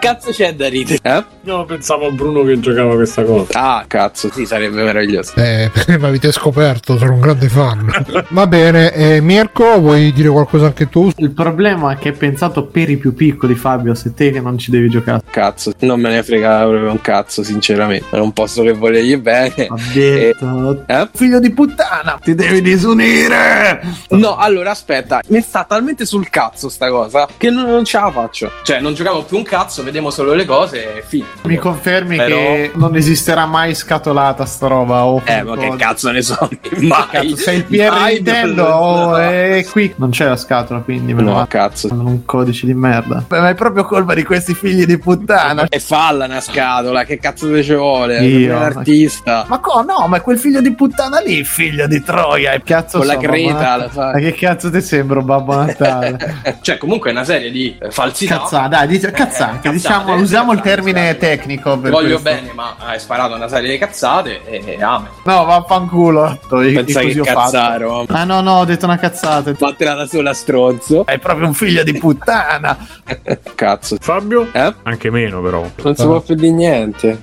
cazzo c'è da ridere? Eh? No, pensavo a Bruno che giocava questa cosa. Ah, cazzo, sì, sarebbe meraviglioso. Eh, mi avete scoperto, sono un grande fan. Va bene, eh, Mirko, vuoi dire qualcosa anche tu? Il problema è che è pensato per i più piccoli, Fabio. Se te che non ci devi giocare. Cazzo, non me ne frega proprio un cazzo, sinceramente. È un posto che volergli bene. Detto. Eh? Figlio di puttana, ti devi disunire. No, allora aspetta, mi sta talmente sul cazzo sta cosa che non, non ce la faccio. Cioè, non giochiamo più un cazzo, vediamo solo le cose e fine. Mi confermi Però- che non esisterà mai scatolata sta roba? O Eh, ma che cazzo ne so? [LAUGHS] Mai. Cazzo, sei il PR Mai Nintendo non- o è qui? Non c'è la scatola, quindi me lo No, va- cazzo. Un codice di merda. Beh, ma è proprio colpa di questi figli di puttana. E falla una scatola, che cazzo te ci vuole? Io. Sei un artista. Ma co, no, ma quel figlio di puttana lì, figlio di Troia. E cazzo Con la so, creta la fai. Ma che cazzo ti sembro, Babbo Natale? [LAUGHS] cioè, comunque è una serie di eh, falsità. Cazzate, dai, dice, cazzate, Eh, diciamo, cazzate, usiamo il cazzate, termine cazzate. tecnico per Voglio questo. bene, ma hai sparato una serie di cazzate e amen. No, vaffanculo. Pensa che cazzaro. Ah no, no, ho detto una cazzata. Fatela da sola, stronzo. È proprio un figlio di puttana. [LAUGHS] Cazzo. Fabio? Eh? Anche meno, però. Non si può più di niente.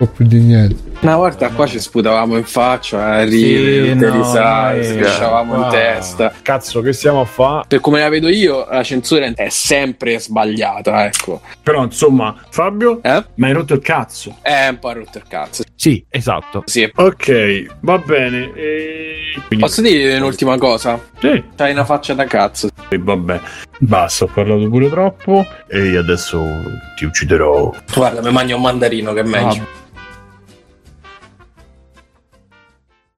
Non più di niente. Una volta qua ci sputavamo in faccia, a ridere, Sì, no, li sai, noi- schiacciavamo in Ah, testa. Cazzo, che stiamo a fare? Per come la vedo io, la censura è sempre sbagliata, ecco. Però, insomma, Fabio, Eh? mi hai rotto il cazzo. È un po' rotto il cazzo. Sì, esatto. Sì. Ok, va bene. E... Quindi, Posso dire un'ultima cosa? Sì, C'hai una faccia da cazzo. e vabbè. Basta, ho parlato pure troppo. E adesso ti ucciderò. Guarda, mi mangio un mandarino che è meglio.